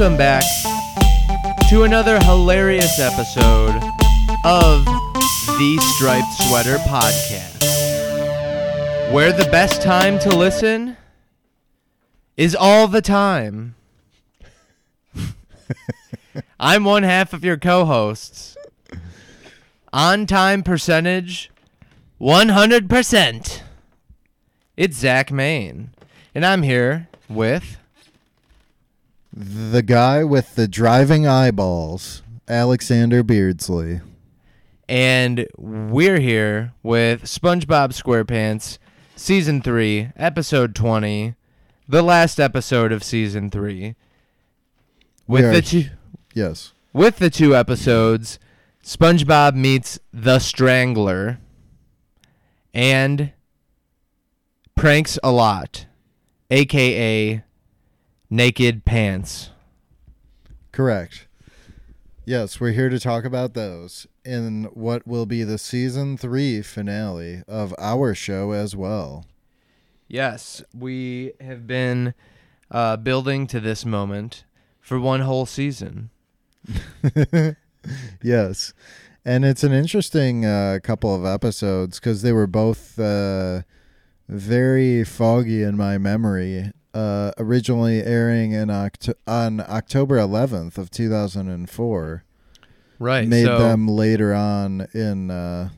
welcome back to another hilarious episode of the Striped Sweater Podcast, where the best time to listen is all the time. I'm one half of your co hosts. On time percentage 100%. It's Zach Main. And I'm here with. The guy with the driving eyeballs, Alexander Beardsley. And we're here with SpongeBob SquarePants, Season 3, Episode 20, the last episode of Season 3. With are- the two, Yes. with the two episodes, SpongeBob meets the Strangler and pranks a lot, aka Naked Pants. Correct. Yes, we're here to talk about those in what will be the season three finale of our show as well. Yes, we have been uh, building to this moment for one whole season. yes. And it's an interesting uh, couple of episodes because they were both uh, very foggy in my memory. Uh, originally airing in Oct- on October 11th of 2004. Right. made so, them later on in uh,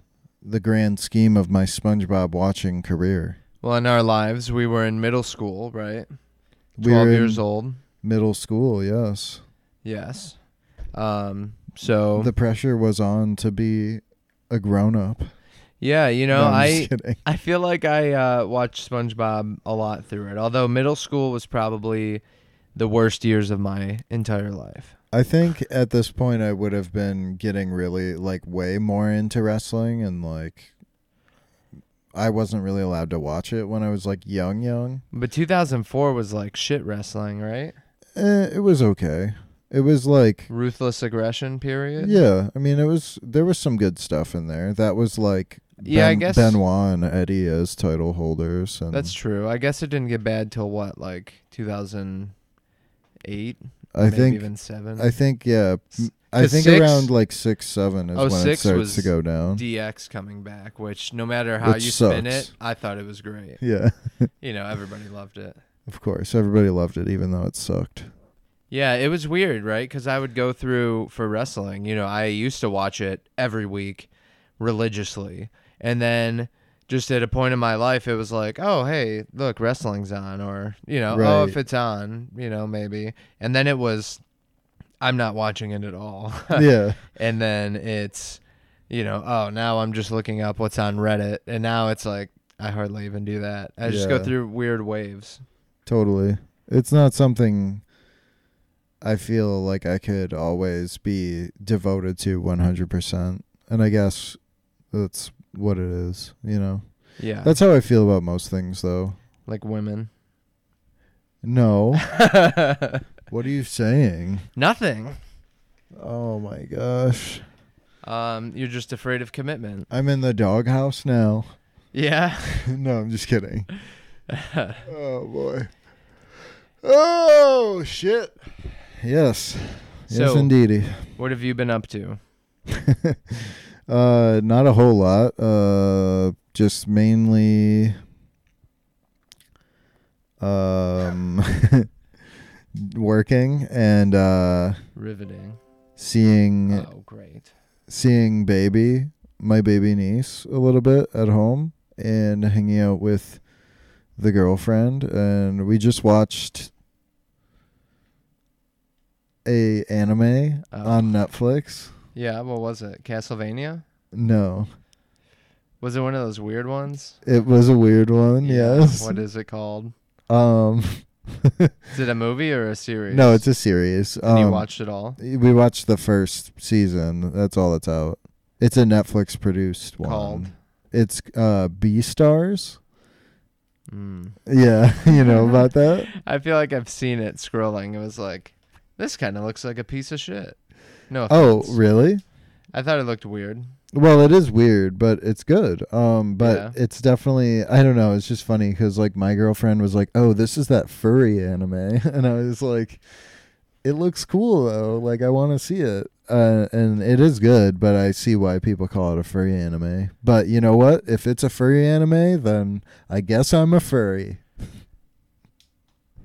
the grand scheme of my SpongeBob watching career. well, in our lives, we were in middle school, right? We 12 were years old. middle school, yes. Yes. Um, so, The pressure was on to be a grown up. Yeah, you know, I'm I. kidding. I feel like I uh, watched SpongeBob a lot through it. Although middle school was probably the worst years of my entire life. I think at this point I would have been getting really like way more into wrestling and like I wasn't really allowed to watch it when I was like young young. But 2004 was like shit wrestling, right? Eh, it was okay. It was like Ruthless aggression period. Yeah, I mean, it was there was some good stuff in there. That was like Yeah, I guess- Benoit and Eddie as title holders, and That's true. I guess it didn't get bad till what, like 2008, I maybe think even seven. I think yeah, I think six- around like six seven is Oh, when it starts was to go down. DX coming back, which no matter how Which you spin it, I thought it was great. yeah, You know, everybody loved it. of course, everybody loved it, even though it sucked. Yeah, it was weird, right? Because I would go through for wrestling. You know, I used to watch it every week religiously. And then just at a point in my life, it was like, oh, hey, look, wrestling's on. Or, you know, oh, if it's on, you know, maybe. And then it was, I'm not watching it at all. yeah, and then it's, you know, oh, now I'm just looking up what's on Reddit. And now it's like, I hardly even do that. I just go through weird waves. totally. It's not something I feel like I could always be devoted to one hundred percent, and I guess that's what it is. You know. Yeah. That's how I feel about most things, though. like women. No. what are you saying? Nothing. Oh my gosh. Um, you're just afraid of commitment. I'm in the doghouse now. Yeah. no, I'm just kidding. Oh boy. Oh shit. Yes. yes, So- indeedy. what have you been up to? Uh, not a whole lot. Uh, just mainly. Um, working and uh, Riveting. seeing Oh, great. seeing baby, my baby niece, a little bit at home and hanging out with the girlfriend, and we just watched a anime Oh. on Netflix. Yeah. What was it? Castlevania? No, Was it one of those weird ones? it was a weird one. Yeah. Yes. What is it called? Um. Is it a movie or a series? no, it's a series. And you Um, watched it all? We watched the first season. That's all that's out. It's a Netflix produced one. Called? It's uh Beastars. Mm. Yeah, you know about that. I feel like I've seen it scrolling. It was like, this kind of looks like a piece of shit. No. Oh, really? I thought it looked weird. Well, it is weird, but it's good. Um, but Yeah. it's definitely I don't know. It's just funny because like my girlfriend was like, "Oh, this is that furry anime," and I was like, it looks cool though. Like I want to see it, uh, and it is good. But I see why people call it a furry anime. But you know what? If it's a furry anime, then I guess I'm a furry.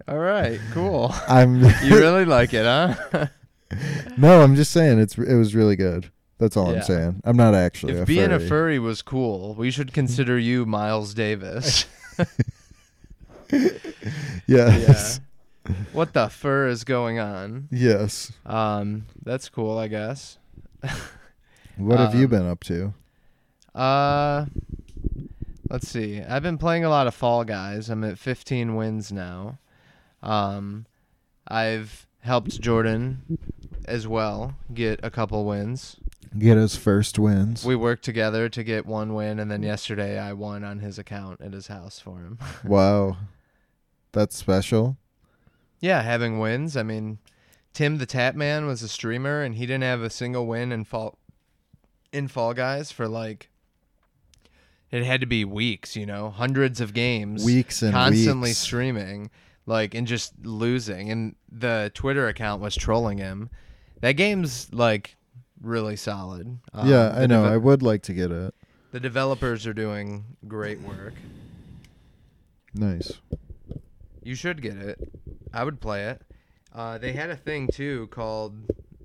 All right, cool. I'm. you really like it, huh? no, I'm just saying it's it was really good. That's all Yeah. I'm saying. I'm not actually if a being furry. a furry was cool, we should consider you Miles Davis. yes. Yeah. what the fur is going on? Yes. Um, that's cool, I guess. What have you Um, been up to? Uh, let's see. I've been playing a lot of Fall Guys. I'm at 15 wins now. Um, I've helped Jordan as well get a couple wins. Get his first wins. We worked together to get one win, and then yesterday I won on his account at his house for him. wow. That's special. yeah, having wins. I mean, TimTheTatman was a streamer, and he didn't have a single win in Fall in Fall Guys for like. It had to be weeks, you know, hundreds of games. Weeks and constantly weeks. streaming like and just losing and the twitter account was trolling him that game's like really solid Um, yeah, I know. deve- I would like to get it. the developers are doing great work Nice. you should get it i would play it uh, they had a thing too called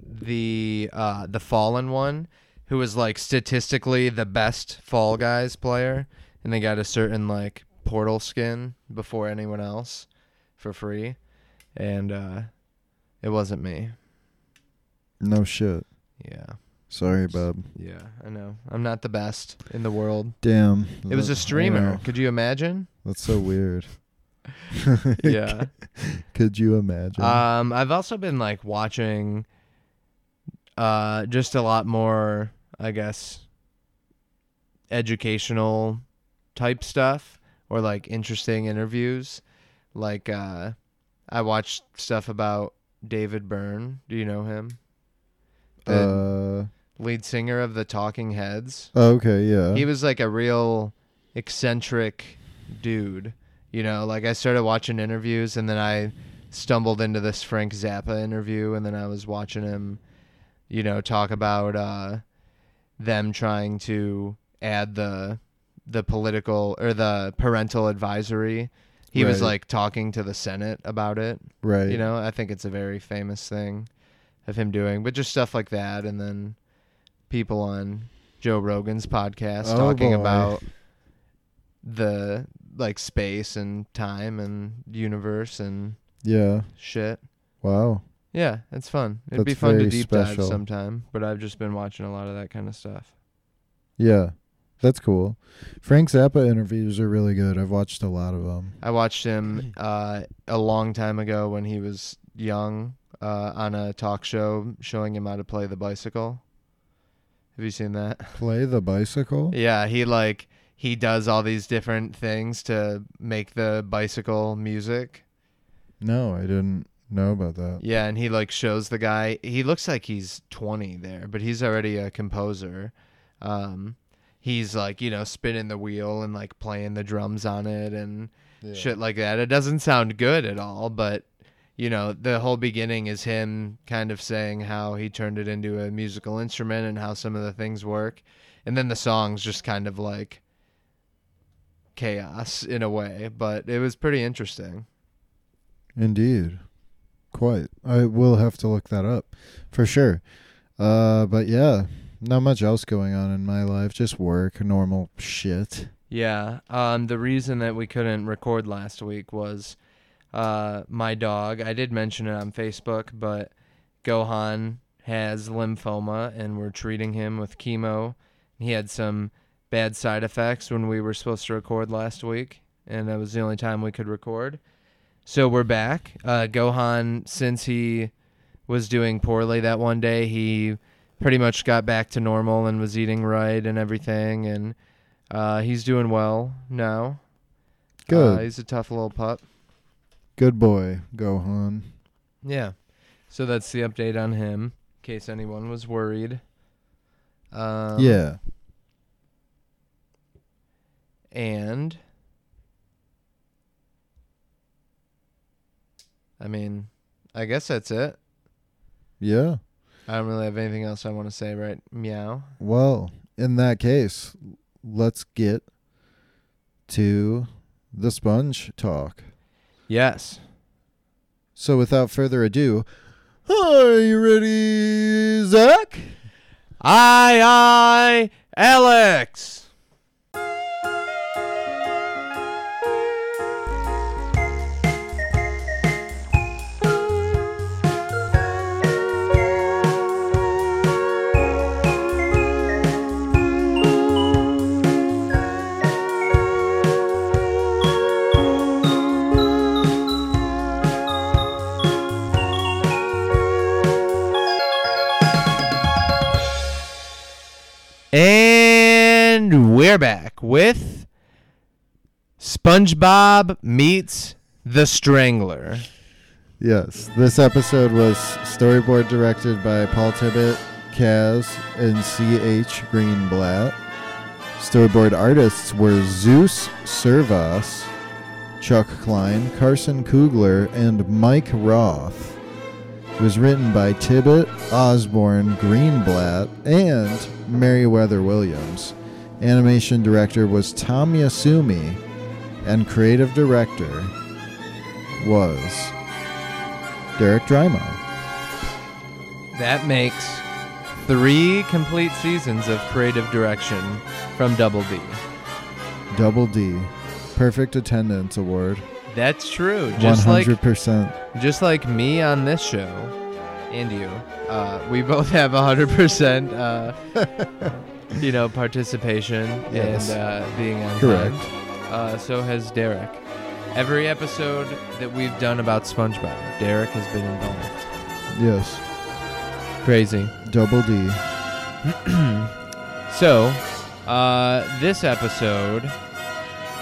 the uh, the fallen one who was like statistically the best fall guys player and they got a certain like portal skin before anyone else for free and uh, it wasn't me No shit. yeah Sorry, bub. yeah i know i'm not the best in the world Damn. it was a streamer wow. could you imagine That's so weird. yeah Could you imagine? Um, I've also been like watching, uh, just a lot more, I guess, educational type stuff or like interesting interviews. Like, uh, I watched stuff about David Byrne. Do you know him? The uh. lead singer of the Talking Heads. oh, okay. Yeah. He was like a real eccentric dude. You know, like I started watching interviews and then I stumbled into this Frank Zappa interview and then I was watching him, you know, talk about uh them trying to add the the political or the parental advisory. He was like talking to the Senate about it. right. You know, I think it's a very famous thing of him doing, but just stuff like that, and then people on Joe Rogan's podcast Oh, talking boy. about the like space and time and universe and Yeah. shit. Wow. Yeah, it's fun. It'd be fun to deep dive sometime, but I've just been watching a lot of that kind of stuff. Yeah. That's cool. Frank Zappa interviews are really good. I've watched a lot of them. I watched him uh, a long time ago when he was young uh, on a talk show showing him how to play the bicycle. Have you seen that? Play the bicycle? Yeah, he like he does all these different things to make the bicycle music. No, I didn't know about that. Yeah, and he like shows the guy. He looks like he's 20 there, but he's already a composer. Um he's like, you know, spinning the wheel and like playing the drums on it and shit like that. It doesn't sound good at all, but you know, the whole beginning is him kind of saying how he turned it into a musical instrument and how some of the things work. And then the song's just kind of like chaos in a way, but it was pretty interesting. Indeed. Quite. I will have to look that up for sure. Uh but yeah, not much else going on in my life, just work, normal shit. Yeah. Um, the reason that we couldn't record last week was uh, my dog. I did mention it on Facebook, but Gohan has lymphoma and we're treating him with chemo. He had some bad side effects when we were supposed to record last week, and that was the only time we could record. So we're back. Uh, Gohan, since he was doing poorly that one day, he pretty much got back to normal and was eating right and everything, and uh, he's doing well now. Good. Uh, he's a tough little pup. Good boy, Gohan. Yeah. So that's the update on him, in case anyone was worried. Um, yeah. And I mean, I guess that's it. Yeah. I don't really have anything else I want to say, right? Meow. Well, in that case, let's get to the sponge talk. Yes. So, without further ado, are you ready, Zach? Aye, aye, Alex. We're back with SpongeBob meets the Strangler. Yes. This episode was storyboard directed by Paul Tibbett, Kaz, and C.H. Greenblatt. Storyboard artists were Zeus Cervas, Chuck Klein, Carson Kugler, and Mike Roth. It was written by Tibbett, Osborne, Greenblatt, and Meriwether Williams. Animation director was Tom Yasumi, and creative director was Derek Drymon. That makes three complete seasons of creative direction from Double D. Double D. Perfect attendance award. That's true. Just like 100%. just like me on this show, and you, uh, we both have hundred percent, uh, you know, participation Yes. and uh, being on Correct. time. Uh, so has Derek. Every episode that we've done about SpongeBob, Derek has been involved. yes. Crazy. Double D. So, uh, this episode,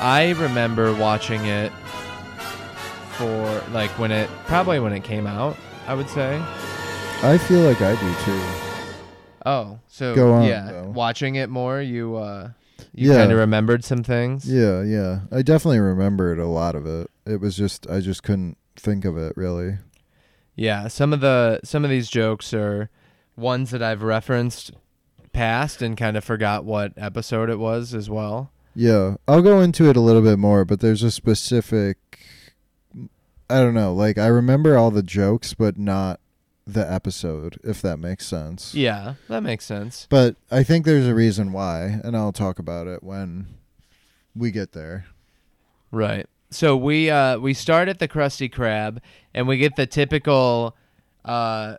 I remember watching it for like when it probably when it came out. I would say. I feel like I do too. Oh, so Go on, yeah, though. watching it more, you uh, you Yeah. kind of remembered some things. Yeah, yeah. I definitely remembered a lot of it. It was just I just couldn't think of it really. Yeah, some of the some of these jokes are ones that I've referenced past and kind of forgot what episode it was as well. Yeah, I'll go into it a little bit more, but there's a specific I don't know, like I remember all the jokes but not the episode if that makes sense. Yeah, that makes sense. But I think there's a reason why, and I'll talk about it when we get there. Right. So we uh we start at the Krusty Krab and we get the typical uh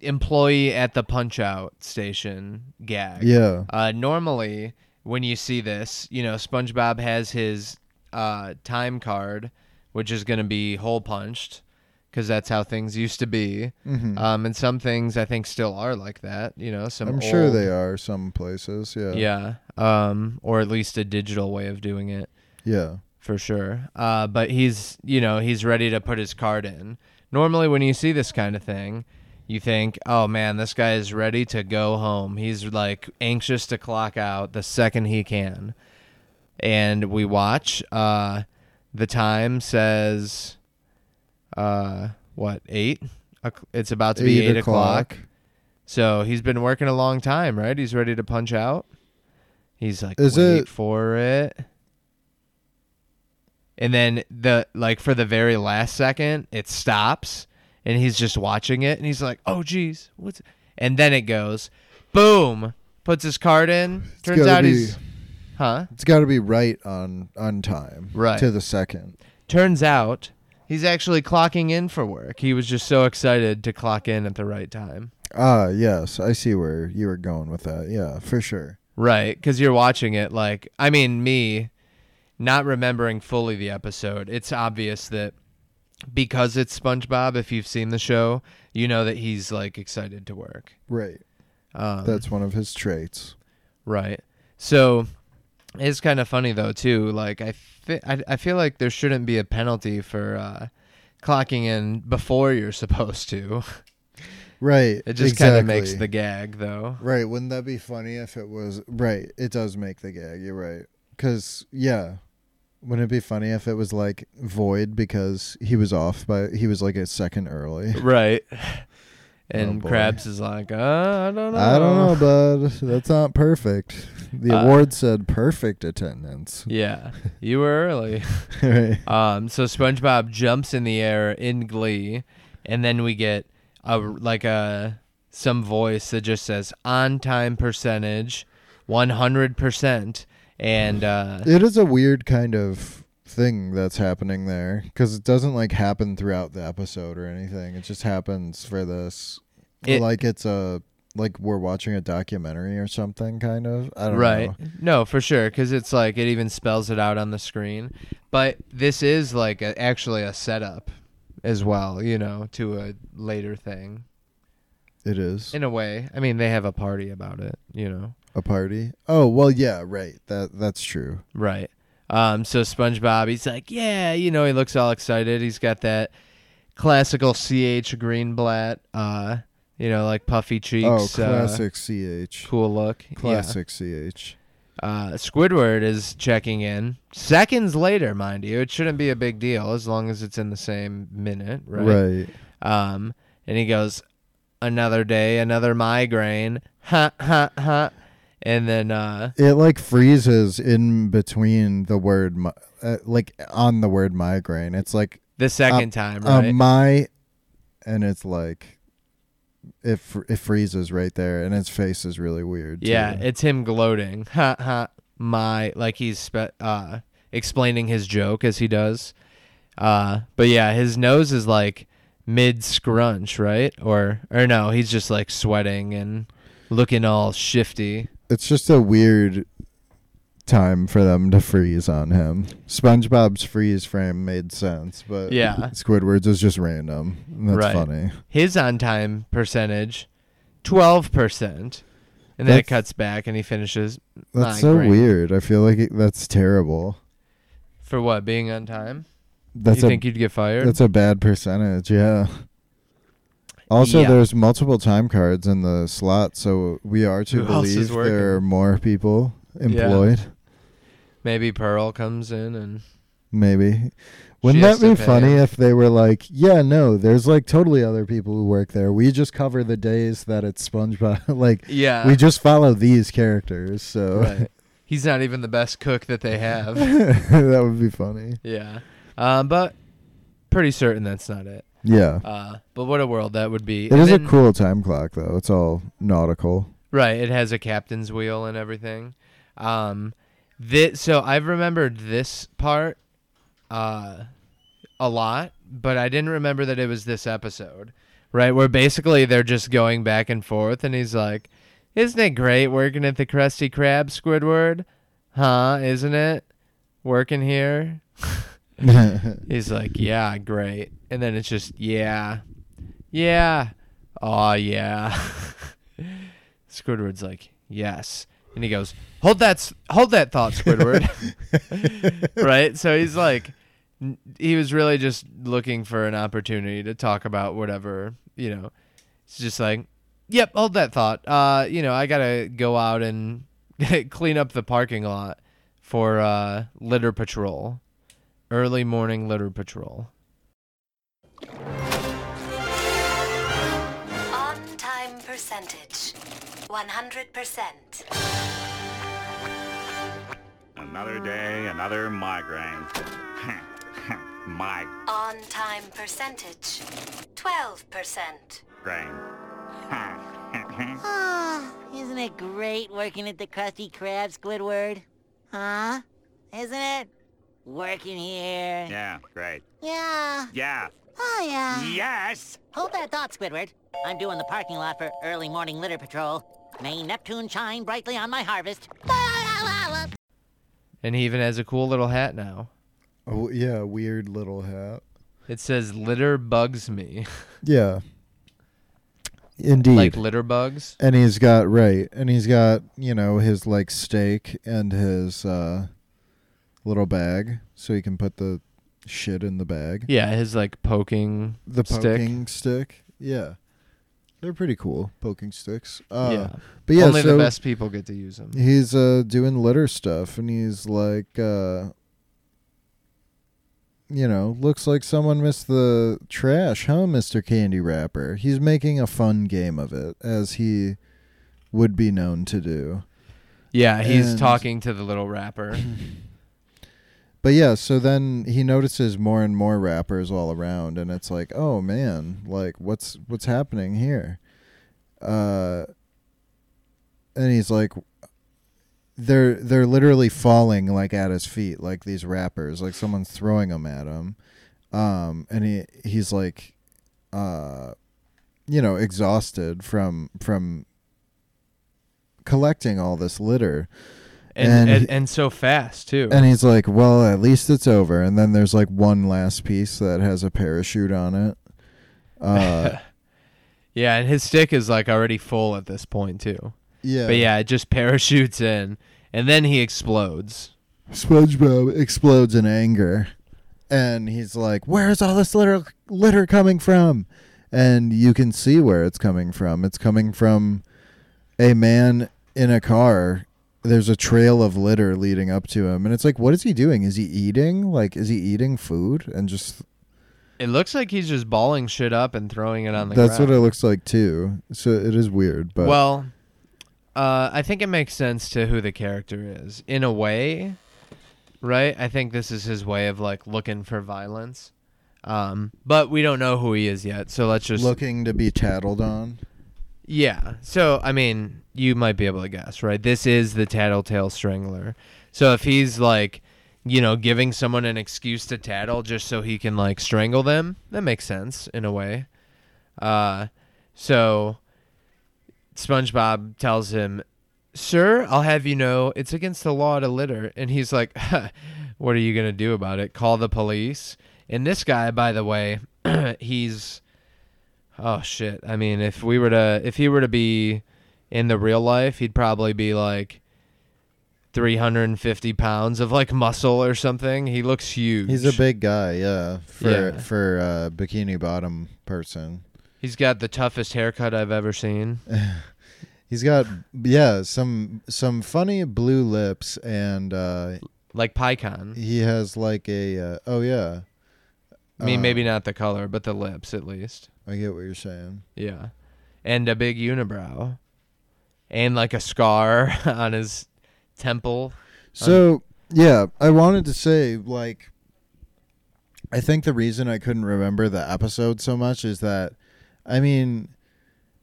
employee at the punch out station gag. Yeah. Uh normally when you see this, you know, SpongeBob has his uh time card which is going to be hole punched cuz that's how things used to be. hmm Um and some things I think still are like that, you know, some I'm sure they are some places. Yeah. Yeah. Um or at least a digital way of doing it Yeah. for sure. Uh, but he's, you know, he's ready to put his card in. Normally, when you see this kind of thing, you think, oh man, this guy is ready to go home. He's like anxious to clock out the second he can. And we watch. Uh, the time says, uh, what, eight? It's about to be eight o'clock. So he's been working a long time, right? He's ready to punch out. He's like, Is wait it- for it. And then the like for the very last second, it stops, and he's just watching it, and he's like, "Oh, geez, what's?" And then it goes, boom, puts his card in. Turns out be- he's, huh? It's got to be right on on time. Right. To the second. Turns out he's actually clocking in for work. He was just so excited to clock in at the right time. Ah, yes. I see where you were going with that. Yeah, for sure. Right, because you're watching it like I mean me, not remembering fully the episode. It's obvious that because it's SpongeBob. If you've seen the show, you know that he's like excited to work. Right. Um, That's one of his traits. right. So it's kind of funny though too. Like I, I, I feel like there shouldn't be a penalty for uh, clocking in before you're supposed to. Right. It just kind of makes the gag though. Right. Wouldn't that be funny if it was right? It does make the gag. You're right. Cause yeah, wouldn't it be funny if it was like void because he was off by he was like a second early? Right. And boy. Krabs is like, uh, I don't know. I don't know, bud. That's not perfect. The Uh, award said perfect attendance. Yeah, you were early. Right. Um, so SpongeBob jumps in the air in glee, and then we get a like a some voice that just says on time percentage, one hundred percent, and uh, It is a weird kind of thing that's happening there because it doesn't like happen throughout the episode or anything. It just happens for this, It- like it's a like we're watching a documentary or something. Kind of. I don't right? know. No, for sure, because it's like it even spells it out on the screen. But this is like a, actually a setup as well, you know, to a later thing It is in a way. I mean, they have a party about it, you know. a party. Oh well, yeah, right. That that's true. Right. Um, so SpongeBob, he's like, yeah, you know, he looks all excited. He's got that classical CH Greenblatt, uh, you know, like puffy Oh, cheeks, uh, classic ch. cool look. Classic ch. Uh, Squidward is checking in seconds later, mind you. It shouldn't be a big deal as long as it's in the same minute, right? Right. Um, and he goes, another day, another migraine. Ha ha ha. And then uh, It like freezes in between the word, mi- uh, like on the word migraine. It's like the second time, uh, right? my, and it's like, it fr- it freezes right there, and his face is really weird. Yeah, too. it's him gloating. Ha ha. My like he's spe- uh explaining his joke as he does. Uh but yeah, his nose is like mid scrunch, right? Or or no, he's just like sweating and looking all shifty. it's just a weird time for them to freeze on him. SpongeBob's freeze frame made sense, but Yeah. Squidward's is just random. That's Right. funny. His on time percentage 12%. And then it cuts back and he finishes That's so Migraine. weird. I feel like it, that's terrible. for what? Being on time? That's you a think you'd get fired? that's a bad percentage. Yeah. Also, Yeah. there's multiple time cards in the slot, so we are to Who believe there are more people employed. Maybe Pearl comes in and Maybe. Wouldn't that be funny if they were like, yeah, no, there's like totally other people who work there. We just cover the days that it's SpongeBob. like, yeah. we just follow these characters. So right. He's not even the best cook that they have. that would be funny. yeah. Um, but pretty certain that's not it. Yeah. Uh, but what a world that would be. It And is a cool time clock, though. It's all nautical. Right. It has a captain's wheel and everything. Um, this, so I've remembered this part uh, a lot, but I didn't remember that it was this episode. Right. Where basically they're just going back and forth, and he's like, Isn't it great working at the Krusty Krab, Squidward? Huh? Isn't it? Working here? He's like, yeah, great. And then it's just, yeah, yeah, oh yeah. Squidward's like, yes. And he goes, hold that, hold that thought, Squidward. right? So he's like, he was really just looking for an opportunity to talk about whatever, you know. It's just like, yep, hold that thought. Uh, you know, I gotta go out and clean up the parking lot for uh, litter patrol, early morning litter patrol. On time percentage 100%. Another day, another migraine. migraine. On time percentage 12%. Ah, isn't it great working at the Krusty Krab, Squidward? Huh? Isn't it? Working here. yeah, great. Yeah. Yeah. Oh, yeah. Yes! Hold that thought, Squidward. I'm doing the parking lot for early morning litter patrol. May Neptune shine brightly on my harvest. And he even has a cool little hat now. oh, yeah, weird little hat. It says litter bugs me. Yeah. Indeed. like litter bugs. and he's got right, and he's got you know his like steak and his uh, little bag, so he can put the shit in the bag. Yeah, his like poking The stick. poking stick. Yeah, they're pretty cool poking sticks. Uh, yeah. but yeah, Only so the best people get to use them. he's uh doing litter stuff, and he's like uh you know, looks like someone missed the trash, huh, Mr. Candy Wrapper? He's making a fun game of it, as he would be known to do. Yeah, he's And- talking to the little wrapper. But yeah, so then he notices more and more wrappers all around, and it's like, oh man, like what's what's happening here? Uh, and he's like, they're they're literally falling like at his feet, like these wrappers, like someone's throwing them at him. Um, and he he's like, uh, you know, exhausted from from collecting all this litter. And And and, he- and so fast too. And he's like, "Well, at least it's over." And then there's like one last piece that has a parachute on it. Uh, yeah, and his stick is like already full at this point too. yeah. But yeah, it just parachutes in and then he explodes. SpongeBob explodes in anger, and he's like, "Where's all this litter litter coming from?" And you can see where it's coming from. It's coming from a man in a car. There's a trail of litter leading up to him, and it's like, what is he doing? Is he eating? Like, is he eating food and just It looks like he's just balling shit up and throwing it on the That's ground. what it looks like too. So it is weird, but well, uh, I think it makes sense to who the character is in a way, right? I think this is his way of like looking for violence, um, but we don't know who he is yet. So let's just looking to be tattled on. Yeah. So I mean, you might be able to guess, right? This is the Tattletale Strangler. So if he's like, you know, giving someone an excuse to tattle just so he can like strangle them, that makes sense in a way. Uh, so SpongeBob tells him, "Sir, I'll have you know it's against the law to litter," and he's like, "What are you gonna do about it? Call the police?" And this guy, by the way, he's Oh shit. I mean, if we were to if he were to be in the real life, he'd probably be like 350 pounds of like muscle or something. He looks huge. He's a big guy, yeah, for Yeah. for a bikini bottom person. He's got the toughest haircut I've ever seen. He's got yeah, some some funny blue lips and uh Like Pycon. he has like a uh, oh yeah. I mean, Uh, maybe not the color, but the lips at least. I get what you're saying. Yeah. And a big unibrow. And like a scar on his temple. So yeah, I wanted to say like I think the reason I couldn't remember the episode so much is that I mean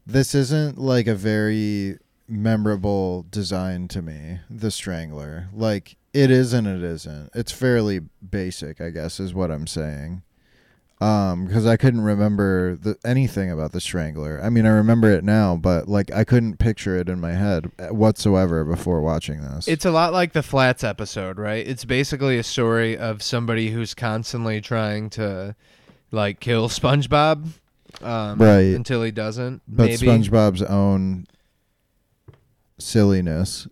this isn't like a very memorable design to me, the Strangler. Like it is and it isn't. It's fairly basic, I guess is what I'm saying. Um, because I couldn't remember the, anything about the Strangler. I mean, I remember it now, but like I couldn't picture it in my head whatsoever before watching this. It's a lot like the Flats episode, right? It's basically a story of somebody who's constantly trying to like kill SpongeBob. Um, Right. Until he doesn't. But maybe. SpongeBob's own silliness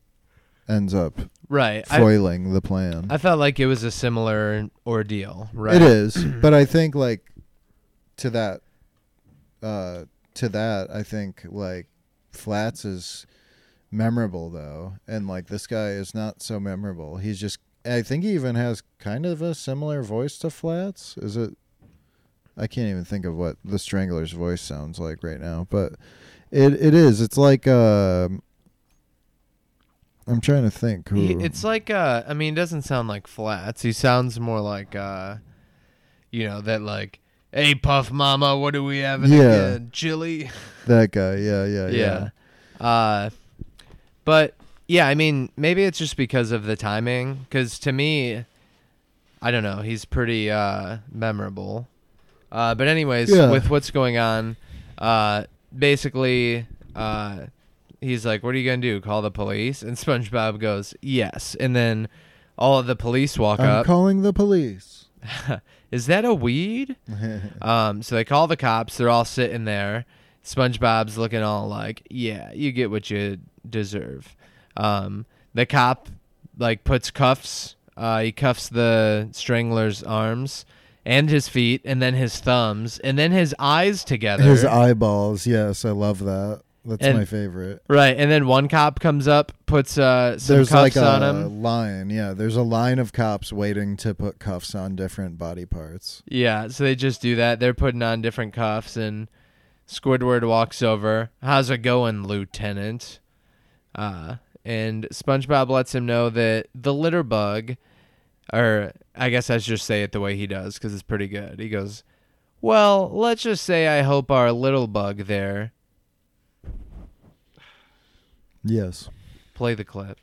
ends up Right. I, foiling the plan. I felt like it was a similar ordeal, right? It is, but I think like to that, uh, to that, I think like Flats is memorable though, and like this guy is not so memorable. He's just, I think he even has kind of a similar voice to Flats. Is it? I can't even think of what the Strangler's voice sounds like right now, but it it is. It's like um I'm trying to think. Who, He, it's like uh I mean, it doesn't sound like Flats. He sounds more like uh you know, that like Hey Puff Mama, what do we have in Yeah. again? Chili? that guy. Yeah, yeah, yeah. yeah. Uh, but yeah, I mean, maybe it's just because of the timing. Because to me, I don't know, he's pretty uh, memorable. Uh, but anyways, Yeah. with what's going on, uh, basically, uh, he's like, "What are you gonna do? Call the police?" And SpongeBob goes, "Yes." And then all of the police walk I'm up. calling the police. Is that a weed? Um, so they call the cops. They're all sitting there. SpongeBob's looking all like, "Yeah, you get what you deserve." Um, the cop like puts cuffs. Uh, he cuffs the strangler's arms and his feet, and then his thumbs, and then his eyes together. His eyeballs. Yes, I love that. That's And- my favorite. Right, and then one cop comes up, puts uh, some There's cuffs like a on him. line. Yeah, there's a line of cops waiting to put cuffs on different body parts. Yeah, so they just do that. They're putting on different cuffs, and Squidward walks over. How's it going, Lieutenant? Uh, and SpongeBob lets him know that the litter bug, or I guess I should just say it the way he does because it's pretty good. He goes, "Well, let's just say I hope our little bug there." Yes. Play the clip.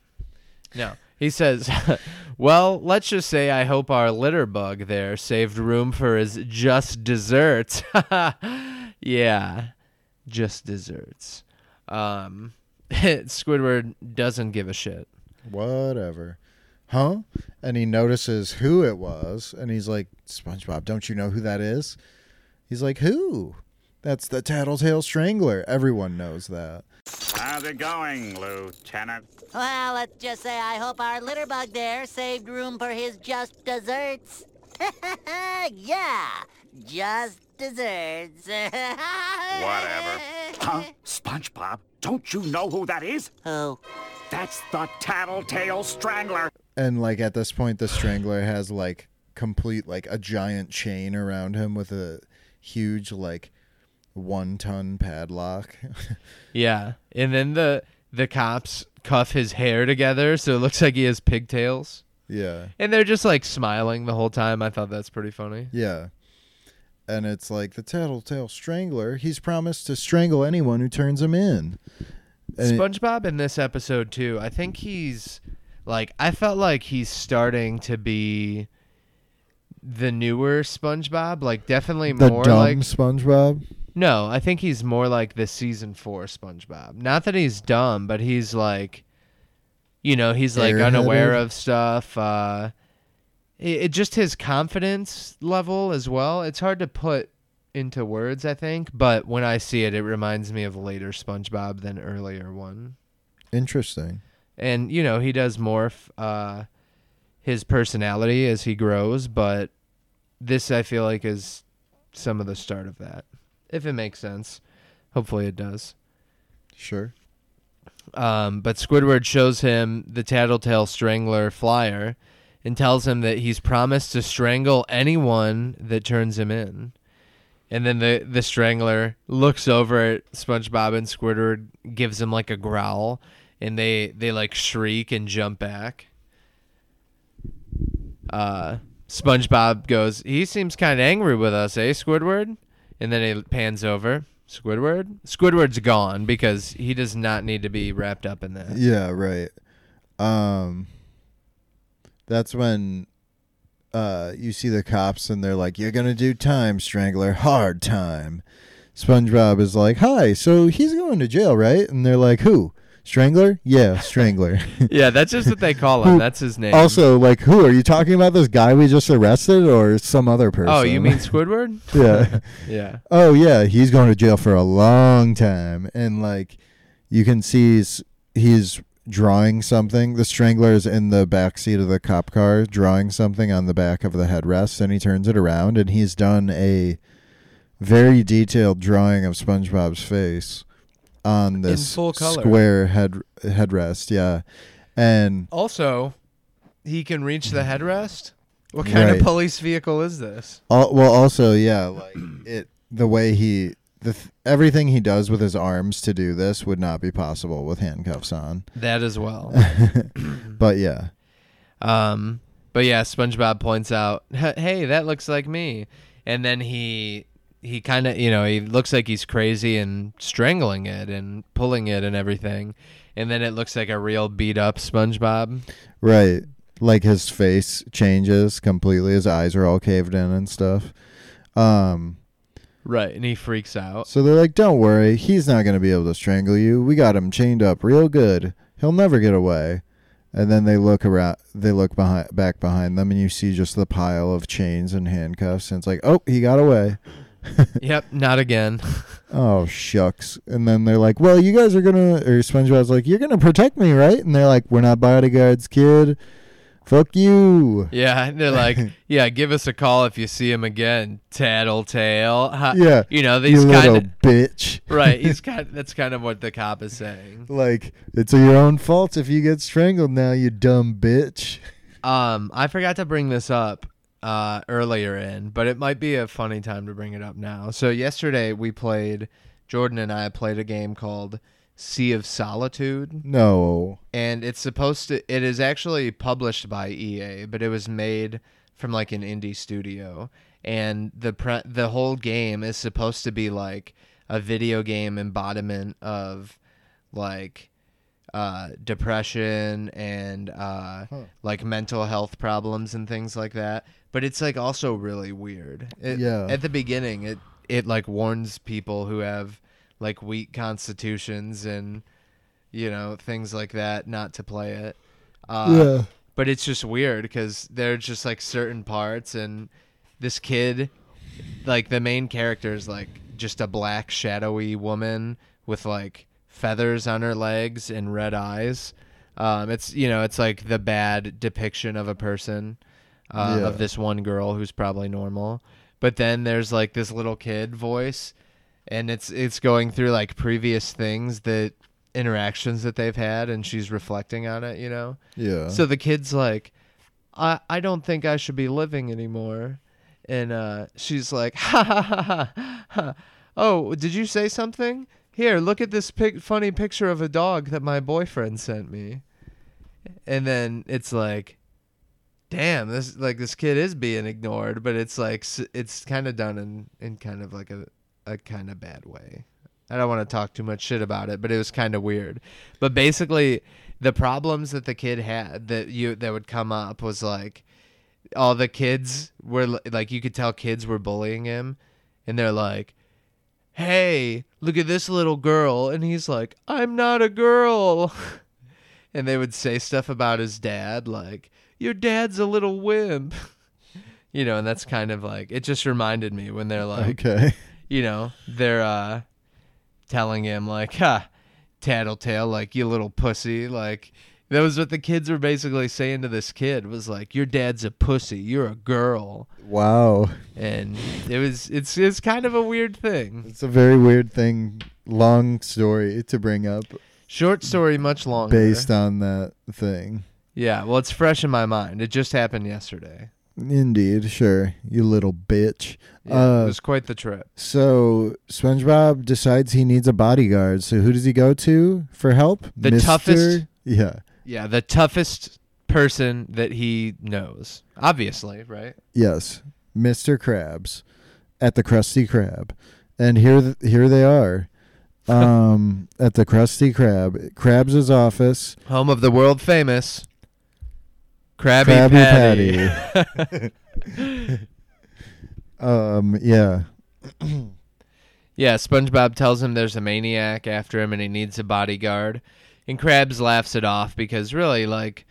No. He says, Well, let's just say I hope our litter bug there saved room for his just desserts. yeah, just desserts. Um, Squidward doesn't give a shit. Whatever. Huh? And he notices who it was, and he's like, SpongeBob, don't you know who that is? He's like, Who? That's the Tattletale Strangler. Everyone knows that. How's it going, Lieutenant? Well, let's just say I hope our litter bug there saved room for his just desserts. yeah, just desserts. Whatever. Huh? SpongeBob, don't you know who that is? Who? That's the Tattletale Strangler. And like at this point, the Strangler has like complete like a giant chain around him with a huge like one ton padlock. Yeah. And then the the cops cuff his hair together so it looks like he has pigtails. yeah. And they're just like smiling the whole time. I thought that's pretty funny. Yeah. And it's like the Tattletale Strangler. He's promised to strangle anyone who turns him in. And SpongeBob in this episode too. I think he's like I felt like he's starting to be the newer SpongeBob, like definitely the more dumb like SpongeBob. No, I think he's more like the season 4 SpongeBob. Not that he's dumb, but he's like you know, he's like unaware of stuff uh it, it just his confidence level as well. It's hard to put into words, I think, but when I see it it reminds me of later SpongeBob than earlier one Interesting. and you know he does morph uh his personality as he grows but this i feel like is some of the start of that if it makes sense hopefully it does Sure. um but squidward shows him the tattletale strangler flyer and tells him that he's promised to strangle anyone that turns him in and then the the strangler looks over at SpongeBob and Squidward, gives him like a growl, and they they like shriek and jump back. Uh, SpongeBob goes, "He seems kind of angry with us, eh, Squidward?" And then it pans over. Squidward. Squidward's gone because he does not need to be wrapped up in that. Yeah, right. Um that's when uh you see the cops and they're like, You're gonna do time, Strangler, hard time. SpongeBob is like, Hi, so he's going to jail, right? And they're like, Who? Strangler? Yeah, Strangler. Yeah, that's just what they call him. That's his name. also, like, who are you talking about? This guy we just arrested, or some other person? oh, you mean Squidward? yeah? yeah. Oh yeah, he's going to jail for a long time, and like, you can see he's, he's drawing something. The strangler is in the back seat of the cop car, drawing something on the back of the headrest, and he turns it around, and he's done a very detailed drawing of SpongeBob's face on this square head headrest. Yeah, and Also, he can reach the headrest. What kind Right. of police vehicle is this? Al- well, also, yeah, like it, the way he, the th- everything he does with his arms to do this would not be possible with handcuffs on. That as well. But yeah, Um, but yeah, SpongeBob points out, "Hey, that looks like me," and then he he kind of you know he looks like he's crazy and strangling it and pulling it and everything, and then it looks like a real beat up SpongeBob. right. Like his face changes completely. His eyes are all caved in and stuff. Um, Right, and he freaks out. so they're like, "Don't worry, he's not gonna be able to strangle you. We got him chained up real good. He'll never get away." And then they look around. They look behind, back behind them, and you see just the pile of chains and handcuffs. And it's like, "Oh, he got away." yep, not again. Oh shucks! And then they're like, "Well, you guys are gonna," or SpongeBob's like, "You're gonna protect me, right?" And they're like, "We're not bodyguards, kid. Fuck you. Yeah, and they're like, yeah, give us a call if you see him again, tattletale. Ha- Yeah. you know You these little kind of bitch. right. He's kind. That's kind of what the cop is saying. Like, it's your own fault if you get strangled now, you dumb bitch. Um, I forgot to bring this up uh, earlier in, but it might be a funny time to bring it up now. So yesterday we played. Jordan and I played a game called Sea of Solitude. No. and it's supposed to it is actually published by EA, but it was made from like an indie studio and the pre- the whole game is supposed to be like a video game embodiment of like uh, depression and uh, like mental health problems and things like that. But it's like also really weird. It, Yeah. At the beginning, it it like warns people who have like weak constitutions and you know things like that not to play it. Uh, yeah. But it's just weird because there are just like certain parts and this kid, like the main character is like just a black shadowy woman with like feathers on her legs and red eyes. Um, it's you know it's like the bad depiction of a person uh, Yeah. of this one girl who's probably normal. But then there's like this little kid voice, and it's it's going through like previous things that interactions that they've had, and she's reflecting on it. You know. Yeah. So the kid's like, I I don't think I should be living anymore. And uh, she's like, ha ha ha ha ha. Oh, did you say something? Here, look at this pic- funny picture of a dog that my boyfriend sent me. And then it's like, damn, this like this kid is being ignored, but it's like it's kind of done in in kind of like a a kind of bad way. I don't want to talk too much shit about it, but it was kind of weird. But basically, the problems that the kid had that you that would come up was like all the kids were like you could tell kids were bullying him, and they're like, "Hey, look at this little girl," and he's like, "I'm not a girl," and they would say stuff about his dad like, "Your dad's a little wimp." You know, and that's kind of like it just reminded me when they're like, okay. you know, they're uh telling him like, ha, tattletale, like you little pussy, like that was what the kids were basically saying to this kid was like, Your dad's a pussy, you're a girl. Wow. And it was it's it's kind of a weird thing. It's a very weird thing, long story to bring up Short story, much longer. based on that thing. Yeah, well it's fresh in my mind. It just happened yesterday. Indeed, sure. You little bitch. Yeah, Uh, it was quite the trip. So SpongeBob decides he needs a bodyguard. So who does he go to for help? The Mr. toughest- Yeah. Yeah, the toughest person that he knows. Obviously, right? Yes, Mr. Krabs at the Krusty Krab, and here th- here they are, um, at the Krusty Krab, Krabs' office. Home of the world famous Krabby, Krabby Patty. Um, yeah, yeah, SpongeBob tells him there's a maniac after him and he needs a bodyguard. And Krabs laughs it off because really, like,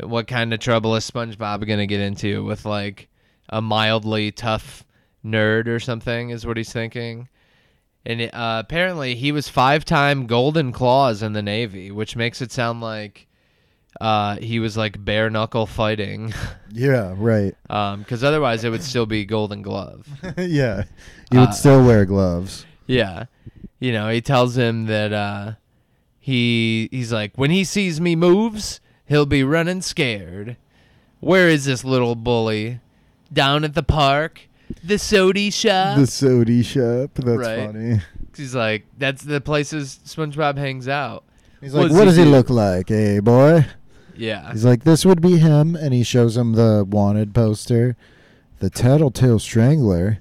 what kind of trouble is SpongeBob going to get into with, like, a mildly tough nerd or something, is what he's thinking. And uh, apparently, he was five time Golden Claws in the Navy, which makes it sound like uh, he was, like, bare knuckle fighting. yeah, right, because otherwise it would still be Golden Glove. yeah. You would Uh, still wear gloves. Yeah, you know, he tells him that uh, he he's like when he sees me moves, he'll be running scared. Where is this little bully? Down at the park, the sody shop. The sody shop. That's right. funny. he's like, that's the places SpongeBob hangs out. He's What like, does what he does he do?" look like, eh, boy? Yeah, He's like, this would be him, and he shows him the wanted poster, the Tattletale Strangler,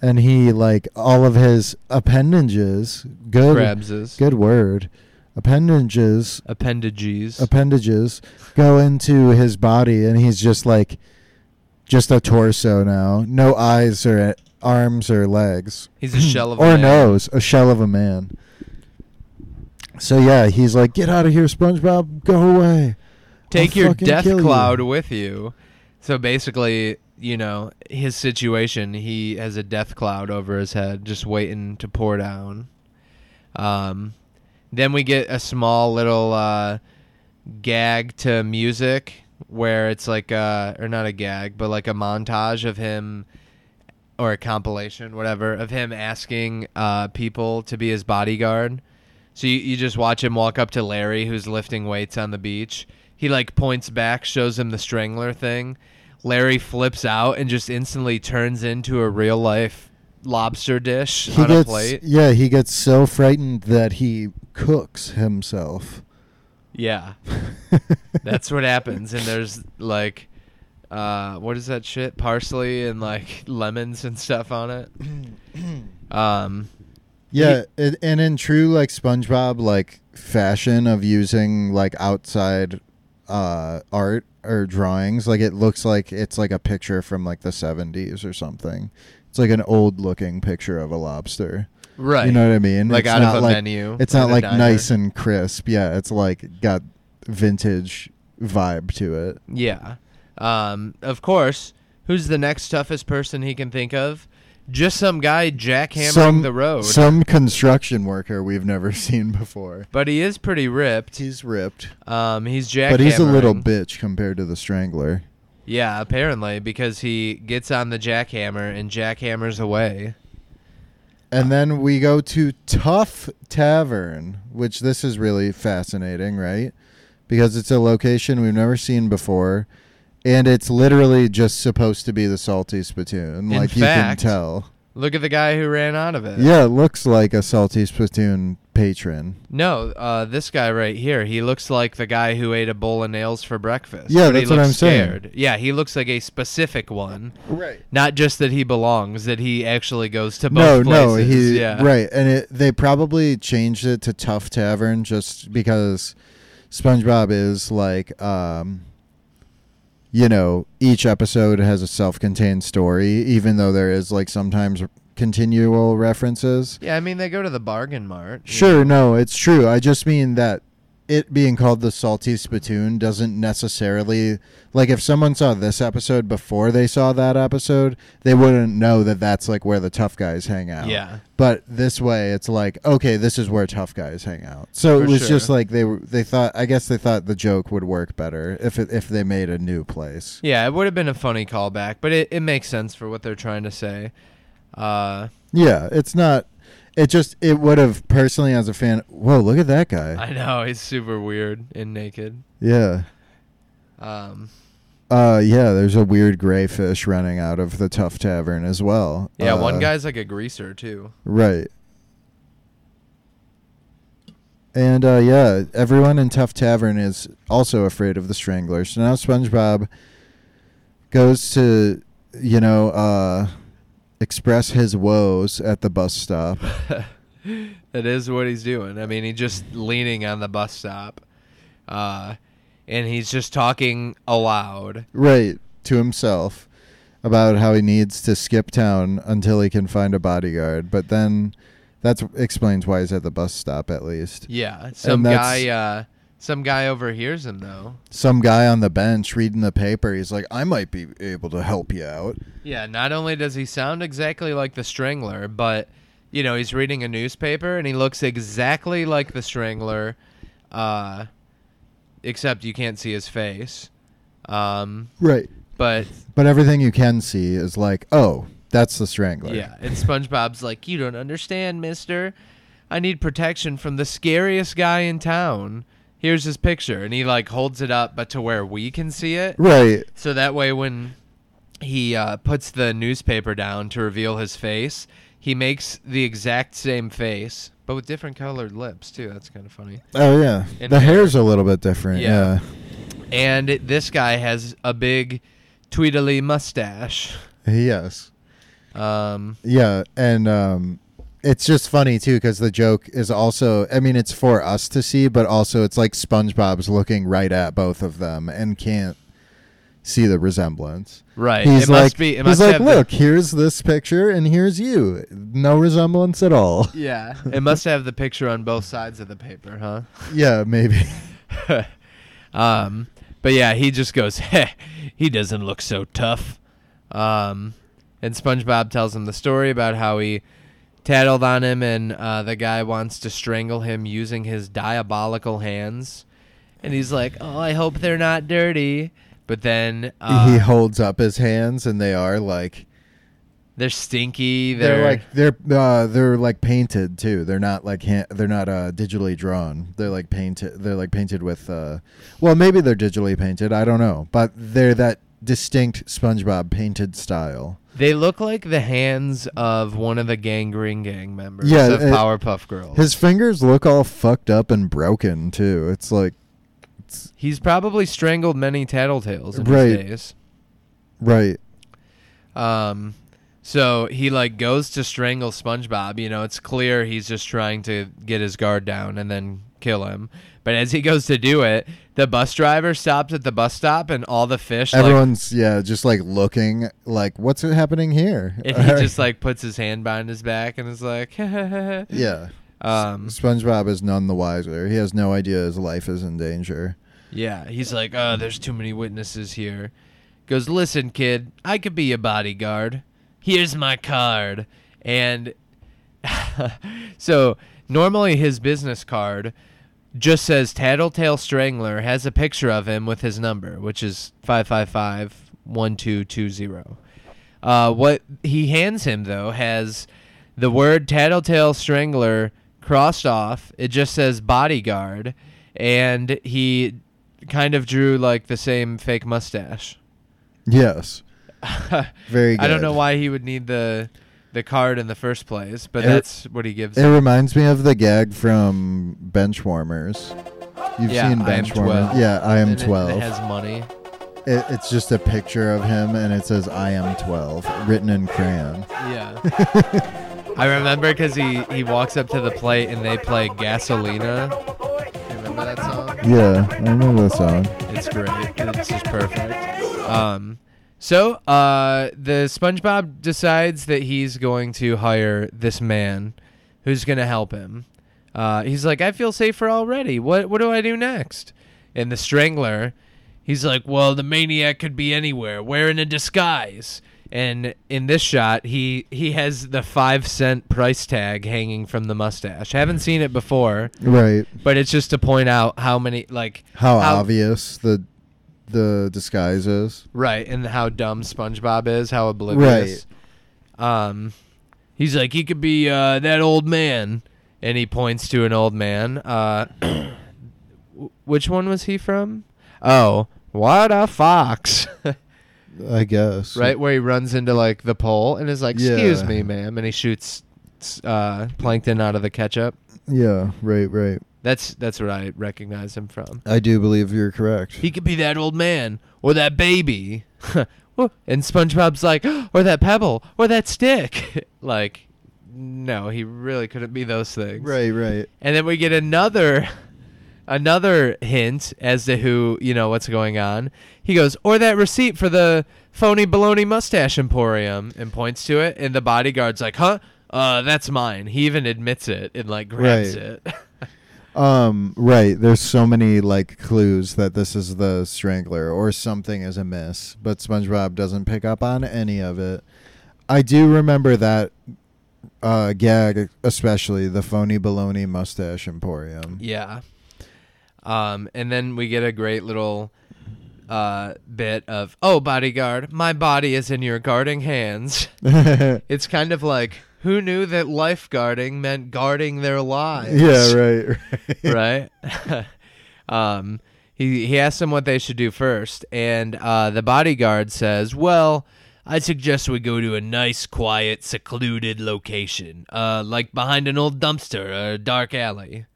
and he like all of his appendages. Good, Krabs's good word. Appendages, appendages. appendages go into his body, and he's just like, just a torso now. No eyes or arms or legs, he's a shell of a man. or man. nose, a shell of a man. So yeah, he's like, get out of here, SpongeBob, go away. Take I'll your death kill you." cloud with you. So basically, you know, his situation, he has a death cloud over his head just waiting to pour down. Um then we get a small little uh gag to music where it's like uh or not a gag, but like a montage of him or a compilation, whatever, of him asking uh people to be his bodyguard. So you, you just watch him walk up to Larry who's lifting weights on the beach. He like points back, shows him the strangler thing. Larry flips out and just instantly turns into a real life lobster dish He on a gets plate. yeah, he gets so frightened that he cooks himself. Yeah. That's what happens. And there's like, uh, what is that shit? Parsley and like lemons and stuff on it. um, Yeah, it, and in true like SpongeBob like fashion of using like outside uh art or drawings, like it looks like it's like a picture from like the 70s or something. It's like an old looking picture of a lobster. right. You know what I mean? Like It's out of not a like, menu It's not like diner. nice and crisp. Yeah, it's like got vintage vibe to it. Yeah. Um, of course, who's the next toughest person he can think of? Just some guy jackhammering some the road. Some construction worker we've never seen before. but he is pretty ripped. He's ripped, Um, he's jackhammering. but he's a little bitch compared to the Strangler. Yeah, apparently, because he gets on the jackhammer and jackhammers away. And then we go to Tough Tavern, which this is really fascinating, right? Because it's a location we've never seen before. And it's literally just supposed to be the salty spittoon. In like fact- you can tell. Look at the guy who ran out of it. Yeah, it looks like a salty spittoon patron. No, uh, this guy right here. He looks like the guy who ate a bowl of nails for breakfast. Yeah, that's what looks I'm saying. Yeah, he looks like a specific one. Right. Not just that he belongs, that he actually goes to No, both no, places. he yeah. right, and it, they probably changed it to Tough Tavern just because SpongeBob is like, um, you know, each episode has a self-contained story, even though there is like sometimes continual references. Yeah, I mean they go to the bargain mart. Sure, know. no, it's true. I just mean that it being called the salty spittoon doesn't necessarily like if someone saw this episode before they saw that episode, they wouldn't know that that's like where the tough guys hang out. Yeah. But this way, it's like okay, this is where tough guys hang out. So For it was just like they were. They thought. I guess they thought the joke would work better if it, if they made a new place. Yeah, it would have been a funny callback, but it, it makes sense for what they're trying to say. Uh, Yeah, it's not. It just it would have personally as a fan. Whoa, look at that guy. I know he's super weird and naked. yeah. Um, Uh, yeah, there's a weird gray fish running out of the Tough Tavern as well. yeah, Uh, one guy's like a greaser too. Right. And uh, yeah, everyone in Tough Tavern is also afraid of the Strangler. So now SpongeBob goes to, you know, uh, express his woes at the bus stop. that is what he's doing. I mean, he's just leaning on the bus stop, uh, and he's just talking aloud. right, to himself about how he needs to skip town until he can find a bodyguard. But then that explains why he's at the bus stop at least. Yeah, some guy, uh, some guy overhears him though. some guy on the bench reading the paper. He's like, I might be able to help you out. Yeah, not only does he sound exactly like the Strangler, but you know he's reading a newspaper and he looks exactly like the Strangler, uh, except you can't see his face. Um, Right. but But everything you can see is like, oh, that's the strangler. yeah, and SpongeBob's like, "You don't understand, Mister. I need protection from the scariest guy in town. Here's his picture," and he like holds it up, but to where we can see it. Right. So that way, when he uh, puts the newspaper down to reveal his face, he makes the exact same face, but with different colored lips too. That's kind of funny. Oh yeah. And the hair. hair's a little bit different. Yeah. Yeah. And it, this guy has a big tweedly mustache. Yes. Um, Yeah, and um it's just funny too because the joke is also I mean it's for us to see, but also it's like SpongeBob's looking right at both of them and can't see the resemblance. right. He's it like, must be. It he's like, have the- look, here's this picture, and here's you. No resemblance at all. yeah. It must have the picture on both sides of the paper, huh? yeah, maybe. um, but yeah, he just goes, Heh, he doesn't look so tough. Um, and SpongeBob tells him the story about how he tattled on him and uh, the guy wants to strangle him using his diabolical hands. And he's like, oh, I hope they're not dirty. but then uh, he holds up his hands, and they are like they're stinky. they're, They're, like they're uh, they're like painted too. They're not like ha- they're not uh, digitally drawn. They're like painted. They're like painted with. Uh, well, maybe they're digitally painted. I don't know, but they're that distinct SpongeBob painted style. they look like the hands of one of the Gangreen Gang members Yeah, of it- Powerpuff Girls. His fingers look all fucked up and broken too. It's like He's probably strangled many tattletales in Right. his days. right. Um, so he like goes to strangle SpongeBob. You know, it's clear he's just trying to get his guard down and then kill him. But as he goes to do it, the bus driver stops at the bus stop, and all the fish like, Everyone's yeah, just like looking like what's happening here? and he just like puts his hand behind his back and is like, yeah. um, SpongeBob is none the wiser. He has no idea his life is in danger. Yeah, he's like, oh, there's too many witnesses here. Goes, listen, kid, I could be your bodyguard. Here's my card. And so normally his business card just says Tattletale Strangler, has a picture of him with his number, which is 555 1220. Uh, what he hands him, though, has the word Tattletale Strangler crossed off. It just says bodyguard. And he kind of drew like the same fake mustache. Yes. Very good. I don't know why he would need the the card in the first place, but It- that's what he gives. It reminds me of the gag from Benchwarmers. You've Yeah, seen Benchwarmers. Yeah, I am And it- 12. It, has money. It- it's just a picture of him and it says I am 12 written in crayon. Yeah. I remember because he, he walks up to the plate and they play Gasolina. You remember that song? Yeah, I remember the song. It's great. It's just perfect. Um, so uh, the SpongeBob decides that he's going to hire this man who's going to help him. Uh, he's like, I feel safer already. What what do I do next? And the Strangler, he's like, Well, the maniac could be anywhere, wearing a disguise. And in this shot, he he has the five cent price tag hanging from the mustache. haven't seen it before, Right. but it's just to point out how many like How, obvious the the disguise is. Right, and how dumb SpongeBob is, how oblivious. Um, he's like, he could be uh, that old man, and he points to an old man. Uh, which one was he from? Oh, what a fox! I guess. right where he runs into like the pole and is like, "Excuse Yeah. me, ma'am," and he shoots uh, plankton out of the ketchup. Yeah, right, right. That's that's what I recognize him from. I do believe you're correct. He could be that old man or that baby. And SpongeBob's like, or that pebble or that stick. like, no, he really couldn't be those things. right, right. And then we get another another hint as to who, you know, what's going on. He goes, or that receipt for the phony baloney mustache emporium and points to it and the bodyguard's like, "Huh? Uh, that's mine." He even admits it and like grabs Right. it. Um, right. There's so many like clues that this is the strangler or something is amiss, but SpongeBob doesn't pick up on any of it. I do remember that uh, gag, especially the phony baloney mustache emporium. Yeah. Um, and then we get a great little uh, bit of, oh, bodyguard, my body is in your guarding hands. it's kind of like, who knew that lifeguarding meant guarding their lives? yeah, right, right. right? um, he he asks them what they should do first, and uh, the bodyguard says, "Well, I suggest we go to a nice, quiet, secluded location, uh, like behind an old dumpster or a dark alley."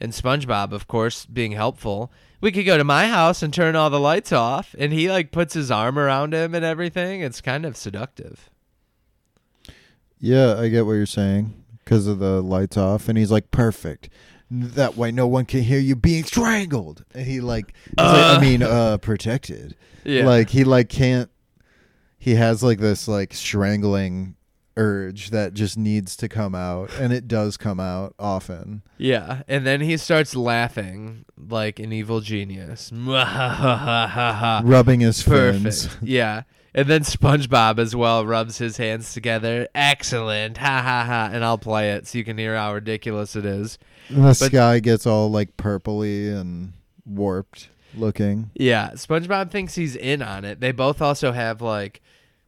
And SpongeBob, of course, being helpful, we could go to my house and turn all the lights off, and he like puts his arm around him and everything. It's kind of seductive. Yeah, I get what you're saying because of the lights off, and he's like, perfect. That way, no one can hear you being strangled. And he like, he's like I mean, uh, protected. Yeah. Like he like can't. He has like this like strangling urge that just needs to come out, and it does come out often. Yeah, and then he starts laughing like an evil genius. Rubbing his fins. yeah. And then SpongeBob as well rubs his hands together. Excellent. Ha ha ha. And I'll play it so you can hear how ridiculous it is. And the But- sky gets all like purpley and warped. looking. Yeah, SpongeBob thinks he's in on it. They both also have like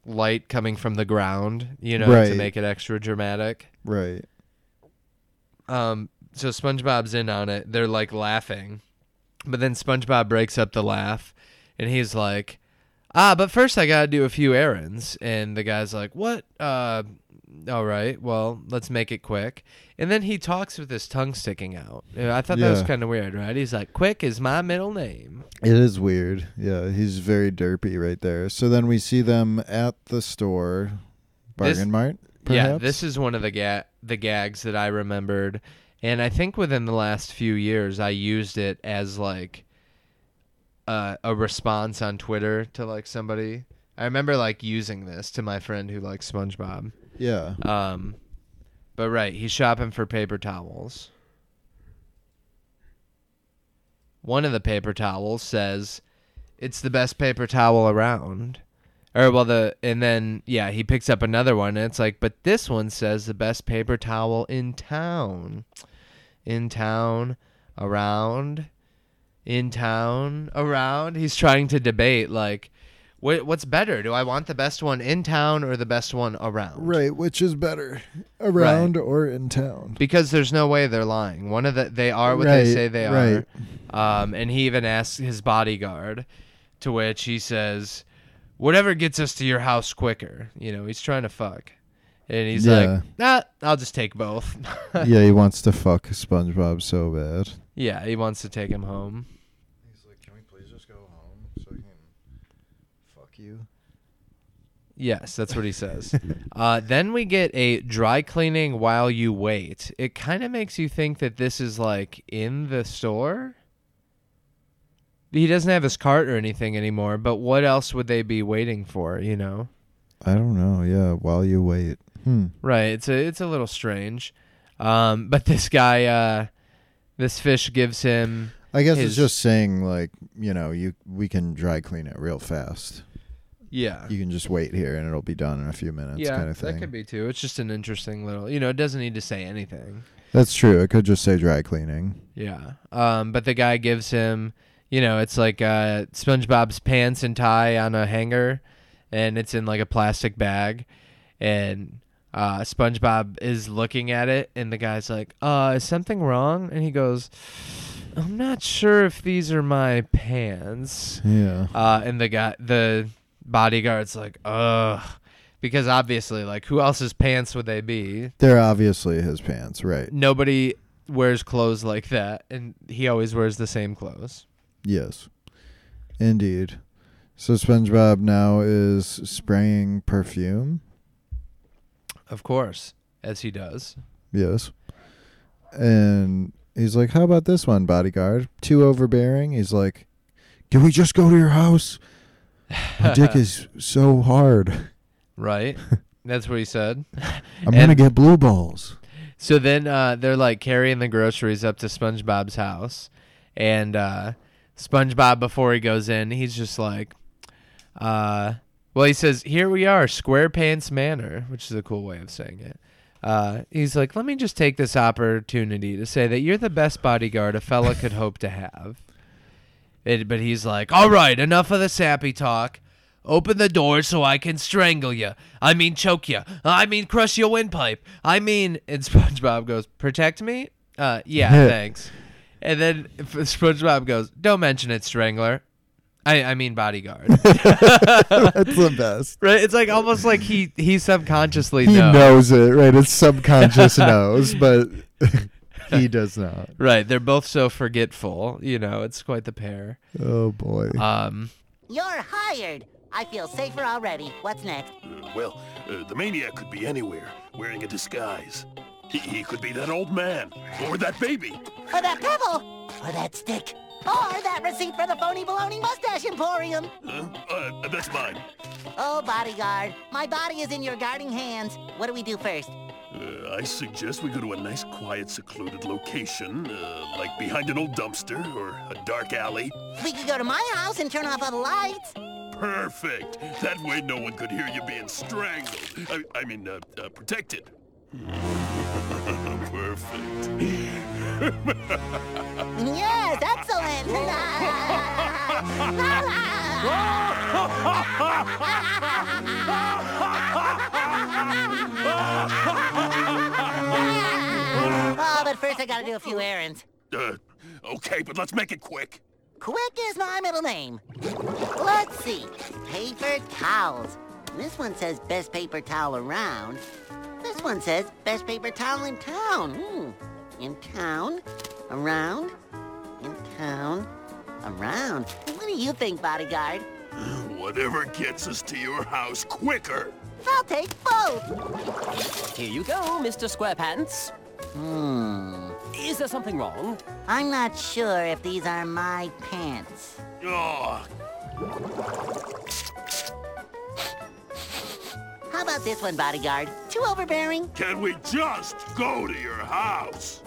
light coming from the ground, you know, to make it extra dramatic. Right. Um, so SpongeBob's in on it. They're like laughing, but then SpongeBob breaks up the laugh, and he's like, "Ah, but first I gotta do a few errands." And the guy's like, "What? Uh, all right. Well, let's make it quick." And then he talks with his tongue sticking out. I thought that was Yeah. kind of weird, right? He's like, "Quick is my middle name." It is weird. Yeah, he's very derpy right there. So then we see them at the store, This- Bargain Mart. Yeah, this is one of the ga- the gags that I remembered, and I think within the last few years I used it as like uh, a response on Twitter to like somebody. I remember like using this to my friend who likes SpongeBob. yeah. Um, but right, he's shopping for paper towels. One of the paper towels says, "It's the best paper towel around." Or well, the and then yeah, he picks up another one, and it's like, but this one says the best paper towel in town, in town, around, in town, around. He's trying to debate like, what what's better? Do I want the best one in town or the best one around? Right, which is better, around or in town? because there's no way they're lying. One of the they are what Right, they say they right. are. Um, and he even asks his bodyguard, to which he says, "Whatever gets us to your house quicker." You know, he's trying to fuck, and he's Yeah. like, "Nah, I'll just take both." yeah, he wants to fuck SpongeBob so bad. yeah, he wants to take him home. He's like, "Can we please just go home so I can fuck you?" Yes, that's what he says. uh, then we get a dry cleaning while you wait. It kind of makes you think that this is like in the store. He doesn't have his cart or anything anymore, but what else would they be waiting for, you know? I don't know. Yeah, while you wait. Hmm. Right, it's a it's a little strange. Um, but this guy uh this fish gives him I guess His- it's just saying like, you know, you we can dry clean it real fast. Yeah. You can just wait here and it'll be done in a few minutes yeah, kind of thing. that could be too. It's just an interesting little, you know, it doesn't need to say anything. That's true. It could just say dry cleaning. Yeah. Um, but the guy gives him, you know, it's like uh, SpongeBob's pants and tie on a hanger, and it's in like a plastic bag, and uh, SpongeBob is looking at it, and the guy's like, "Uh, is something wrong?" And he goes, "I'm not sure if these are my pants." Yeah. Uh, and the guy, the bodyguard's like, "Ugh," because obviously, like, who else's pants would they be? They're obviously his pants, right? nobody wears clothes like that and he always wears the same clothes Yes. Indeed. So SpongeBob now is spraying perfume. of course as he does Yes. And he's like, How about this one, bodyguard? Too overbearing? He's like, Can we just go to your house? My dick is so hard. right. That's what he said. I'm gonna get blue balls. so then uh, they're like carrying the groceries up to spongebob's house. And uh, spongebob before he goes in he's just like uh, well he says here we are squarepants manor which is a cool way of saying it. Uh, he's like let me just take this opportunity to say that you're the best bodyguard a fella could hope to have It, but he's like, all right, enough of the sappy talk. Open the door so I can strangle you. I mean, choke you. I mean, crush your windpipe. I mean, and SpongeBob goes, protect me? Uh, yeah, thanks. And then SpongeBob goes, don't mention it, strangler. I, I mean, bodyguard. That's the best. right? It's like almost like he he subconsciously He knows. knows it, right? It's subconscious knows, but he does not. Right? They're both so forgetful. You know, it's quite the pair. Oh boy. Um, You're hired. I feel safer already. What's next? Uh, well, uh, the maniac could be anywhere, wearing a disguise. He, he could be that old man, or that baby. Or that pebble. Or that stick. Or that receipt for the phony baloney mustache emporium. Huh? Uh, that's mine. Oh, bodyguard. My body is in your guarding hands. What do we do first? Uh, I suggest we go to a nice, quiet, secluded location, uh, like behind an old dumpster or a dark alley. We could go to my house and turn off all the lights. Perfect. That way no one could hear you being strangled. I, I mean, uh, uh, protected. Perfect. Yes, excellent. first I gotta do a few errands. Uh, okay, but let's make it quick. Quick is my middle name. Let's see. Paper towels. This one says best paper towel around. This one says best paper towel in town. Hmm. In town, around, in town, around. What do you think, bodyguard? Whatever gets us to your house quicker. I'll take both. Here you go, Mr. Squarepants. Hmm. Is there something wrong? I'm not sure if these are my pants. Oh, How about this one, bodyguard? Too overbearing? can we just go to your house?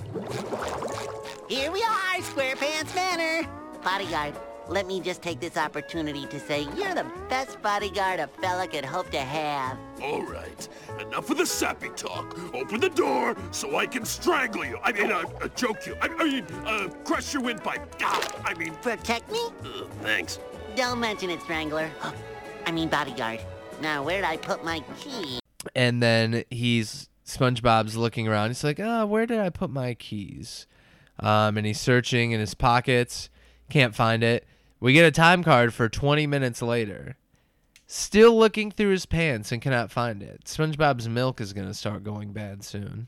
Here we are, SquarePants Manor. Bodyguard, let me just take this opportunity to say you're the best bodyguard a fella could hope to have. All right, enough of the sappy talk. Open the door so I can strangle you. I mean, uh, uh, choke you. I, I mean, uh, crush your windpipe. Ah, I mean, Protect me? uh, thanks. Don't mention it, Strangler. I mean, bodyguard. Now, where'd I put my key? And then he's SpongeBob's looking around. He's like, "Ah, where did I put my keys?" Um, and he's searching in his pockets, can't find it. We get a time card for 20 minutes later. Still looking through his pants and cannot find it. SpongeBob's milk is gonna start going bad soon.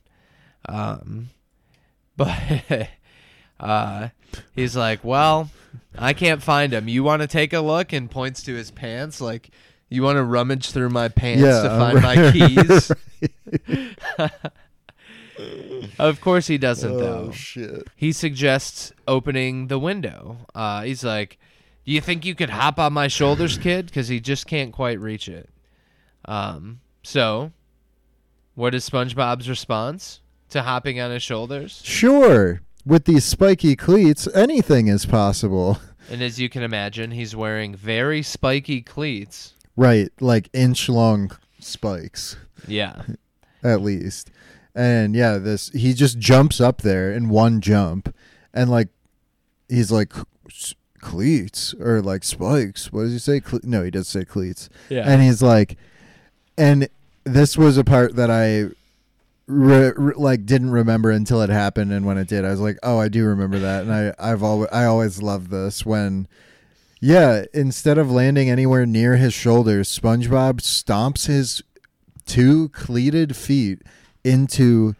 Um, but uh, he's like, "Well, I can't find him. You want to take a look?" And points to his pants, like, "You want to rummage through my pants to find my keys?" Of course he doesn't, Oh though. shit. He suggests opening the window. Uh, he's like, "Do you think you could hop on my shoulders, kid?" Because he just can't quite reach it. Um, so, what is SpongeBob's response to hopping on his shoulders? Sure. With these spiky cleats, anything is possible. And as you can imagine, he's wearing very spiky cleats. Right, like inch long spikes Yeah. at least. And yeah, this he just jumps up there in one jump and like he's like "S- cleats or like spikes. What does he say? Cle- no, he does say cleats. Yeah. And he's like and this was a part that I re- re- like didn't remember until it happened and when it did I was like, "Oh, I do remember that." And I I've always I always loved this when yeah, instead of landing anywhere near his shoulders, SpongeBob stomps his two cleated feet into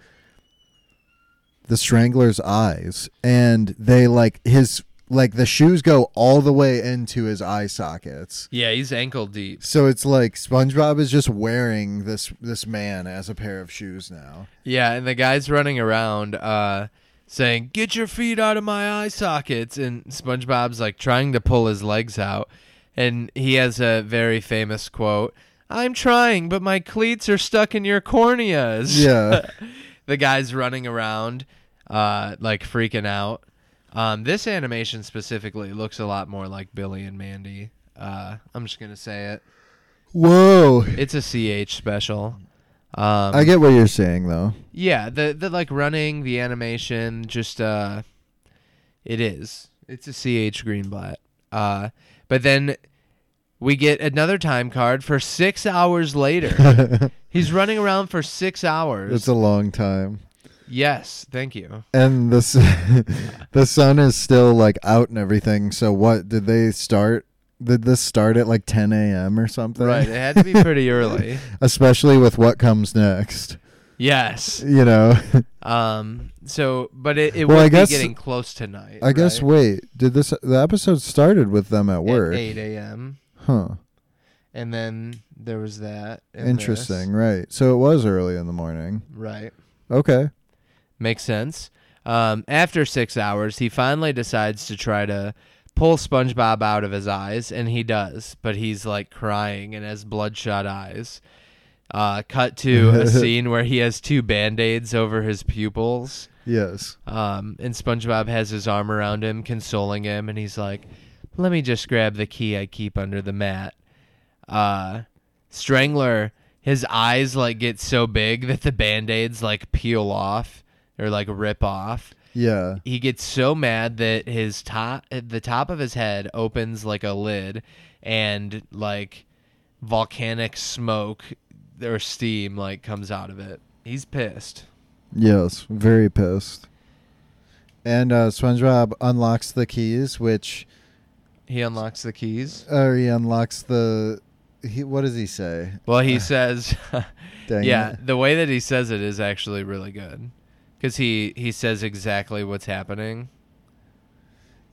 the strangler's eyes and they like his like the shoes go all the way into his eye sockets. Yeah, he's ankle deep. So it's like SpongeBob is just wearing this this man as a pair of shoes now. Yeah, and the guy's running around uh, saying, "Get your feet out of my eye sockets!" And SpongeBob's like trying to pull his legs out, and he has a very famous quote: "I'm trying, but my cleats are stuck in your corneas." Yeah. the guy's running around, uh, like freaking out. Um, this animation specifically looks a lot more like Billy and Mandy. Uh, I'm just gonna say it. Whoa. It's a CH special. Um, I get what you're saying though. yeah, the the like running the animation just uh it is. It's a CH Greenblatt. Uh but then we get another time card for 6 hours later. He's running around for 6 hours. It's a long time. Yes, thank you. And the the sun is still like out and everything. So what did they start? Did this start at like 10 a.m. or something? Right, it had to be pretty early. Especially with what comes next. Yes. You know. Um so but it, it Well, I guess- be getting close to night. I guess. Wait, did this? The episode started with them at At work. 8 a.m. Huh. And then there was that. Interesting. this. Right. So it was early in the morning. Right. Okay. Makes sense. Um, after six hours, he finally decides to try to pull SpongeBob out of his eyes, and he does, but he's like crying and has bloodshot eyes. Uh, cut to a scene where he has two band aids over his pupils. Yes. Um, and SpongeBob has his arm around him, consoling him, and he's like, "Let me just grab the key I keep under the mat." Uh, Strangler, his eyes like get so big that the band aids like peel off or like rip off. Yeah. he gets so mad that his top the top of his head opens like a lid and like volcanic smoke or steam like comes out of it. He's pissed. Yes, very pissed. And uh, SpongeBob unlocks the keys, which He unlocks the keys. or he unlocks the. He, what does he say? Well, he says Yeah, it. the way that he says it is actually really good. Cuz he he says exactly what's happening.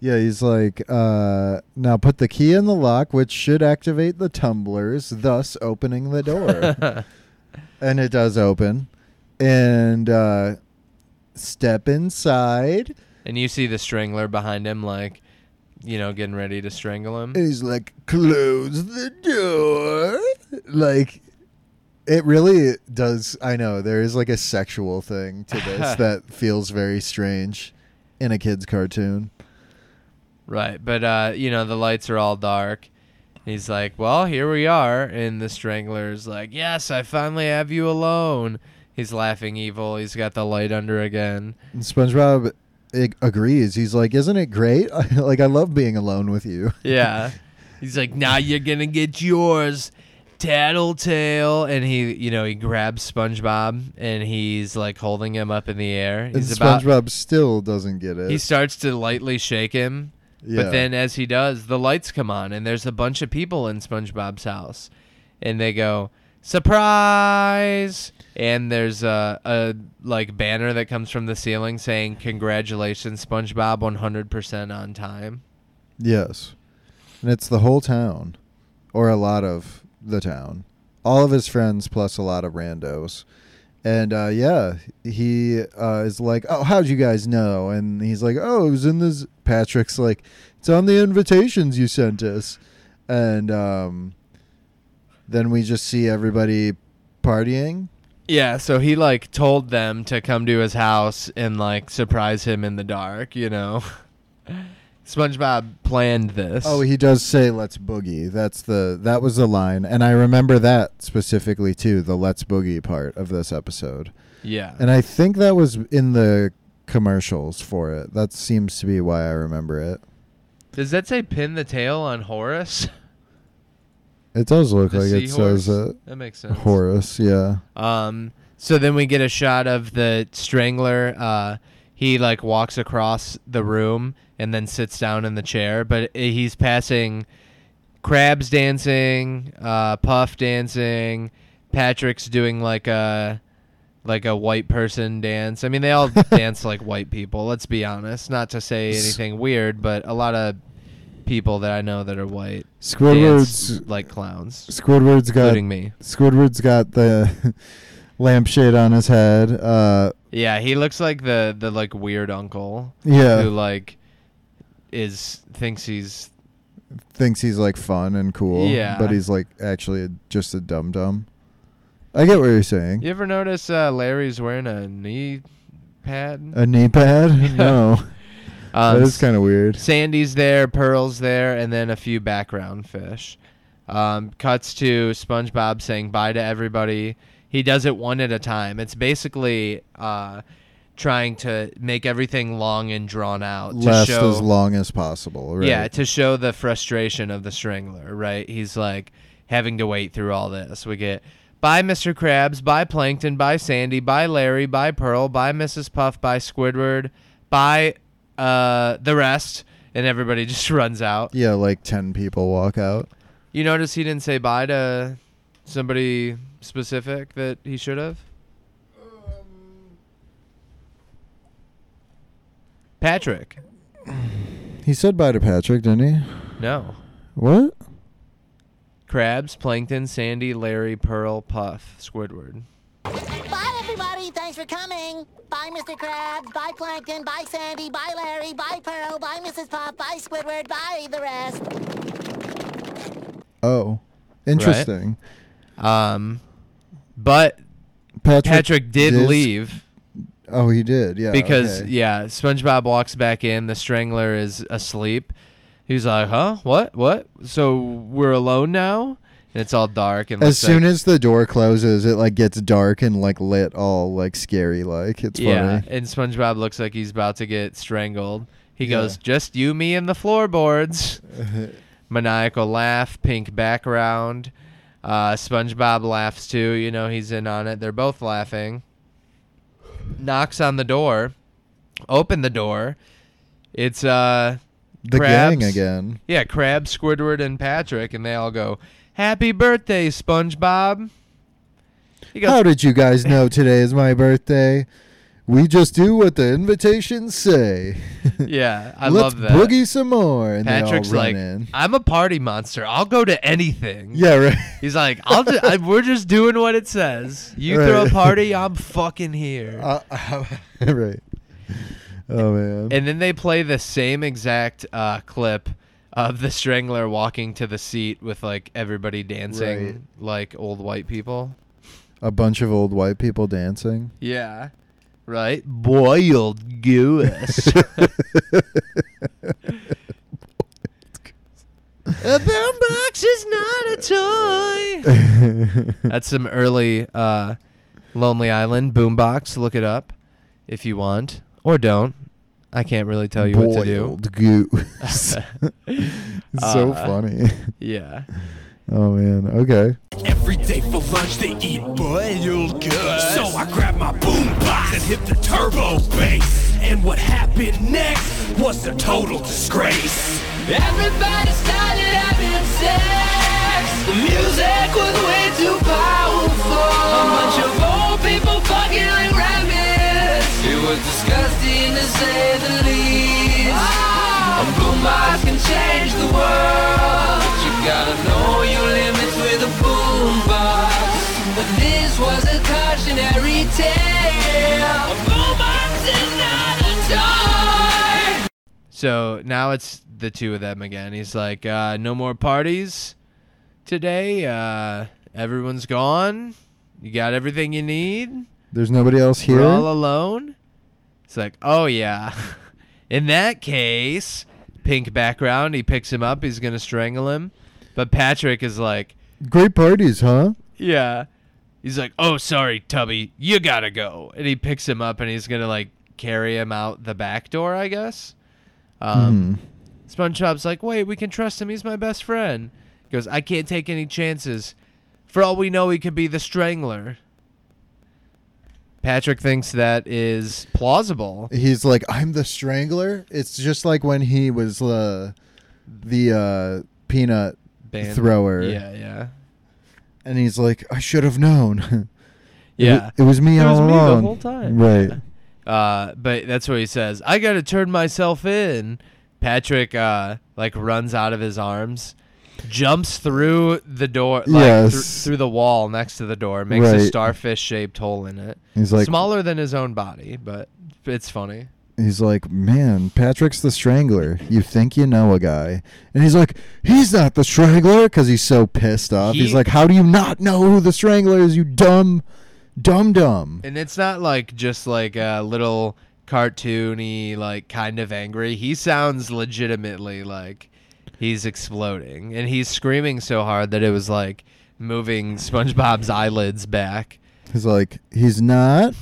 Yeah, he's like, uh, now put the key in the lock, which should activate the tumblers, thus opening the door. and it does open. And uh, step inside. And you see the strangler behind him like you know, getting ready to strangle him. And he's like, close the door. Like, it really does. I know there is like a sexual thing to this that feels very strange in a kid's cartoon. Right, but uh, you know the lights are all dark. He's like, "Well, here we are," and the strangler's like, "Yes, I finally have you alone." He's laughing evil. He's got the light under again. And SpongeBob ag- agrees. He's like, isn't it great? like, I love being alone with you. Yeah, he's like, "Now you're gonna get yours, Tattletale," and he, you know, he grabs SpongeBob and he's like holding him up in the air. And He's about. SpongeBob still doesn't get it. He starts to lightly shake him. Yeah. But then as he does, the lights come on and there's a bunch of people in SpongeBob's house. And they go, "Surprise!" And there's a a like banner that comes from the ceiling saying, "Congratulations, SpongeBob, 100% on time." Yes. And it's the whole town, or a lot of the town. All of his friends plus a lot of randos. And uh, yeah, he uh, is like, "Oh, how'd you guys know?" And he's like, "Oh, it was in this." Patrick's like, "It's on the invitations you sent us," and um, then we just see everybody partying. Yeah, so he like told them to come to his house and like surprise him in the dark, you know. SpongeBob planned this. Oh, he does say "Let's boogie." That's the that was the line, and I remember that specifically too. The "Let's boogie" part of this episode, yeah. and I think that was in the commercials for it. That seems to be why I remember it. Does that say pin the tail on Horace? It does look The like it seahorse? says uh, That makes sense. Horace. Yeah, Um, so then we get a shot of the strangler. Uh, he like walks across the room and then sits down in the chair, but he's passing Krabs dancing, uh, puff dancing. Patrick's doing like a like a white person dance. I mean, they all dance like white people. Let's be honest. Not to say anything weird, but a lot of people that I know that are white Squidward's like clowns, Squidward's got including me. Squidward's got the lampshade on his head. Uh, Yeah, he looks like the the like weird uncle yeah, who like is thinks he's thinks he's like fun and cool. Yeah. but he's like actually a, just a dum dum. I get what you're saying. You ever notice uh, Larry's wearing a knee pad? A knee pad? no, Um, that is kind of weird. Sandy's there, Pearl's there, and then a few background fish. Um, cuts to SpongeBob saying bye to everybody. He does it one at a time. It's basically uh, trying to make everything long and drawn out to Last show as long as possible. Right? Yeah, to show the frustration of the strangler, right? He's like having to wait through all this. We get bye Mr. Krabs, bye Plankton, bye Sandy, bye Larry, bye Pearl, bye Mrs. Puff, bye Squidward, bye uh the rest, and everybody just runs out. yeah, like ten people walk out. You notice he didn't say bye to somebody specific that he should have? Patrick. He said bye to Patrick, didn't he? No. What? Krabs, Plankton, Sandy, Larry, Pearl, Puff, Squidward. Bye, everybody. Thanks for coming. Bye, Mr. Krabs. Bye, Plankton. Bye, Sandy. Bye, Larry. Bye, Pearl. Bye, Mrs. Puff. Bye, Squidward. Bye, the rest. Oh, interesting. Um, but Patrick, Patrick did leave Oh, he did. Yeah, because okay. yeah, SpongeBob walks back in. The Strangler is asleep. He's like, "Huh? What? What? So we're alone now?" and it's all dark and As soon like- as the door closes, it like gets dark and like lit, all like scary. Like it's yeah, funny. and SpongeBob looks like he's about to get strangled. He Yeah. goes, "Just you, me, and the floorboards." Maniacal laugh, pink background. Uh, SpongeBob laughs too. You know he's in on it. They're both laughing. Knocks on the door. Open the door. It's uh the Krabs. gang again. yeah, Crab, Squidward, and Patrick, and they all go, "Happy birthday, SpongeBob." He goes, How did you guys know today is my birthday? We just do what the invitations say. "Yeah, I Let's love that." boogie some more. And Patrick's they all run like, in. "I'm a party monster. I'll go to anything." Yeah, right. He's like, "I'll. Ju- I, we're just doing what it says. You Right. throw a party, I'm fucking here." Uh, right. Oh man. and then they play the same exact uh, clip of the Strangler walking to the seat with like everybody dancing Right. like old white people. a bunch of old white people dancing. Yeah. Right? Boiled goose. a boombox is not a toy. That's some early uh, Lonely Island boombox. Look it up if you want. Or don't. I can't really tell you what to do. Boiled goose. So Uh, funny. Yeah. Oh man. Okay. Every day for lunch they eat boiled goods. So I grabbed my boombox and hit the turbo bass. And what happened next was a total disgrace. Everybody started having sex. The music was way too powerful. A bunch of old people fucking like rabbits. It was disgusting to say the least. Ah. A boombox can change the world. But you gotta know your limits with a boombox. But this was a cautionary tale. A boombox is not a toy. So now it's the two of them again. He's like, uh, no more parties today. Uh, everyone's gone. You got everything you need. There's nobody else here. We're here. all alone. It's like, oh yeah. In that case, pink background. He picks him up. He's gonna strangle him. But Patrick is like, Great parties, huh? yeah. He's like, oh sorry, Tubby, you gotta go. And he picks him up and he's gonna like carry him out the back door, I guess. Um, Hmm. SpongeBob's like, wait, we can trust him. He's my best friend. He goes, I can't take any chances. For all we know, he could be the Strangler. Patrick thinks that is plausible. He's like, I'm the strangler. It's just like when he was uh, the uh, peanut Band- thrower. Yeah, yeah. And he's like, I should have known. Yeah. It, was me It all was me the along. whole time. Right. Uh, but that's what he says. I gotta turn myself in. Patrick uh, like runs out of his arms, jumps through the door, like Yes. through the wall next to the door, makes a starfish-shaped hole in it. He's like, Smaller than his own body, but it's funny. He's like, man, Patrick's the strangler. You think you know a guy, and he's like, he's not the strangler because he's so pissed off. He- he's like, how do you not know who the strangler is? You dumb, dumb, dumb. And it's not like just like a little cartoony, like kind of angry. He sounds legitimately like he's exploding, and he's screaming so hard that it was like moving SpongeBob's eyelids back. He's like, he's not.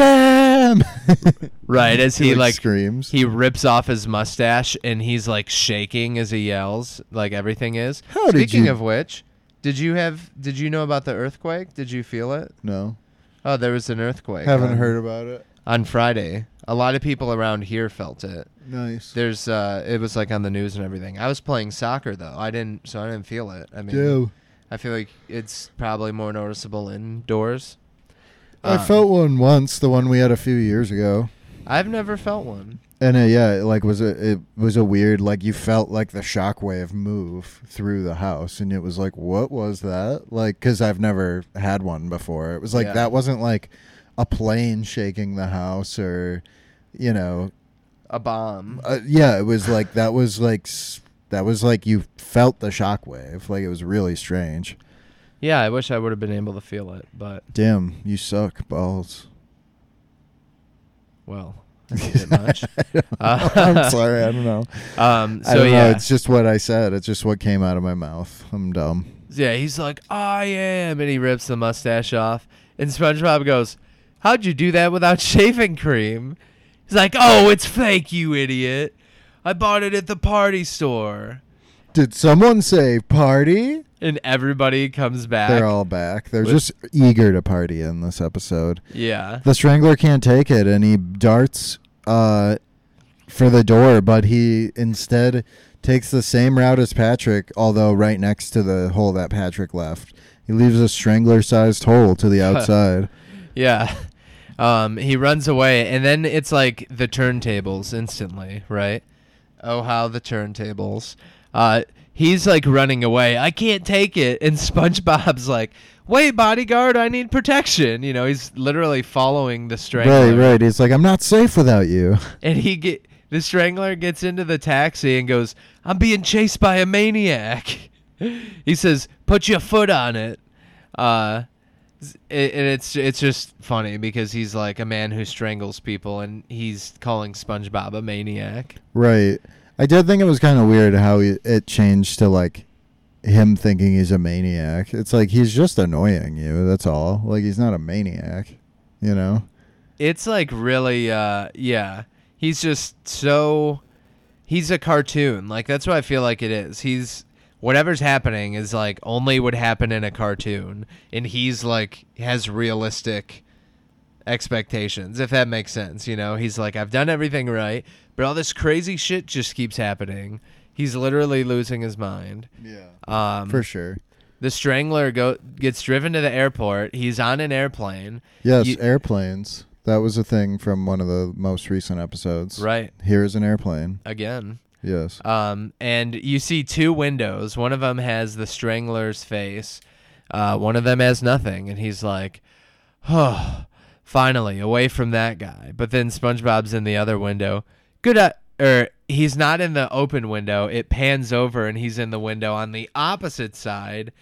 Am. Right as he, He, like, like screams. he rips off his mustache and he's like shaking as he yells, like everything is. How did Speaking you- of which, did you have? Did you know about the earthquake? Did you feel it? no, Oh, there was an earthquake. haven't on- heard about it. on Friday. A lot of people around here felt it. Nice. There's uh it was like on the news and everything. I was playing soccer though. I didn't so I didn't feel it. I mean. I feel like it's probably more noticeable indoors. I Um, felt one once, the one we had a few years ago. I've never felt one. And uh, yeah, it, like was a it was a weird like you felt like the shockwave move through the house, and it was like, what was that? Like, because I've never had one before. It was like Yeah. that wasn't like a plane shaking the house or, you know, A bomb. uh, yeah, it was like that was like s- that was like you felt the shockwave. Like it was really strange. Yeah, I wish I would have been able to feel it, but Damn, you suck balls. well, I get much. Uh, I'm sorry, I don't know. Um I so don't yeah. know. It's just what I said. It's just what came out of my mouth. I'm dumb. Yeah, he's like, I am, and he rips the mustache off. And SpongeBob goes, How'd you do that without shaving cream? He's like, Oh, it's fake, you idiot. I bought it at the party store. Did someone say party? And everybody comes back. They're all back. They're With- just eager to party in this episode. yeah. The Strangler can't take it, and he darts uh, for the door, but he instead takes the same route as Patrick, although right next to the hole that Patrick left. He leaves a strangler-sized hole to the outside. Yeah. Um, he runs away, and then it's like the turntables instantly, right? Oh, how the turntables. Uh, he's like running away. I can't take it. And SpongeBob's like, wait, bodyguard, I need protection. You know, he's literally following the strangler. right, right. He's like, I'm not safe without you. And he get the strangler gets into the taxi and goes, "I'm being chased by a maniac." he says, "Put your foot on it." Uh, it, and it's it's just funny because he's like a man who strangles people, and he's calling SpongeBob a maniac. Right. I did think it was kind of weird how he, it changed to like him thinking he's a maniac. It's like he's just annoying you. That's all. Like he's not a maniac. You know. It's like really, uh, yeah. He's just so. He's a cartoon. Like that's what I feel like it is. He's whatever's happening is like only would happen in a cartoon, and he's like has realistic expectations. If that makes sense, you know. He's like, I've done everything right, but all this crazy shit just keeps happening. He's literally losing his mind. Yeah. Um, For sure. The Strangler go gets driven to the airport. He's on an airplane. Yes, You- airplanes. That was a thing from one of the most recent episodes. Right. Here's an airplane. again. Yes. Um, and you see two windows. One of them has the strangler's face. Uh, one of them has nothing, and he's like, "Oh, finally away from that guy." But then SpongeBob's in the other window. Good, uh, or he's not in the open window. It pans over, and he's in the window on the opposite side.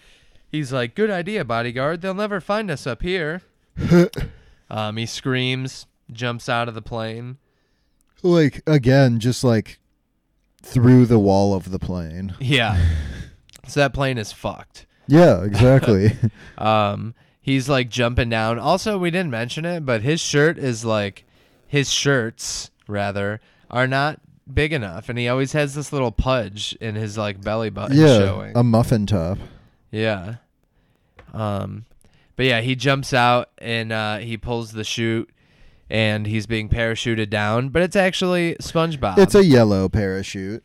He's like, "Good idea, bodyguard. They'll never find us up here." um, he screams, jumps out of the plane. like again, just like through the wall of the plane. Yeah. so that plane is fucked. Yeah, exactly. Um, he's like jumping down. Also, we didn't mention it, but his shirt is like his shirts rather are not big enough, and he always has this little pudge in his like belly button yeah, showing. a muffin top. yeah. Um, but yeah, he jumps out and uh, he pulls the chute, and he's being parachuted down. But it's actually SpongeBob. It's a yellow parachute.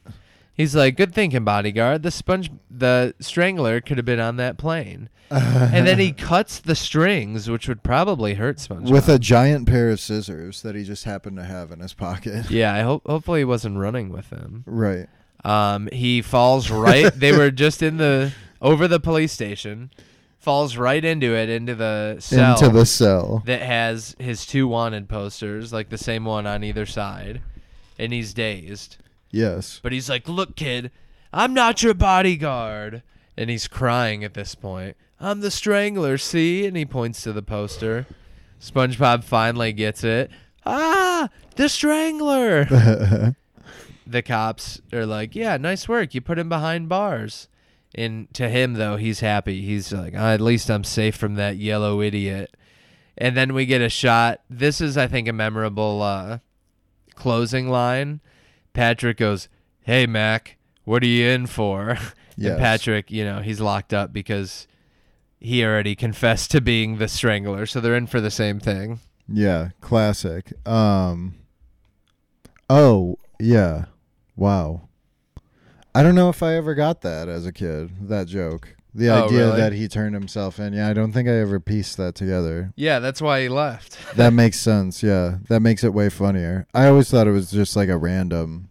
He's like, "Good thinking, bodyguard. The sponge, the strangler could have been on that plane." and then he cuts the strings, which would probably hurt SpongeBob. with a giant pair of scissors that he just happened to have in his pocket. yeah, I hope hopefully he wasn't running with them. Right. Um, he falls right. they were just in the over the police station. Falls right into it, into the cell Into the cell. that has his two wanted posters, like the same one on either side, and he's dazed. Yes. But he's like, "Look, kid, I'm not your bodyguard," and he's crying at this point. I'm the Strangler, see? And he points to the poster. SpongeBob finally gets it. Ah, the Strangler. the cops are like, "Yeah, nice work. You put him behind bars." And to him though, he's happy. He's like, "Ah, "At least I'm safe from that yellow idiot." And then we get a shot. This is, I think, a memorable uh, closing line. Patrick goes, "Hey Mac, what are you in for?" Yes. And Patrick, you know, he's locked up because he already confessed to being the strangler, so they're in for the same thing. Yeah, classic. Um Oh, yeah. Wow. I don't know if I ever got that as a kid, that joke. The Oh, idea really? that he turned himself in. Yeah, I don't think I ever pieced that together. Yeah, that's why he left. That makes sense. Yeah. That makes it way funnier. I always thought it was just like a random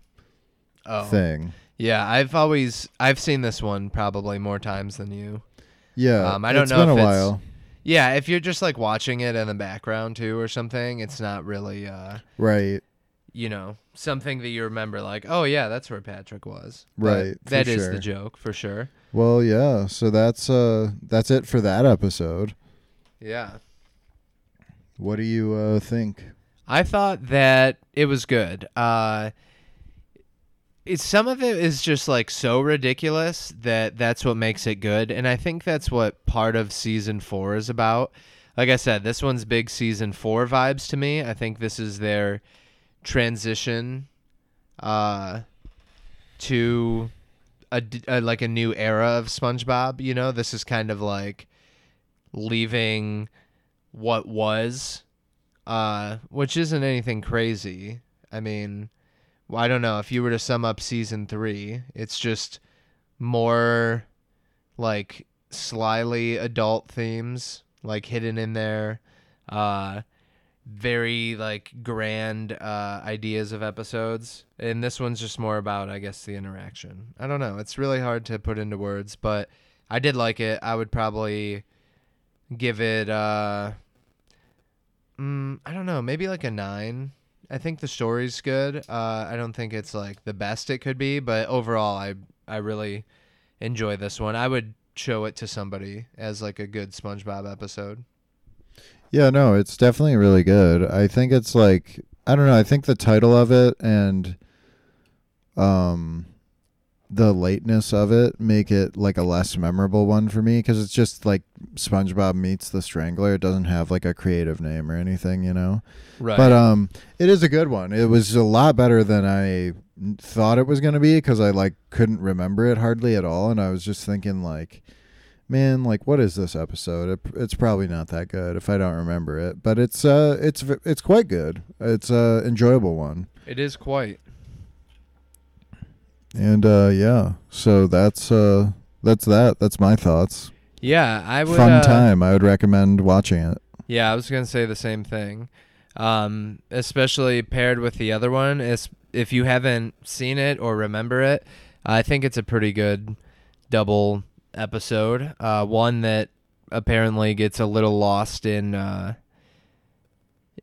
Oh, thing. yeah. I've always I've seen this one probably more times than you. Yeah. Um, I don't it's know been if a it's- while. Yeah, if you're just like watching it in the background too or something, it's not really uh Right. you know something that you remember like oh yeah that's where patrick was But Right, for that is sure. the joke for sure Well, yeah. So that's uh that's it for that episode. yeah What do you uh think? i thought that it was good uh it's some of it is just like so ridiculous that that's what makes it good and i think that's what part of season four is about like i said this one's big season four vibes to me i think this is their transition uh to a, a- like a new era of spongebob you know this is kind of like leaving what was uh which isn't anything crazy i mean well, I don't know. If you were to sum up season three, it's just more like slyly adult themes, like hidden in there. Uh, very like grand uh, ideas of episodes, and this one's just more about, I guess, the interaction. I don't know. It's really hard to put into words, but I did like it. I would probably give it. Uh, mm, I don't know. Maybe like a nine. I think the story's good. Uh, I don't think it's like the best it could be, but overall, I I really enjoy this one. I would show it to somebody as like a good SpongeBob episode. Yeah, no, it's definitely really good. I think it's like I don't know, I think the title of it and um the lateness of it make it like a less memorable one for me because it's just like SpongeBob meets the Strangler. It doesn't have like a creative name or anything, you know. Right. But um, it is a good one. It was a lot better than I thought it was gonna be because I like couldn't remember it hardly at all, and I was just thinking like, man, like what is this episode? It, it's probably not that good if I don't remember it, but it's uh, it's it's quite good. It's a enjoyable one. it is quite. And uh yeah, so that's uh that's that. That's my thoughts. Yeah, I would. Fun uh, time. I would recommend watching it. Yeah, I was gonna say the same thing. Um, especially paired with the other one, is if you haven't seen it or remember it, I think it's a pretty good double episode. Uh, one that apparently gets a little lost in uh,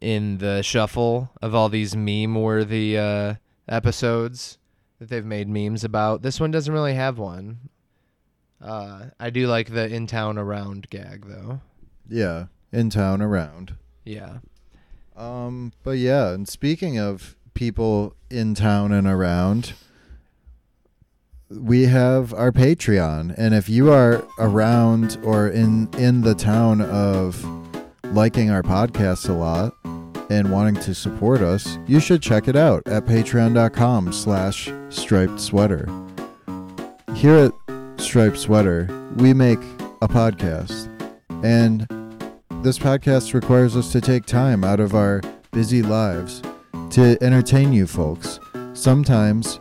in the shuffle of all these meme worthy uh, episodes that they've made memes about. This one doesn't really have one. Uh, I do like the in town around gag though. Yeah, in town around. Yeah. Um, but yeah, and speaking of people in town and around, we have our Patreon, and if you are around or in in the town of liking our podcast a lot and wanting to support us, you should check it out at patreon.com slash striped sweater. Here at Striped Sweater, we make a podcast, and this podcast requires us to take time out of our busy lives to entertain you folks. Sometimes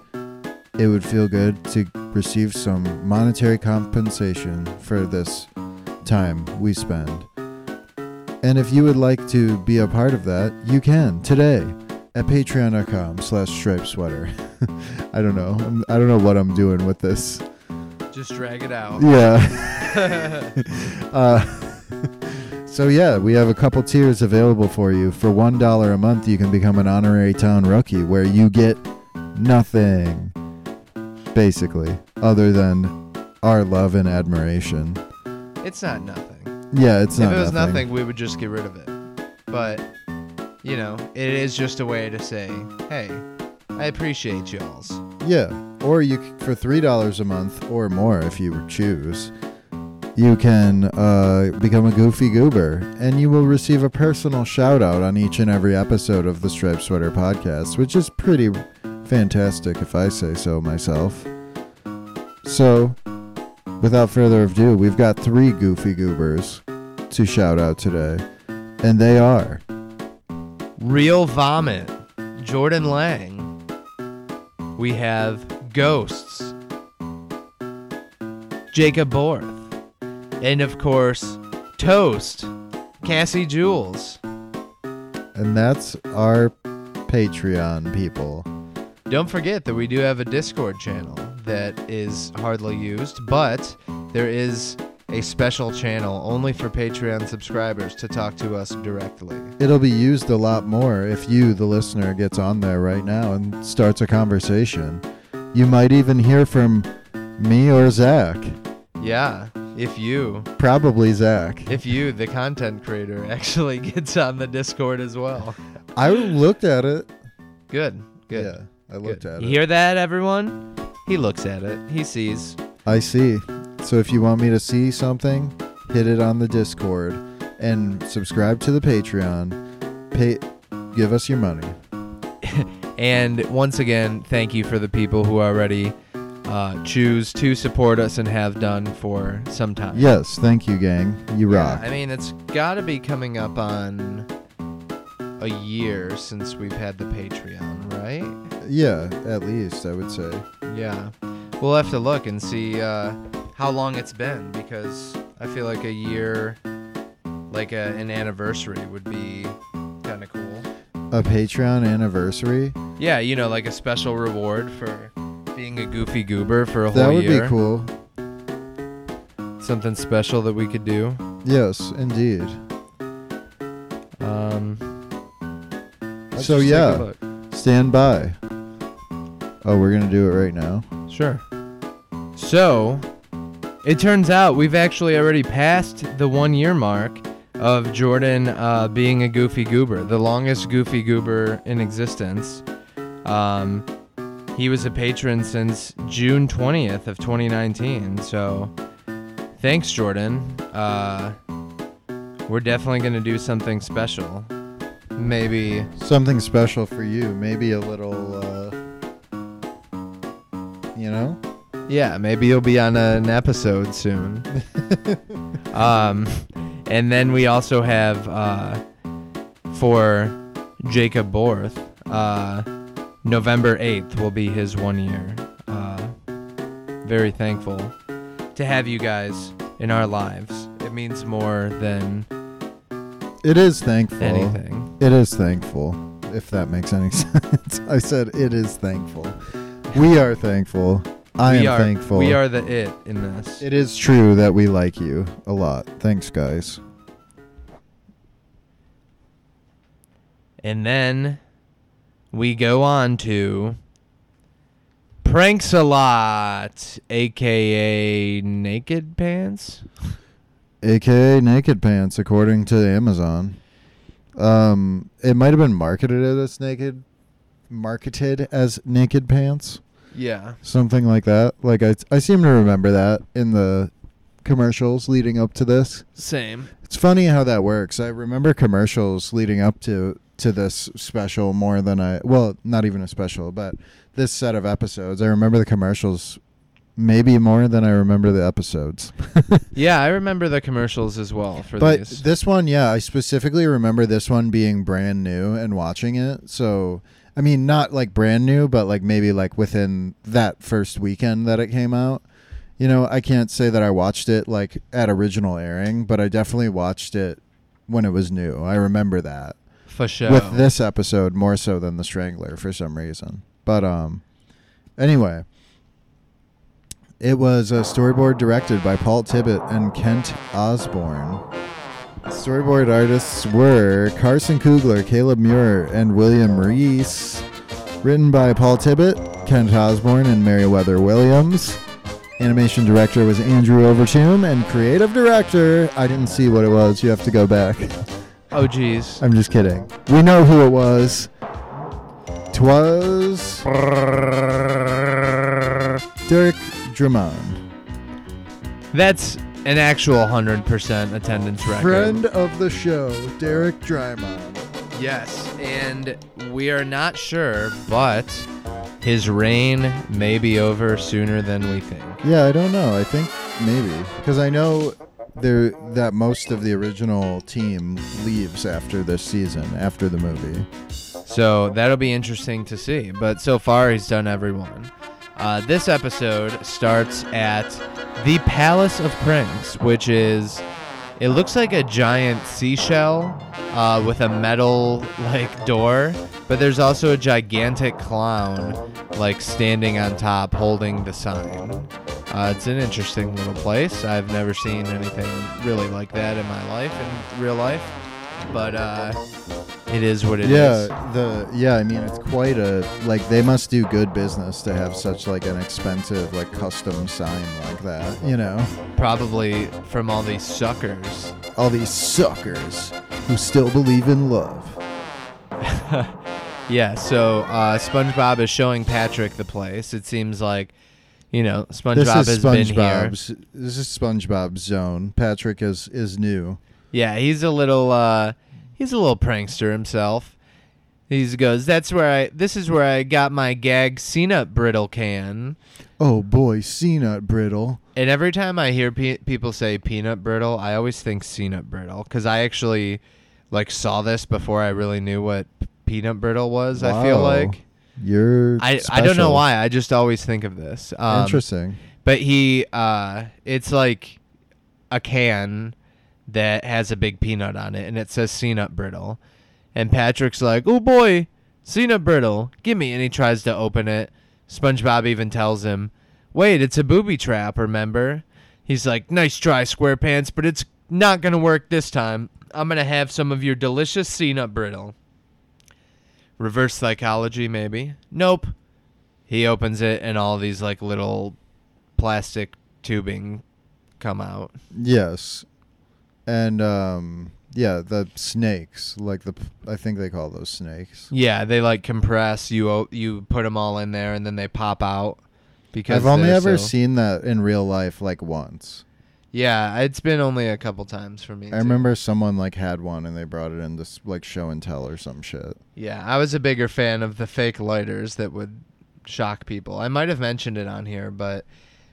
it would feel good to receive some monetary compensation for this time we spend. And if you would like to be a part of that, you can today at patreon.com slash stripe sweater. I don't know. I'm, I don't know what I'm doing with this. Just drag it out. Yeah. uh, so yeah, we have a couple tiers available for you. For one dollar a month, you can become an honorary town rookie, where you get nothing, basically, other than our love and admiration. It's not nothing. Yeah, it's if not If it was nothing. nothing, we would just get rid of it. But, you know, it is just a way to say, hey, I appreciate y'all's. Yeah, or you c- for three dollars a month or more if you choose, you can uh, become a goofy goober, and you will receive a personal shout out on each and every episode of the Striped Sweater podcast, which is pretty fantastic if I say so myself. So, without further ado, we've got three goofy goobers to shout out today, and they are Real Vomit, Jordan Lang. We have Ghosts, Jacob Borth, and of course, Toast, Cassie Jules. and that's our Patreon people. Don't forget that we do have a Discord channel that is hardly used, but there is a special channel only for Patreon subscribers to talk to us directly. It'll be used a lot more if you, the listener, gets on there right now and starts a conversation. You might even hear from me or Zach. Yeah, if you, Probably Zach. if you, the content creator, actually gets on the Discord as well. I looked at it. Good, good. Yeah. I looked at You it. hear that, everyone? He looks at it. He sees. I see. So if you want me to see something, hit it on the Discord and subscribe to the Patreon. Pay, give us your money. And once again, thank you for the people who already uh, choose to support us and have done for some time. Yes, thank you, gang. You rock. I mean, it's got to be coming up on a year since we've had the Patreon, right? yeah, at least I would say. Yeah. We'll have to look and see uh, how long it's been because I feel like a year, like a, an anniversary, would be kind of cool. A Patreon anniversary. Yeah, you know, like a special reward for being a goofy goober for a whole year. That would be cool. Something special that we could do. Yes, indeed. Let's So, just take a yeah. Stand by. Oh, we're gonna do it right now. Sure. So, it turns out we've actually already passed the one year mark of Jordan uh, being a goofy goober, the longest goofy goober in existence. Um, he was a patron since June 20th of 2019. So, thanks, Jordan. Uh, we're definitely going to do something special. Maybe Something special for you. Maybe a little. uh You know. Yeah, maybe you'll be on an episode soon. um, and then we also have uh, for Jacob Borth, uh, November 8th will be his one year. Uh, very thankful to have you guys in our lives. It means more than It is thankful. anything. It is thankful, if that makes any sense. I said it is thankful. We are thankful. I we am are, thankful. We are the it in this. It is true that we like you a lot. Thanks, guys. And then we go on to Pranks a Lot, aka Naked Pants. AKA Naked Pants, according to Amazon. Um, it might have been marketed as naked, marketed as Naked Pants, Yeah. something like that. Like I, I seem to remember that in the commercials leading up to this. Same. It's funny how that works. I remember commercials leading up to to this special more than I well, not even a special, but this set of episodes. I remember the commercials maybe more than I remember the episodes. Yeah, I remember the commercials as well for but these. this one, yeah, I specifically remember this one being brand new and watching it. So, I mean, not like brand new, but like maybe like within that first weekend that it came out. You know, I can't say that I watched it like at original airing, but I definitely watched it when it was new. I remember that. for sure. With this episode more so than The Strangler for some reason. But um anyway, it was a storyboard directed by Paul Tibbitt and Kent Osborne. Storyboard artists were Carson Kugler, Caleb Meurer, and William Reiss. Written by Paul Tibbitt, Kent Osborne, and Meriwether Williams. Animation director was Andrew Overtoom, and creative director, I didn't see what it was. You have to go back. oh, geez. I'm just kidding. We know who it was. Twas Drymon, That's an actual 100% attendance record. friend of the show, Derek Drymon. Yes, and we are not sure, but his reign may be over sooner than we think. Yeah, I don't know. I think maybe because I know there that most of the original team leaves after this season, after the movie. So that'll be interesting to see. But so far, he's done everyone. Uh, this episode starts at the Palace of Pranks, which is. It looks like a giant seashell uh, with a metal like door, but there's also a gigantic clown like standing on top holding the sign. Uh, it's an interesting little place. I've never seen anything really like that in my life, in real life, but uh, it is what it is. yeah, the yeah. I mean, it's quite a like. They must do good business to have such like an expensive like custom sign like that. You know, Probably from all these suckers. all these suckers who still believe in love. Yeah, so uh, SpongeBob is showing Patrick the place. It seems like, you know, SpongeBob has been here. This is SpongeBob's zone. Patrick is is new. Yeah, he's a little uh he's a little prankster himself. He goes, "That's where I this is where I got my gag peanut brittle can." Oh boy, peanut brittle. And every time I hear pe- people say peanut brittle, I always think peanut brittle cuz I actually like saw this before I really knew what peanut brittle was, I feel like. You're. I I don't know why. I just always think of this. Um, Interesting. But he, uh, it's like a can that has a big peanut on it, and it says peanut brittle. And Patrick's like, "Oh boy, peanut brittle, give me!" And he tries to open it. SpongeBob even tells him, "Wait, it's a booby trap. Remember?" He's like, "Nice try, SquarePants, but it's not gonna work this time. I'm gonna have some of your delicious peanut brittle." Reverse psychology, maybe. Nope. He opens it, and all these like little plastic tubing come out. Yes, and um, yeah, the snakes, like the, I think they call those snakes. Yeah, they like compress. You you put them all in there, and then they pop out. Because I've only ever so- seen that in real life, like once. Yeah, it's been only a couple times for me. I too. remember someone like had one and they brought it in to like show and tell or some shit. Yeah, I was a bigger fan of the fake lighters that would shock people. I might have mentioned it on here, but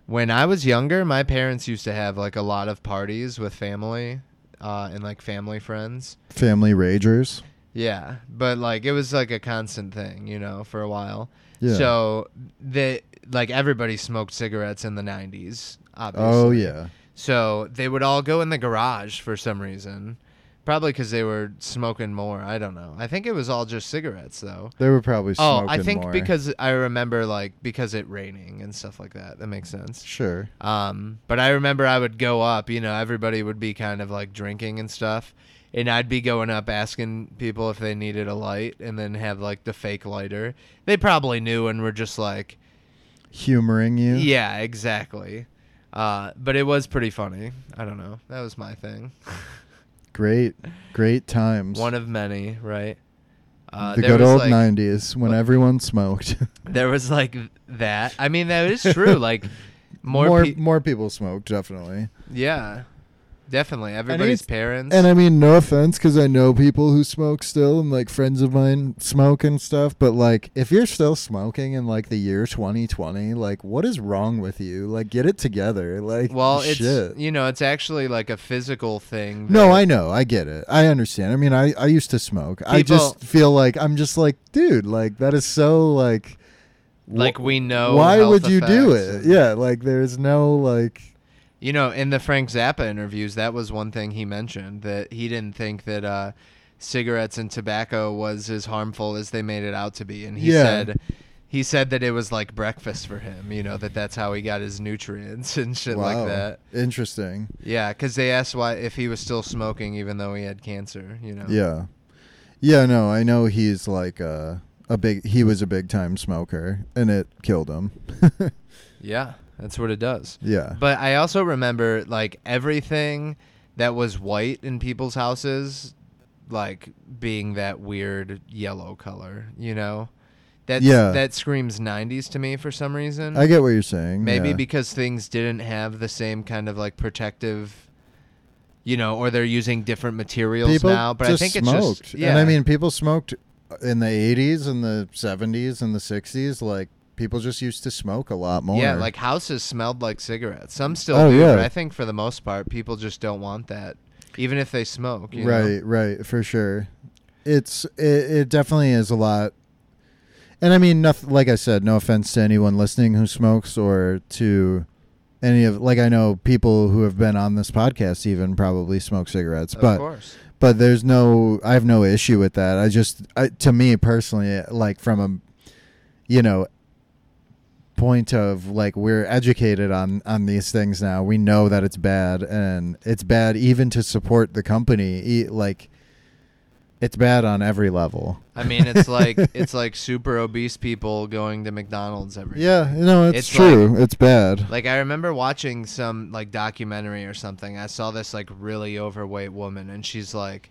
when I was younger, my parents used to have like a lot of parties with family uh, and like family friends. Family ragers. Yeah, but like it was like a constant thing, you know, for a while. Yeah. So they like everybody smoked cigarettes in the 90s, obviously. Oh yeah. So they would all go in the garage for some reason. Probably because they were smoking more. I don't know. I think it was all just cigarettes, though. They were probably Oh, I think more. because I remember like because it raining and stuff like that. That makes sense. sure. Um, but I remember I would go up. You know, everybody would be kind of like drinking and stuff, and I'd be going up asking people if they needed a light, and then have like the fake lighter. They probably knew and were just like, Humoring you. "Yeah, exactly." Uh, but it was pretty funny. I don't know. That was my thing. Great, great times. One of many, right? Uh, the good old like- '90s when everyone smoked. There was like that. I mean, that is true. Like more, more, pe- more people smoked, definitely. yeah, definitely. Everybody's it's- parents. And I mean, no offense, because I know people who smoke still, and like friends of mine smoke and stuff. But like, if you're still smoking in like the year 2020, like, what is wrong with you? Like, get it together. Like, well, it's shit. you know, it's actually like a physical thing. No, I know, I get it, I understand. I mean, I I used to smoke. I just feel like I'm just like, dude, like that is so like. Like we know. Why would you do it? Yeah, like there's no like. You know, in the Frank Zappa interviews, that was one thing he mentioned that he didn't think that uh, cigarettes and tobacco was as harmful as they made it out to be, and he Yeah. said. He said that it was like breakfast for him, you know, that that's how he got his nutrients and shit wow, like that. Interesting. Yeah, because they asked why if he was still smoking even though he had cancer. You know. Yeah. Yeah, no, I know he's like uh, a big he was a big time smoker and it killed him. Yeah, that's what it does. yeah. But I also remember like everything that was white in people's houses, like being that weird yellow color. You know. That's, Yeah. That screams '90s to me for some reason. I get what you're saying. Maybe yeah. because things didn't have the same kind of like protective. You know, or they're using different materials people now. But I think it's smoked. just yeah. And I mean people smoked in the 80s and the 70s and the 60s like people just used to smoke a lot more. Yeah, like houses smelled like cigarettes. Some still Oh, do, yeah. but I think for the most part, people just don't want that, even if they smoke. you know? right, right, for sure. It's it, it definitely is a lot. And I mean, nothing. Like I said, no offense to anyone listening who smokes or to any of like I know people who have been on this podcast even probably smoke cigarettes, Of but course. but there's no I have no issue with that. I just I, to me personally, like from a you know point of like we're educated on on these things now. We know that it's bad and it's bad even to support the company. Like it's bad on every level. I mean, it's like it's like super obese people going to McDonald's every. Yeah, no, it's, It's true. it's bad. Like I remember watching some like documentary or something. I saw this like really overweight woman, and she's like,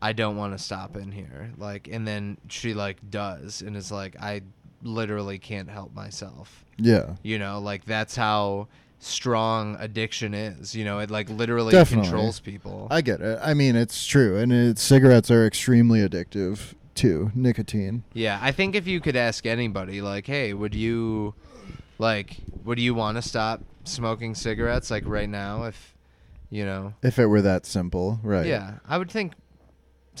I don't want to stop in here. Like, and then she like does, and is like, I literally can't help myself. Yeah. You know, like that's how strong addiction is. You know, it like literally Definitely. controls people. I get it. I mean, it's true, and it, cigarettes are extremely addictive too. Nicotine. Yeah, I think if you could ask anybody, like, hey, would you, like, would you want to stop smoking cigarettes, like, right now, if, you know? If it were that simple, right? Yeah, I would think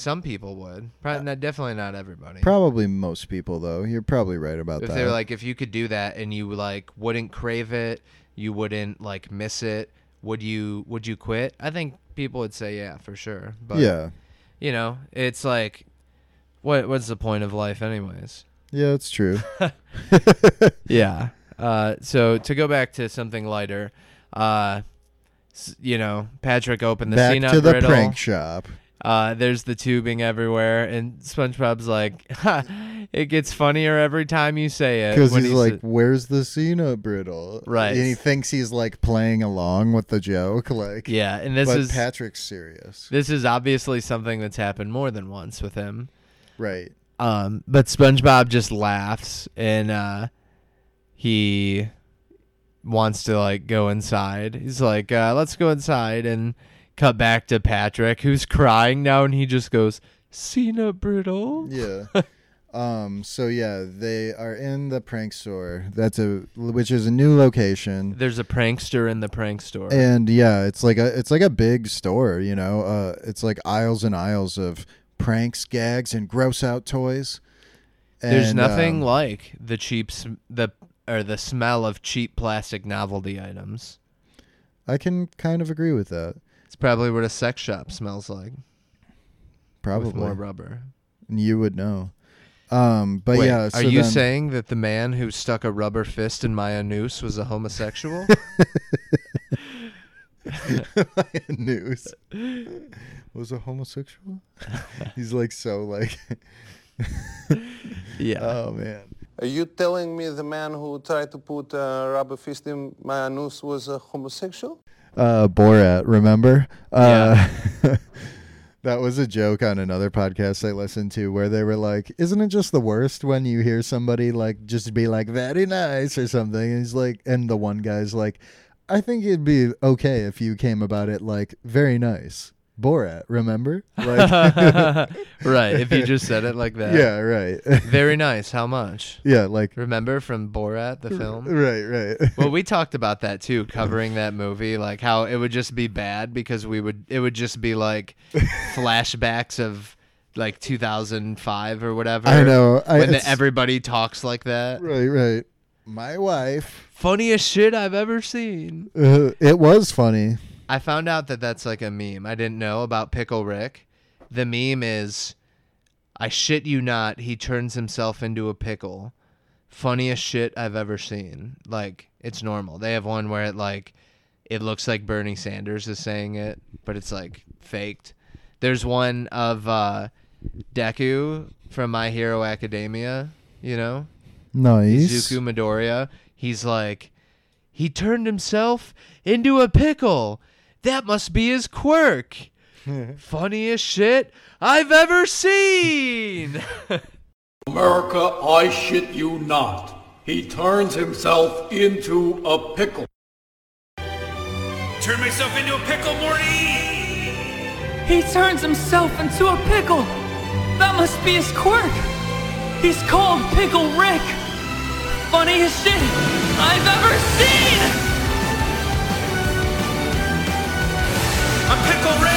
some people would. Probably not, definitely not everybody. Probably most people, though. You're probably right about if that. If they were like, if you could do that and you like wouldn't crave it, you wouldn't like miss it, would you? Would you quit? I think people would say yeah for sure. But yeah, you know, it's like, what what's the point of life, anyways? yeah, it's true. Yeah. Uh, so to go back to something lighter, uh, you know, Patrick opened the Back C-nut to the brittle. prank shop. Uh, there's the tubing everywhere, and SpongeBob's like, ha, "It gets funnier every time you say it." Because when he's like, sa- "Where's the Cena brittle?" Right. and he thinks he's like playing along with the joke, like "Yeah," and this but is Patrick's serious, this is obviously something that's happened more than once with him. right? Um, but SpongeBob just laughs and uh, he wants to like go inside. He's like, uh, "Let's go inside." And cut back to Patrick, who's crying now, and he just goes, "Cena brittle." Yeah. um. So yeah, they are in the prank store. That's a which is a new location. There's a prankster in the prank store. And yeah, it's like a it's like a big store, you know. Uh, it's like aisles and aisles of pranks, gags, and gross out toys. And, There's nothing um, like the cheap sm- the or the smell of cheap plastic novelty items. I can kind of agree with that. It's probably what a sex shop smells like. Probably with more rubber. You would know. Um, but Wait, yeah, are you then- saying that the man who stuck a rubber fist in my noose was a homosexual? news was a homosexual? He's like so like. yeah. Oh man. Are you telling me the man who tried to put a rubber fist in my anus was a homosexual? Uh Borat, remember? Uh That was a joke on another podcast I listened to where they were like, "Isn't it just the worst when you hear somebody like just be like very nice or something?" And he's like, and the one guy's like, "I think it'd be okay if you came about it like very nice." Borat, remember? Like, right. If you just said it like that. yeah, right. Very nice. How much? yeah, like Remember from Borat, the film? right, right. well, we talked about that too, covering that movie, like how it would just be bad because we would it would just be like flashbacks of like 2005 or whatever. I know. I, when the, everybody talks like that. right, right. My wife. Funniest shit I've ever seen. Uh, it was funny. I found out that that's like a meme. I didn't know about Pickle Rick. The meme is, I shit you not, he turns himself into a pickle. Funniest shit I've ever seen. Like it's normal. They have one where it like, it looks like Bernie Sanders is saying it, but it's like faked. There's one of uh, Deku from My Hero Academia. You know, Nice. Izuku Midoriya. He's like, he turned himself into a pickle. That must be his quirk. Funniest shit I've ever seen. America, I shit you not. He turns himself into a pickle. Turn myself into a pickle, Morty! He turns himself into a pickle. That must be his quirk. He's called Pickle Rick. Funniest shit I've ever seen. I'm Pickle Rick!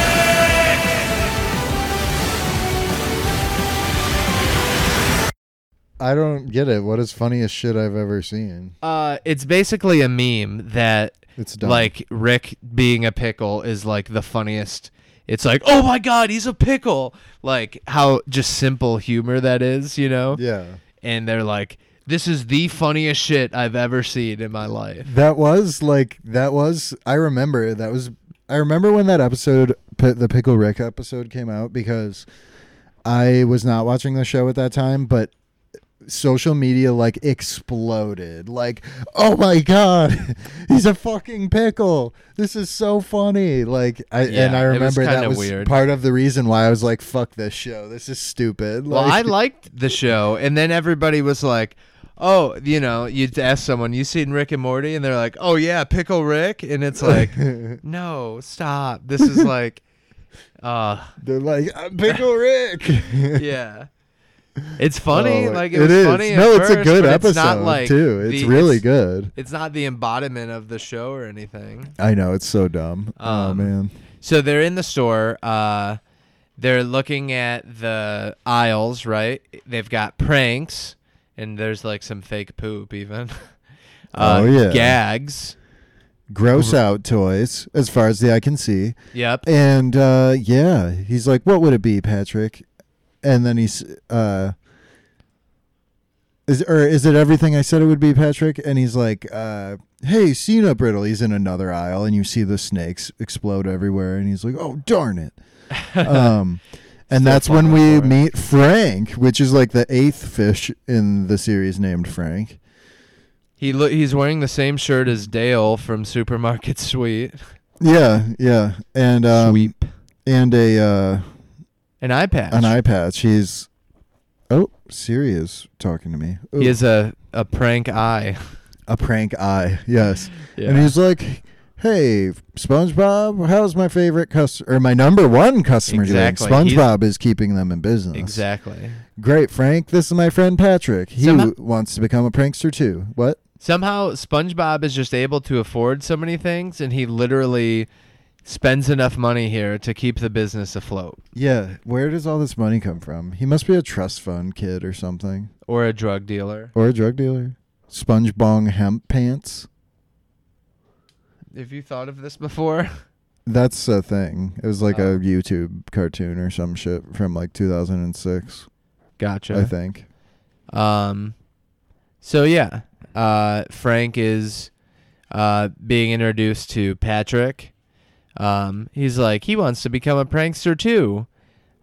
I don't get it. What is funniest shit I've ever seen? Uh, it's basically a meme that It's dumb. like Rick being a pickle is like the funniest. It's like, oh my god, he's a pickle. Like how just simple humor that is, you know? Yeah. And they're like, this is the funniest shit I've ever seen in my life. That was like that was I remember that was I remember when that episode the Pickle Rick episode came out because I was not watching the show at that time, but social media like exploded. Like, oh my god, he's a fucking pickle. This is so funny. Like, I Yeah, and I it was remember that was weird. part of the reason why I was like, fuck this show. This is stupid. Well, I liked the show, and then everybody was like, "Oh, you know," you'd ask someone, "You seen Rick and Morty?" And they're like, "Oh yeah, Pickle Rick," and it's like, "No, stop! This is like, uh, They're like "I'm Pickle Rick. yeah." It's funny, Oh, like it, it was is. funny. at No, it's a good but it's not episode, like too. It's the- really good. It's not the embodiment of the show or anything. I know it's so dumb. oh Um, man. So they're in the store. Uh, they're looking at the aisles, right? They've got pranks, and there's like some fake poop, even. Uh, Oh, yeah. Gags. Gross out toys, as far as the eye can see. Yep. And uh, yeah, he's like, "What would it be, Patrick?" And then he's, uh, "Is or is it everything I said it would be, Patrick?" And he's like, uh, "Hey, Cena Brittle." He's in another aisle, and you see the snakes explode everywhere, and he's like, "Oh darn it!" um, and Still that's when we for meet Frank, which is like the eighth fish in the series named Frank. He lo- he's wearing the same shirt as Dale from Supermarket Sweet. Yeah, yeah, and um, Sweep. and a uh, An eye patch. an eye patch. He's oh, Siri is talking to me. Ooh. He has a, a prank eye. a prank eye. Yes, and he's like, "Hey, SpongeBob, how's my favorite customer or my number one customer Exactly. doing? He's- SpongeBob is keeping them in business. Exactly. Great, Frank. This is my friend Patrick. He Somehow- wants to become a prankster too. What? Somehow SpongeBob is just able to afford so many things, and he literally spends enough money here to keep the business afloat. Yeah, where does all this money come from? He must be a trust fund kid or something, Or a drug dealer. or a drug dealer. SpongeBong hemp pants. Have you thought of this before? That's a thing. It was like Oh. a YouTube cartoon or some shit from like 2006, Gotcha. I think. Um, so yeah, uh, Frank is uh, being introduced to Patrick. Um, he's like he wants to become a prankster too.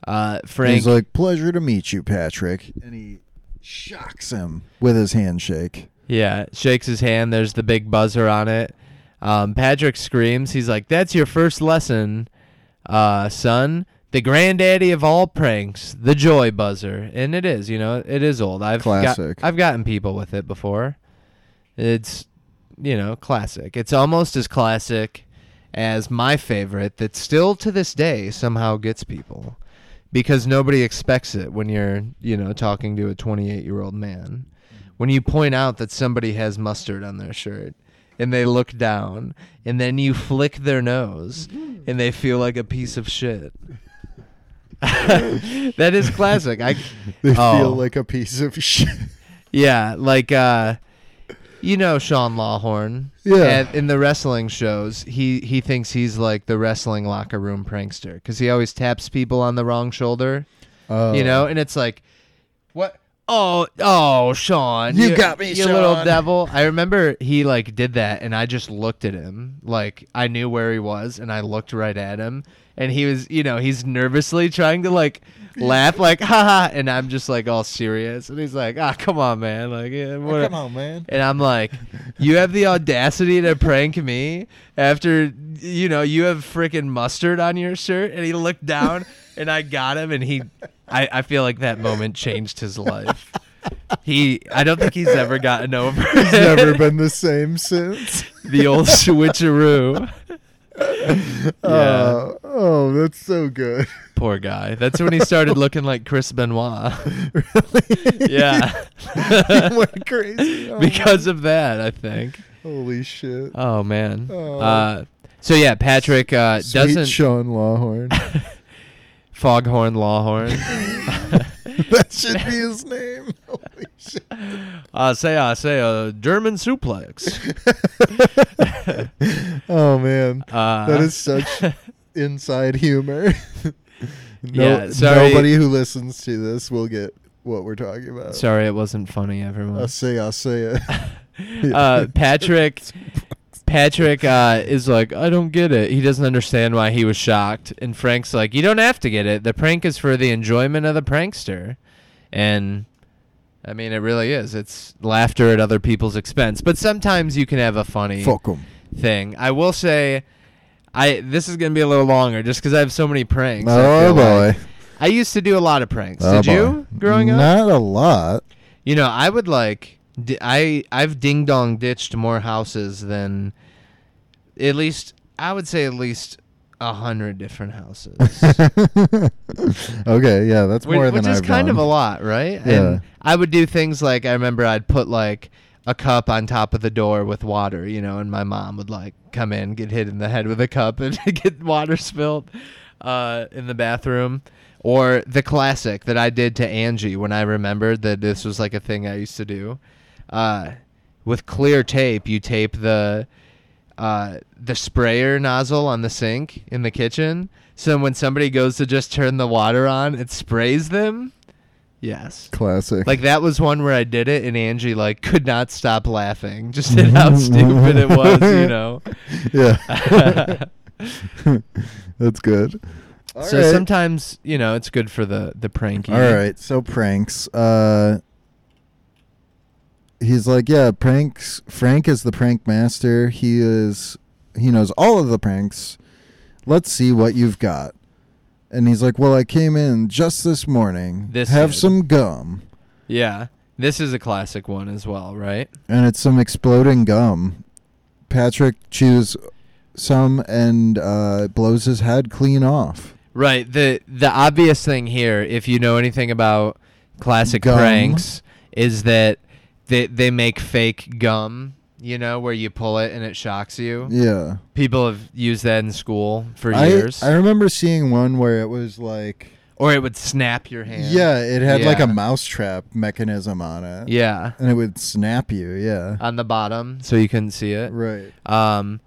Uh, Frank, He's like, "Pleasure to meet you, Patrick," and he shocks him with his handshake. yeah, shakes his hand. There's the big buzzer on it. Um, Patrick screams. He's like, "That's your first lesson, uh, son." The granddaddy of all pranks, the joy buzzer, and it is. You know, it is old. I've got- Classic. I've gotten people with it before. It's, you know, classic. It's almost as classic as my favorite that still to this day somehow gets people because nobody expects it when you're, you know, talking to a 28 year old man. When you point out that somebody has mustard on their shirt and they look down and then you flick their nose and they feel like a piece of shit. that is classic. I They oh. feel like a piece of shit. Yeah, like uh you know Sean Lawhorn. Yeah. At, in the wrestling shows, he he thinks he's like the wrestling locker room prankster because he always taps people on the wrong shoulder. Oh. You know, and it's like? Oh, oh, Sean, You got me, you little Sean. devil. I remember he like did that, and I just looked at him, like I knew where he was, and I looked right at him, and he was, you know, he's nervously trying to like laugh, like haha, and I'm just like all serious, and he's like, ah, come on, man, like, yeah, what- come on, man. and I'm like, you have the audacity to prank me after, you know, you have freaking mustard on your shirt. And he looked down and I got him and he, I, I feel like that moment changed his life. He, I don't think he's ever gotten over He's never been the same since. the old switcheroo. Yeah. Uh, oh, that's so good. Poor guy. That's when he started looking like Chris Benoit. Really? Yeah. he went crazy. Oh, because of that, I think. holy shit. Oh man. Oh. Uh, so yeah, Patrick uh, Sweet doesn't Sean Lawhorn. Foghorn Lawhorn. that should be his name. Holy shit. I say, I say, a German suplex. Oh man, Uh, that is such inside humor. no, Yeah, sorry. nobody who listens to this will get what we're talking about. Sorry, it wasn't funny, everyone. I'll say, I'll say it. Uh, Patrick. Patrick uh, is like, I don't get it. He doesn't understand why he was shocked. And Frank's like, You don't have to get it. The prank is for the enjoyment of the prankster. And I mean, it really is. It's laughter at other people's expense. But sometimes you can have a funny Fuck 'em. thing. I will say, I this is gonna be a little longer just because I have so many pranks. I Oh feel boy. like. I used to do a lot of pranks. Oh, Did boy. you growing up? Not a lot. You know, I would like. di- I I've ding dong ditched more houses than at least I would say at least a hundred different houses. okay, yeah, that's more which than is I've kind done. of a lot, right? Yeah. And I would do things like I remember I'd put like a cup on top of the door with water, you know, and my mom would like come in, get hit in the head with a cup, and get water spilled uh, in the bathroom. Or the classic that I did to Angie when I remembered that this was like a thing I used to do. Uh, with clear tape, you tape the uh, the sprayer nozzle on the sink in the kitchen. So when somebody goes to just turn the water on, it sprays them. Yes. Classic. Like that was one where I did it and Angie like could not stop laughing just at how stupid it was, you know. Yeah. That's good. so Alright. sometimes, you know, it's good for the the pranky. All right, so pranks. Uh He's like, yeah, pranks. Frank is the prank master. He is he knows all of the pranks. Let's see what you've got. And he's like, "Well, I came in just this morning. This have kid. some gum." Yeah. This is a classic one as well, right? and it's some exploding gum. Patrick chews some and uh, blows his head clean off. Right. The the obvious thing here, if you know anything about classic Gum. pranks, is that they they make fake gum, you know, where you pull it and it shocks you. Yeah. People have used that in school for I, years. I remember seeing one where it was like, or it would snap your hand. yeah, it had like Yeah. a mousetrap mechanism on it. Yeah. And it would snap you. Yeah. On the bottom so you couldn't see it. Right. Um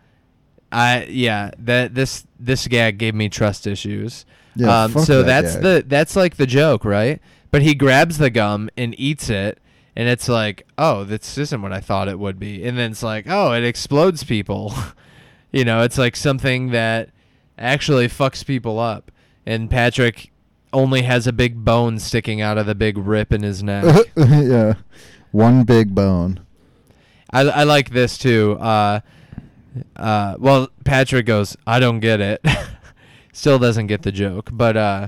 I yeah, that this this gag gave me trust issues. Yeah, um so that that's gag. the that's like the joke, right? But he grabs the gum and eats it and it's like, "Oh, this isn't what I thought it would be." And then it's like, "Oh, it explodes people." you know, it's like something that actually fucks people up. And Patrick only has a big bone sticking out of the big rip in his neck. yeah. One big bone. I, I like this too. Uh, uh, well, Patrick goes, I don't get it. Still doesn't get the joke, but uh,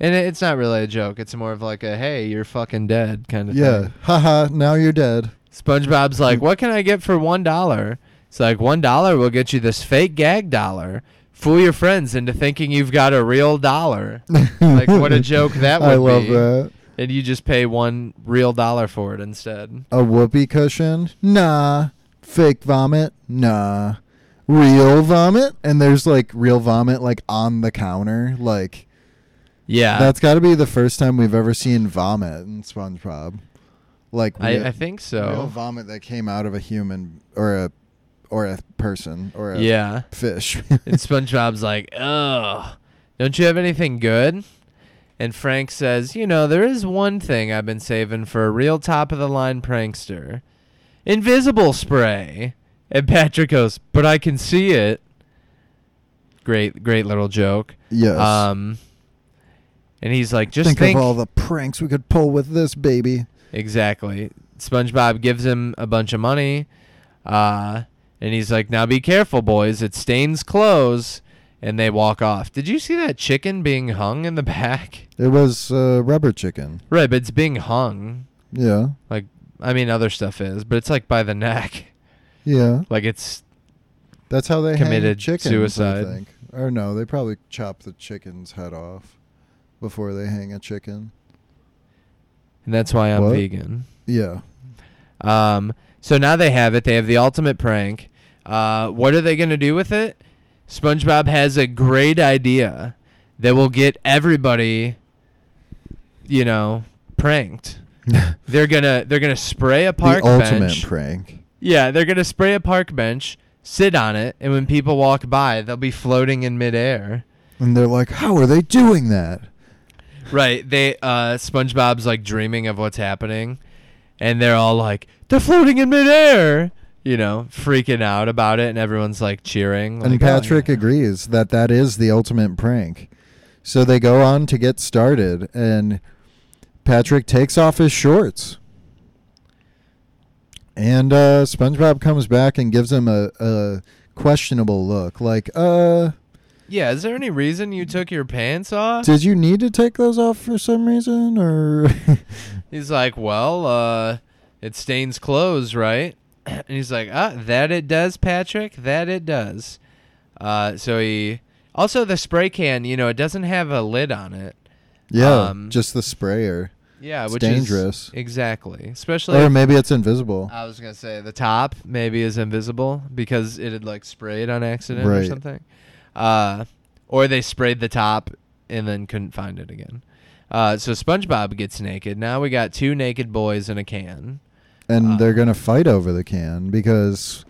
and it's not really a joke. It's more of like a hey, you're fucking dead kind of thing. Yeah. thing. Haha, now you're dead. SpongeBob's like, what can I get for one dollar? It's like one dollar will get you this fake gag dollar. Fool your friends into thinking you've got a real dollar. like what a joke that would be. I love be. that. And you just pay one real dollar for it instead. A whoopee cushion? Nah. Fake vomit? Nah. Real vomit? And there's like real vomit like on the counter. Like Yeah. that's got to be the first time we've ever seen vomit in SpongeBob. Like I- real- I think so. Vomit that came out of a human or a or a person or a Yeah. fish. and SpongeBob's like, "Oh, don't you have anything good?" And Frank says, "You know, there is one thing I've been saving for a real top of the line prankster. Invisible spray." And Patrick goes, "But I can see it." Great great little joke. Yes. Um and he's like, "Just think, think, of all the pranks we could pull with this baby. Exactly. SpongeBob gives him a bunch of money, uh, and he's like, "Now be careful, boys. It stains clothes." And they walk off. Did you see that chicken being hung in the back? It was uh, rubber chicken. Right, but it's being hung. Yeah. Like, I mean, other stuff is, but it's like by the neck. Yeah. Like it's That's how they committed hang chickens, suicide. I think. Or no, they probably chop the chicken's head off before they hang a chicken. and that's why I'm What? vegan. Yeah. Um, so now they have it. They have the ultimate prank. Uh, what are they going to do with it? SpongeBob has a great idea that will get everybody, you know, pranked. they're gonna they're gonna spray a park the ultimate bench. prank. Yeah, they're gonna spray a park bench, sit on it, and when people walk by, they'll be floating in midair. And they're like, "How are they doing that?" Right. They uh SpongeBob's like dreaming of what's happening and they're all like, They're floating in midair you know, freaking out about it and everyone's like cheering. And like, "Oh, Patrick agrees that that is the ultimate prank. So they go on to get started, and Patrick takes off his shorts. And uh, SpongeBob comes back and gives him a, a questionable look, like, "Uh, Yeah, is there any reason you took your pants off? did you need to take those off for some reason, or?" He's like, well, uh, it stains clothes, right? And he's like, ah, that it does, Patrick. That it does. Uh, so he also the spray can, you know, it doesn't have a lid on it. yeah, Um, just the sprayer. Yeah, It's which dangerous. is exactly, especially. Or maybe it's invisible. I was gonna say the top maybe is invisible because it had like sprayed on accident or Right. something, uh, or they sprayed the top and then couldn't find it again. Uh, so SpongeBob gets naked. Now we got two naked boys in a can. and Uh, they're gonna fight over the can because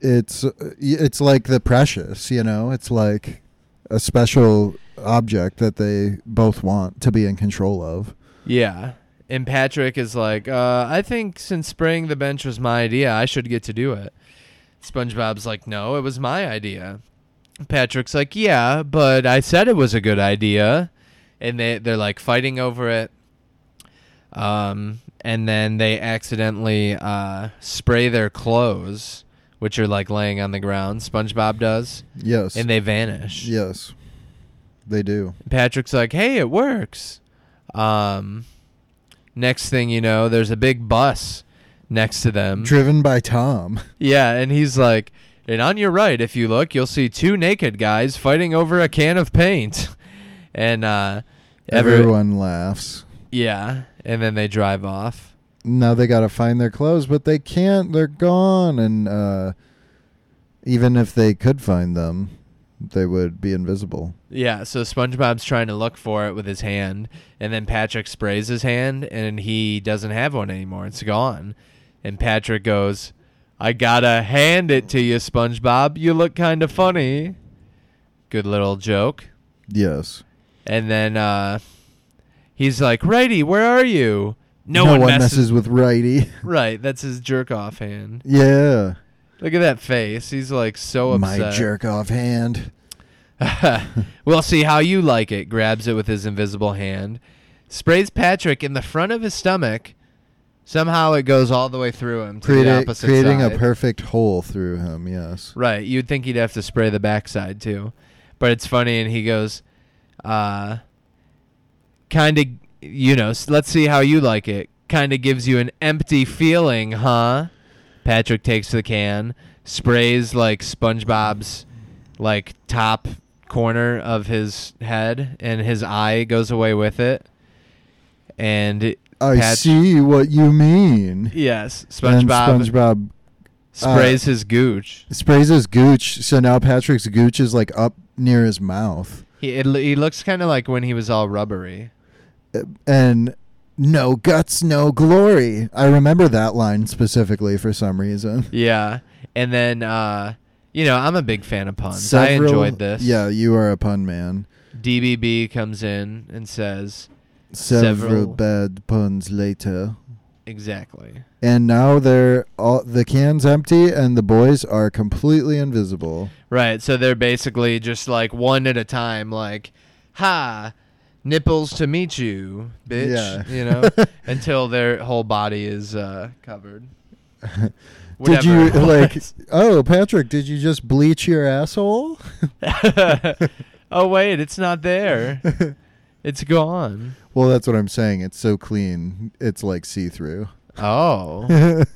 it's it's like the precious, you know. It's like a special object that they both want to be in control of. Yeah. And Patrick is like, uh, I think since spraying the bench was my idea, I should get to do it. SpongeBob's like, no, it was my idea. Patrick's like, yeah, but I said it was a good idea. And they, they're like fighting over it. Um, and then they accidentally uh, spray their clothes, which are like laying on the ground. SpongeBob does. Yes. And they vanish. Yes. They do. Patrick's like, "Hey, it works." Um, next thing you know, there's a big bus next to them. Driven by Tom. yeah, and he's like, "And on your right, if you look, you'll see two naked guys fighting over a can of paint." and uh, every- Everyone laughs. yeah, and then they drive off. Now they got to find their clothes, but they can't. They're gone. And uh, even if they could find them, they would be invisible. Yeah, so SpongeBob's trying to look for it with his hand, and then Patrick sprays his hand, and he doesn't have one anymore. It's gone. And Patrick goes, I gotta hand it to you, SpongeBob. You look kind of funny. Good little joke. Yes. And then uh, he's like, Righty, where are you? No, No one, one messes. messes with Righty. Right, that's his jerk off hand. Yeah. Look at that face. He's like so upset. My jerk off hand. we'll see how you like it. Grabs it with his invisible hand, sprays Patrick in the front of his stomach. Somehow it goes all the way through him to the Creati- opposite creating side. a perfect hole through him, yes. right. You'd think he'd have to spray the backside too, but it's funny. And he goes, uh, kind of, you know. s- Let's see how you like it. Kind of gives you an empty feeling, huh? Patrick takes the can, sprays like SpongeBob's like top corner of his head, and his eye goes away with it. And I Pat- see what you mean. Yes, SpongeBob, SpongeBob sprays uh, his gooch. sprays his gooch, so now Patrick's gooch is like up near his mouth. He it, he looks kind of like when he was all rubbery. And no guts, no glory. I remember that line specifically for some reason. Yeah, and then uh, you know I'm a big fan of puns. I Several- enjoyed this. Yeah, you are a pun man. DBB comes in and says Several, Several- bad puns later. exactly. And now they're all the can's empty and the boys are completely invisible. Right. So they're basically just like one at a time, like, ha, nipples to meet you, bitch. Yeah. You know, until their whole body is uh, covered. did you like. Oh, Patrick, did you just bleach your asshole? oh, wait, it's not there. It's gone. well, that's what I'm saying. It's so clean. It's like see-through. Oh.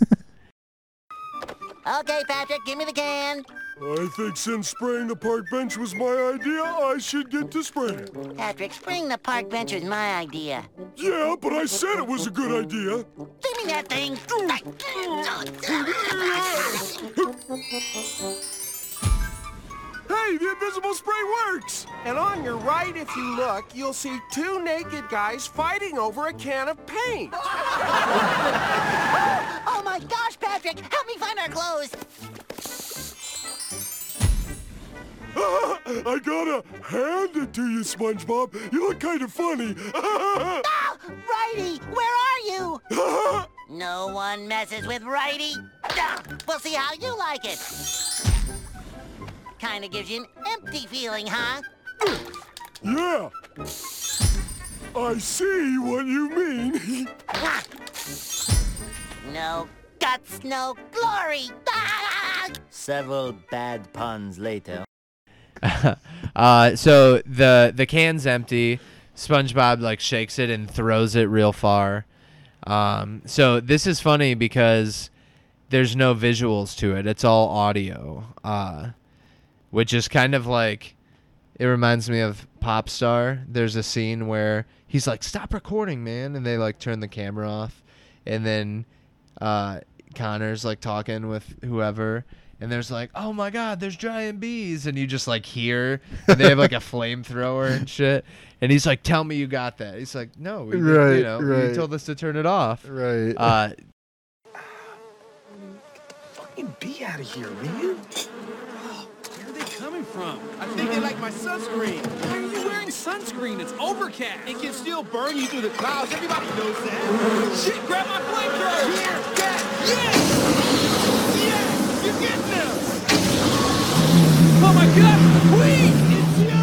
Okay, Patrick, give me the can. I think since spraying the park bench was my idea, I should get to spraying. It. Patrick, spraying the park bench was my idea. Yeah, but I said it was a good idea. Give me that thing. Hey, the invisible spray works! And on your right, if you look, you'll see two naked guys fighting over a can of paint. oh my gosh, Patrick! Help me find our clothes. I gotta hand it to you, SpongeBob. You look kind of funny. Ah, Righty, where are you? no one messes with Righty. Ah, We'll see how you like it. Kinda gives you an empty feeling, huh? yeah. I see what you mean. No guts, no glory. Several bad puns later. uh, so the the can's empty. SpongeBob like shakes it and throws it real far. Um, so this is funny because there's no visuals to it. It's all audio, uh, which is kind of like it reminds me of Popstar. There's a scene where he's like, "Stop recording, man," and they like turn the camera off, and then uh, Connor's like talking with whoever. And there's like, oh my god, there's giant bees, and you just like hear, and they have like a flamethrower and shit. And he's like, tell me you got that. He's like, no, we, Right, you know, you told us to turn it off. Right. Uh, Get the Fucking bee out of here, man. Where are they coming from? I think they like my sunscreen. Why are you wearing sunscreen? It's overcast. It can still burn you through the clouds. Everybody knows that. Shit, grab my flamethrower. Here, that, yes! Yes! You get them! Oh my god! Wait! It's you!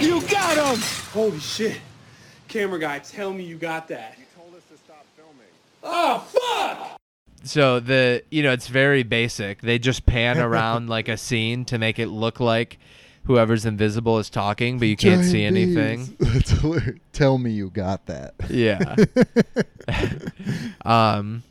Get You got him! Holy shit. Camera guy, tell me you got that. You told us to stop filming. Oh, fuck! So the you know it's very basic. They just pan around like a scene to make it look like whoever's invisible is talking, but you can't see Giant anything. bees. That's. Tell me you got that. Yeah. um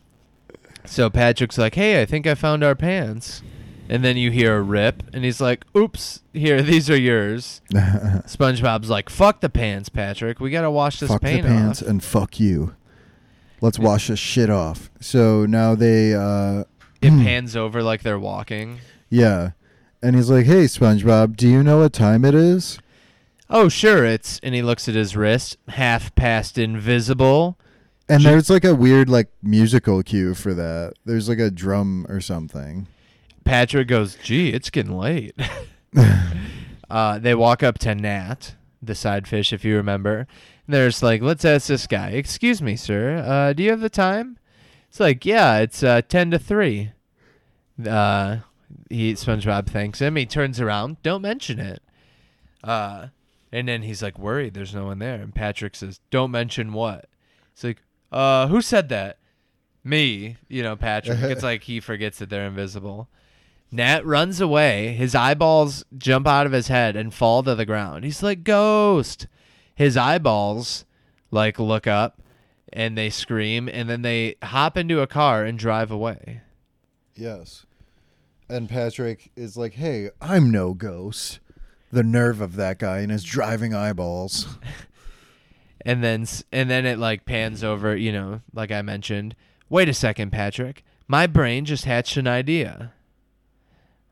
so Patrick's like, "Hey, I think I found our pants." And then you hear a rip and he's like, "Oops, here, these are yours." SpongeBob's like, "Fuck the pants, Patrick. We got to wash this fuck the pants off." and fuck you. Let's wash this shit off. So now they, uh, It pans over like they're walking. yeah. And he's like, hey, SpongeBob, do you know what time it is? Oh, sure, it's and he looks at his wrist, half past invisible. And there's like a weird, like, musical cue for that. There's like a drum or something. Patrick goes, "Gee, it's getting late." uh, they walk up to Nat, the side fish, if you remember. There's like, "Let's ask this guy. Excuse me, sir. Uh, do you have the time?" It's like, "Yeah, it's uh, ten to three. Uh, he SpongeBob thanks him. He turns around. Don't mention it. Uh, and then he's like worried. There's no one there. And Patrick says, "Don't mention what?" It's like, "Uh, who said that?" Me. You know, Patrick. it's like he forgets that they're invisible. Nat runs away. His eyeballs jump out of his head and fall to the ground. He's like, Ghost. His eyeballs, like, look up and they scream and then they hop into a car and drive away. Yes. And Patrick is like, hey, I'm no ghost. The nerve of that guy and his driving eyeballs. And then, and then it, like, pans over, you know, like I mentioned. Wait a second, Patrick. My brain just hatched an idea.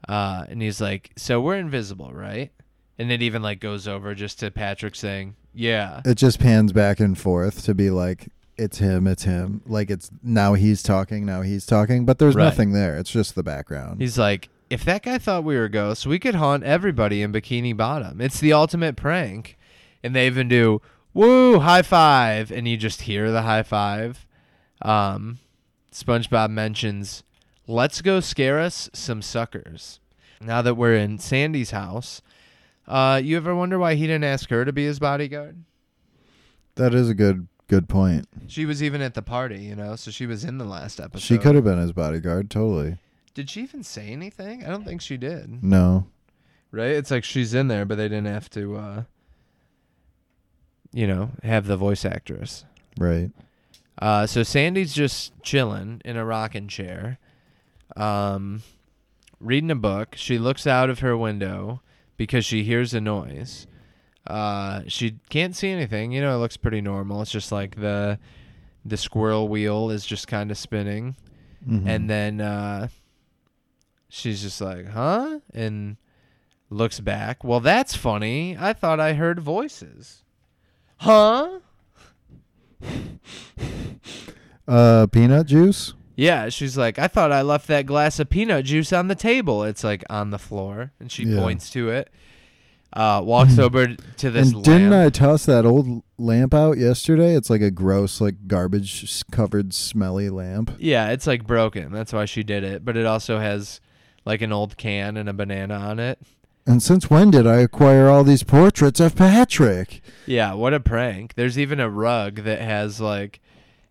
Uh, and he's like, So we're invisible, right? And it even, like, goes over just to Patrick saying, Yeah. It just pans back and forth to be like, it's him, it's him. Like it's now he's talking, now he's talking, but there's Right. nothing there. It's just the background. He's like, if that guy thought we were ghosts, we could haunt everybody in Bikini Bottom. It's the ultimate prank. And they even do, woo, high five. And you just hear the high five. Um, SpongeBob mentions, let's go scare us some suckers. Now that we're in Sandy's house, uh, you ever wonder why he didn't ask her to be his bodyguard? That is a good good point. She was even at the party, you know, so she was in the last episode. She could have been his bodyguard, totally. Did she even say anything? I don't think she did. No. right? It's like she's in there, but they didn't have to, uh, you know, have the voice actress. Right. Uh, so Sandy's just chilling in a rocking chair, um, reading a book. She looks out of her window because she hears a noise. Uh, she can't see anything. You know, it looks pretty normal. It's just like the the squirrel wheel is just kind of spinning, Mhm. and then uh, she's just like, "Huh?" and looks back. Well, that's funny. I thought I heard voices. Huh? Uh peanut juice? Yeah, she's like, I thought I left that glass of peanut juice on the table. It's like on the floor, and she Yeah. points to it. Uh, walks over to this and didn't lamp. I toss that old lamp out yesterday? It's like a gross, like garbage s- covered, smelly lamp. Yeah, it's like broken. That's why she did it. But it also has like an old can and a banana on it. And since when did I acquire all these portraits of Patrick? Yeah, what a prank. There's even a rug that has like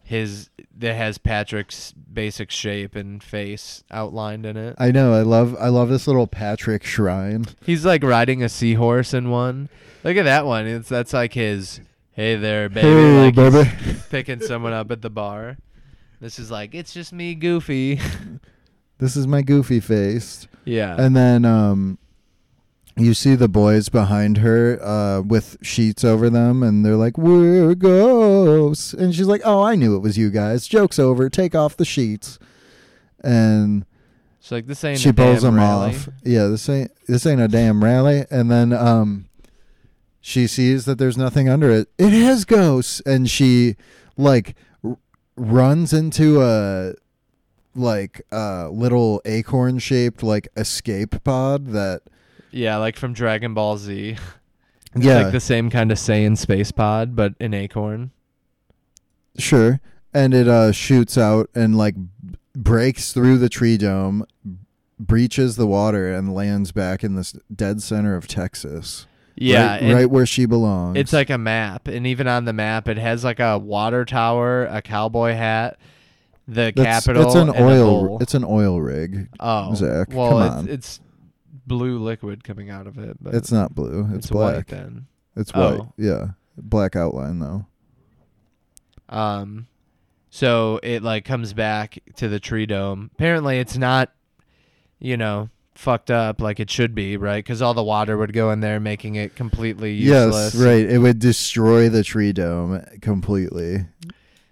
his that has Patrick's basic shape and face outlined in it. I know. I love. I love this little Patrick shrine. He's like riding a seahorse in one. Look at that one. It's that's like his hey there, baby. Hey, like baby. picking someone up at the bar. This is like it's just me, Goofy. This is my goofy face. Yeah. And then um you see the boys behind her uh with sheets over them and they're like, We're ghosts and she's like, Oh, I knew it was you guys. Joke's over, take off the sheets. And She's like, "This ain't she a pulls damn them rally." off. Yeah, this ain't this ain't a damn rally. And then um she sees that there's nothing under it. It has ghosts and she like r- runs into a like a little acorn shaped like escape pod that Yeah, like from Dragon Ball Z. It's Yeah. like the same kind of Saiyan space pod, but an acorn. Sure. And it uh shoots out and like b- breaks through the tree dome, breaches the water and lands back in this dead center of Texas. Yeah, Right, right where she belongs. It's like a map, and even on the map, it has like a water tower, a cowboy hat, the That's- capital. It's an oil it's an oil rig. Oh, Zach. well, come it's, on. it's blue liquid coming out of it. But It's not blue. It's, it's white black. then. It's Oh. white. Yeah. Black outline though. Um, so it like comes back to the tree dome. Apparently, it's not, you know, fucked up like it should be, right? Because all the water would go in there, making it completely useless. Yes, right. It would destroy the tree dome completely.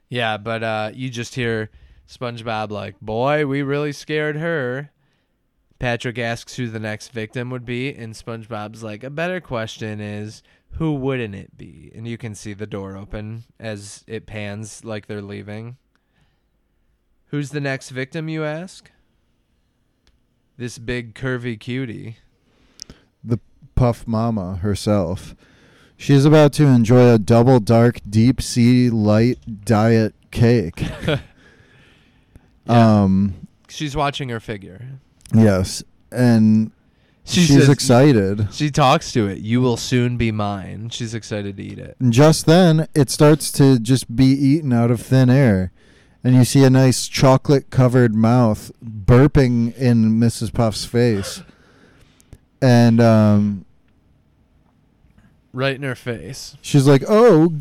Yeah, but uh, you just hear SpongeBob like, "Boy, we really scared her." Patrick asks who the next victim would be, and SpongeBob's like, "A better question is, who wouldn't it be?" And you can see the door open as it pans like they're leaving. Who's the next victim, you ask? This big curvy cutie. The Puff Mama herself. She's about to enjoy a double dark deep sea light diet cake. Um She's watching her figure. Yes. And She she's says- excited. She talks to it. You will soon be mine. She's excited to eat it. And just then, it starts to just be eaten out of thin air. And you see a nice chocolate covered mouth burping in Mrs. Puff's face. And um, Right in her face. she's like, oh,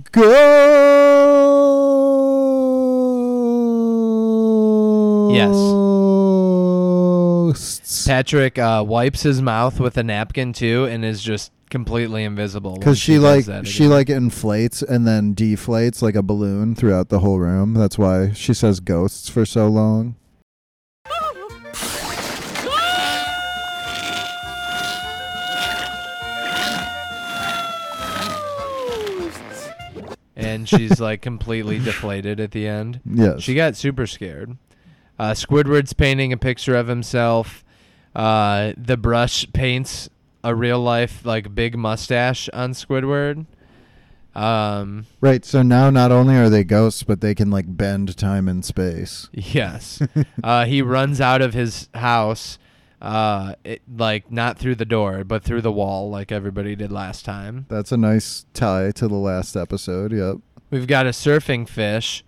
ghosts. Patrick uh, wipes his mouth with a napkin too, and is just completely invisible. Because she, does like she like inflates and then deflates like a balloon throughout the whole room. That's why she says ghosts for so long. and she's like completely deflated at the end. Yes. she got super scared. Uh, Squidward's painting a picture of himself. Uh, the brush paints a real life like big mustache on Squidward. Um, Right. So now not only are they ghosts, but they can like bend time and space. Yes. uh, he runs out of his house, uh, it, like not through the door, but through the wall, like everybody did last time. That's a nice tie to the last episode. Yep. We've got a surfing fish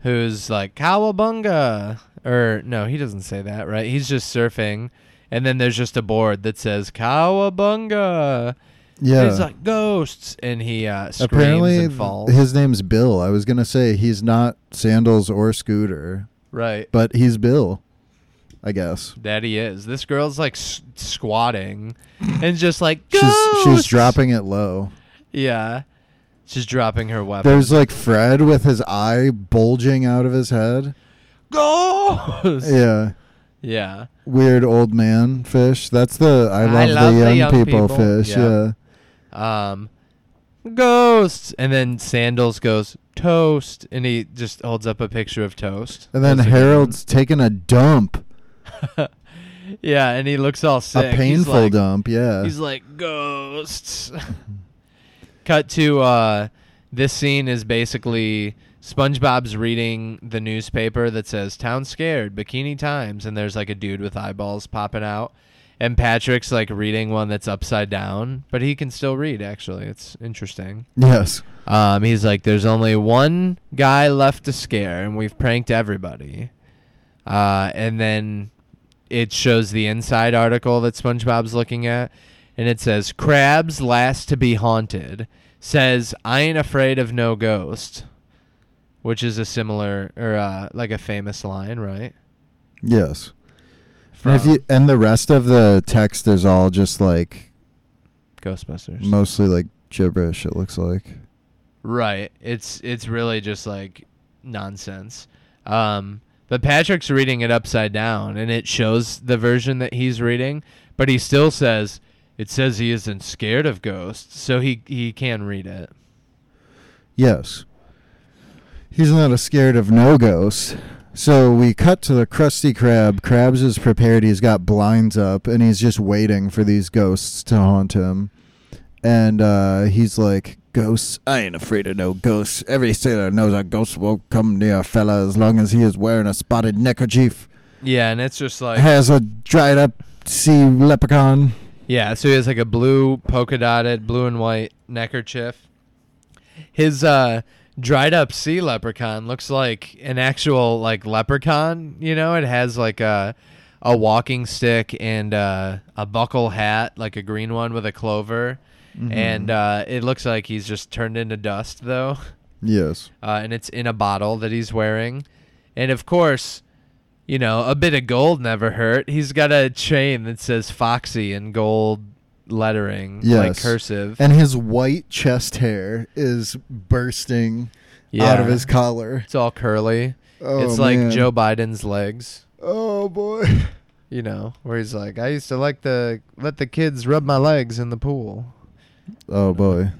who's like cowabunga, or no, he doesn't say that, right? He's just surfing, and then there's just a board that says cowabunga. Yeah. And It's like ghosts, and he uh, screams Apparently, and falls. his name's Bill. I was gonna say he's not Sandals or Scooter. Right. But he's Bill. I guess. that he is. This girl's like s- squatting and just like She's she's dropping it low. Yeah. She's dropping her weapon. There's like Fred with his eye bulging out of his head. Ghosts. Yeah. Yeah. Weird old man fish. That's the I love, I love the, the young young people, people. fish. Yeah. Yeah. Um ghosts and then Sandals goes toast and he just holds up a picture of toast. And then Looks like him. Harold's taking a dump. Yeah, and he looks all sick. A painful like- dump, yeah. He's like ghosts. Cut to uh this scene is basically SpongeBob's reading the newspaper that says "Town scared, Bikini Times," and there's like a dude with eyeballs popping out, and Patrick's like reading one that's upside down, but he can still read. Actually, it's interesting. Yes. Um, he's like, "There's only one guy left to scare, and we've pranked everybody." Uh, and then it shows the inside article that SpongeBob's looking at, and it says, "Krabs last to be haunted." Says, "I ain't afraid of no ghost," which is a similar or uh, like a famous line, right? Yes. And if you and the rest of the text is all just like Ghostbusters. mostly like gibberish. It looks like. Right. It's it's really just like nonsense. Um, but Patrick's reading it upside down, and it shows the version that he's reading, but he still says it says he isn't scared of ghosts, so he he can read it. Yes. He's not a scared of no ghosts. So we cut to the Krusty Krab. Krabs is prepared. He's got blinds up, and he's just waiting for these ghosts to haunt him. And uh, he's like, "Ghosts? I ain't afraid of no ghosts. Every sailor knows a ghost won't come near a fella as long as he is wearing a spotted neckerchief, Yeah, and it's just like has a dried up sea leprechaun." Yeah, so he has like a blue polka dotted blue and white neckerchief. His uh dried up sea leprechaun looks like an actual like leprechaun, you know? It has like a a walking stick and uh, a buckle hat, like a green one with a clover. Mhm. And uh, it looks like he's just turned into dust though. Yes. Uh, and it's in a bottle that he's wearing. And of course, you know, a bit of gold never hurt. He's got a chain that says Foxy in gold lettering, Yes. like cursive. And his white chest hair is bursting out of his collar. It's all curly. Oh, it's like man. Joe Biden's legs. Oh boy. You know, where he's like, I used to like to let the kids rub my legs in the pool. Oh boy.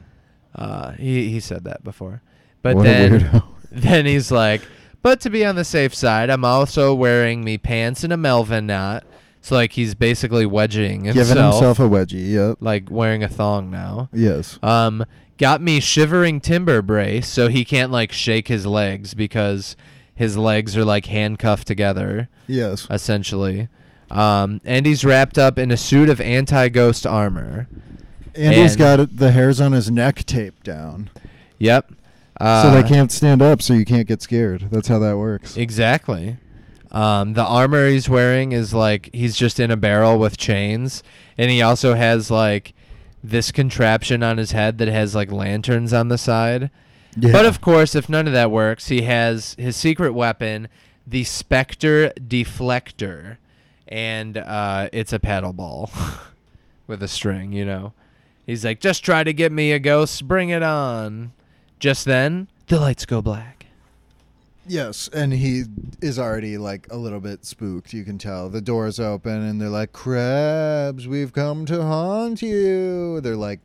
Uh, he he said that before, but What then then he's like, but to be on the safe side, I'm also wearing me pants and a Melvin knot. So like he's basically wedging himself, Giving himself a wedgie. Yep. like wearing a thong now. Yes. Um, got me shivering timber brace, so he can't like shake his legs because his legs are like handcuffed together. Yes. essentially. Um, and he's wrapped up in a suit of anti-ghost armor. And, he's got the hairs on his neck taped down. Yep. Uh, so they can't stand up, so you can't get scared. That's how that works. Exactly. Um, the armor he's wearing is like he's just in a barrel with chains, and he also has like this contraption on his head that has like lanterns on the side. Yeah. But of course, if none of that works, he has his secret weapon, the Spectre Deflector, and uh, it's a paddle ball with a string. You know, he's like, just try to get me a ghost, bring it on. Just then, the lights go black. Yes, and he is already like a little bit spooked. You can tell the doors open, and they're like, "Krabs, we've come to haunt you." They're like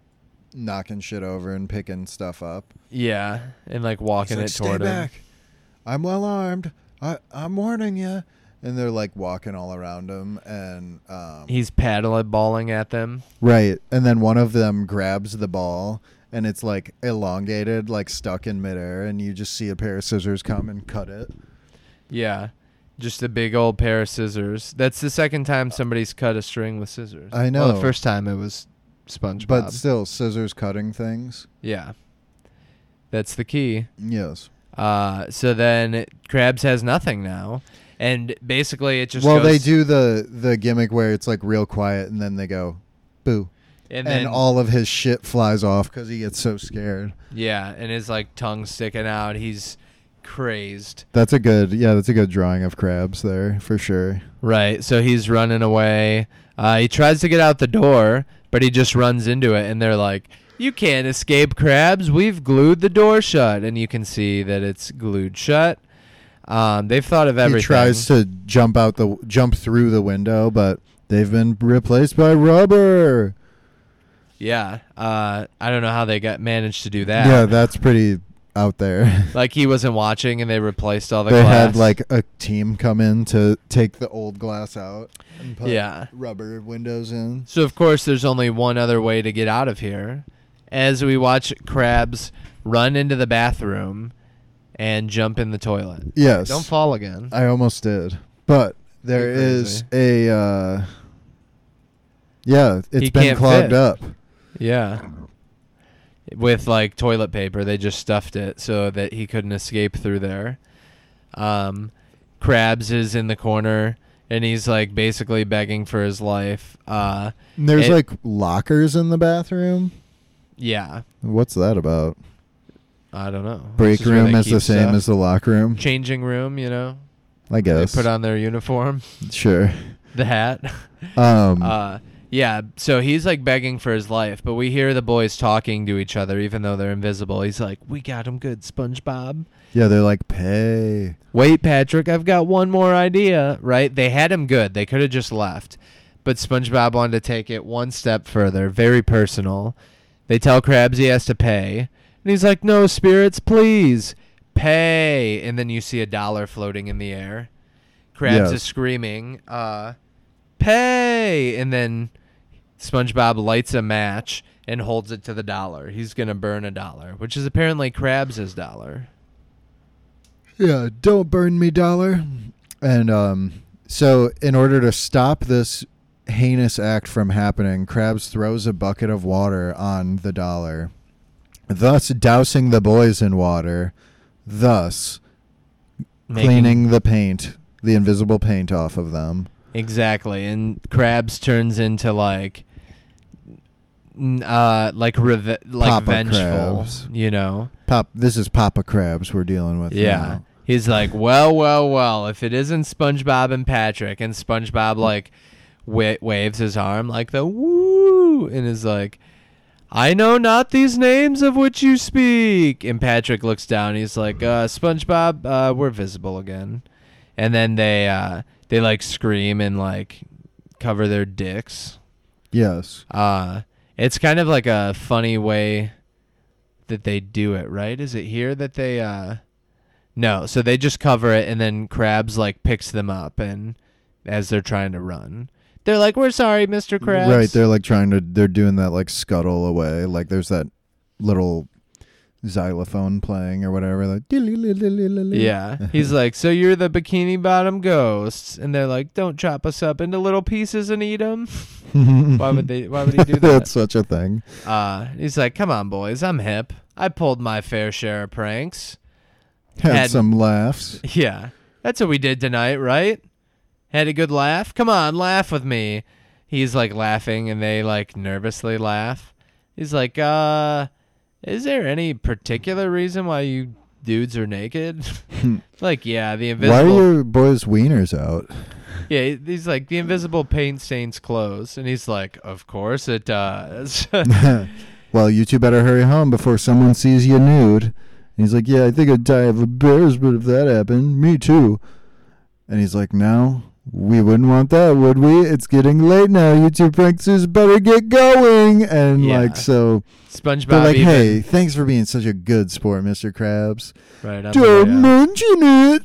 knocking shit over and picking stuff up. Yeah, and like walking He's it like, toward Stay him. back. I'm well armed. I I'm warning you. And they're like walking all around him, and um, He's paddle balling at them. right. And then one of them grabs the ball, and it's like elongated, like stuck in midair, and you just see a pair of scissors come and cut it. Yeah, just a big old pair of scissors. That's the second time somebody's cut a string with scissors. I Well, know. the first time it was SpongeBob. But still, scissors cutting things. yeah, that's the key. Yes. Uh, so then Krabs has nothing now, and basically it just well, they do the the gimmick where it's like real quiet, and then they go, "Boo," And and, then- all of his shit flies off because he gets so scared. Yeah, and his like tongue sticking out. He's crazed. That's a good, yeah, that's a good drawing of Krabs there for sure. Right. So he's running away. Uh, he tries to get out the door, but he just runs into it, and they're like, "You can't escape, Krabs. We've glued the door shut." And you can see that it's glued shut. Um, they've thought of everything. He tries to jump out the jump through the window, but they've been replaced by rubber. Yeah. Uh, I don't know how they got managed to do that. Yeah, that's pretty out there. like he wasn't watching, and they replaced all the they glass. had like a team come in to take the old glass out and put Yeah. rubber windows in. So of course, there's only one other way to get out of here, as we watch Krabs run into the bathroom and jump in the toilet. Yes. Don't fall again. I almost did. But there is a uh Yeah, it's He been clogged fit. up. Yeah. With like toilet paper, they just stuffed it so that he couldn't escape through there. Um, Krabs is in the corner and he's like basically begging for his life. Uh, And There's it- like lockers in the bathroom. yeah, What's that about? I don't know. Break is room is the same stuff. as the locker room. changing room. You know, I guess. they put on their uniform, Sure. the hat. Um, uh, yeah. So he's like begging for his life, but we hear the boys talking to each other, even though they're invisible. He's like, "We got him good, SpongeBob." yeah, they're like pay. Wait, Patrick, I've got one more idea. Right? They had him good. They could have just left. But SpongeBob wanted to take it one step further, very personal. They tell Krabs he has to pay. And he's like, no, spirits, please. Pay. And then you see a dollar floating in the air. Krabs is screaming, uh, pay. And then SpongeBob lights a match and holds it to the dollar. He's going to burn a dollar, which is apparently Krabs' dollar. Yeah, don't burn me, dollar. And um, so, in order to stop this heinous act from happening, Krabs throws a bucket of water on the dollar, thus dousing the boys in water, thus Making- cleaning the paint, the invisible paint off of them. Exactly, and Krabs turns into like, uh, like reve- like Papa vengeful. Krabs. You know? Pop, this is Papa Krabs we're dealing with. Yeah. now. He's like, well, well, well. If it isn't SpongeBob and Patrick, and SpongeBob like wa- waves his arm like the woo, and is like, I know not these names of which you speak. And Patrick looks down. He's like, uh, SpongeBob, uh, we're visible again. And then they uh, they like scream and like cover their dicks. Yes. Uh, it's kind of like a funny way that they do it, right? Is it here that they uh No, so they just cover it and then Krabs like picks them up and as they're trying to run. They're like, "We're sorry, Mr. Krabs." Right, they're like trying to they're doing that like scuttle away. Like there's that little xylophone playing or whatever like Yeah. He's like, "So you're the bikini bottom ghosts." And they're like, "Don't chop us up into little pieces and eat them." why would they why would he do that? That's such a thing. Uh, he's like, "Come on, boys, I'm hip. I pulled my fair share of pranks." Had, Had- some laughs. Yeah, that's what we did tonight, right? Had a good laugh. Come on, laugh with me. He's like laughing, and they like nervously laugh. He's like, "Uh, is there any particular reason why you dudes are naked?" Hmm. like, yeah, the invisible. Why are your boys' wieners out? Yeah, he's like the invisible paint stains clothes, and he's like, "Of course it does." well, you two better hurry home before someone sees you nude. And he's like, Yeah, I think I'd die of embarrassment if that happened. Me too. And he's like, No, we wouldn't want that, would we? It's getting late now. You two pranksters better get going. And Yeah. like so SpongeBob They're like, even- Hey, thanks for being such a good sport, Mr. Krabs. Right on Don't mention it.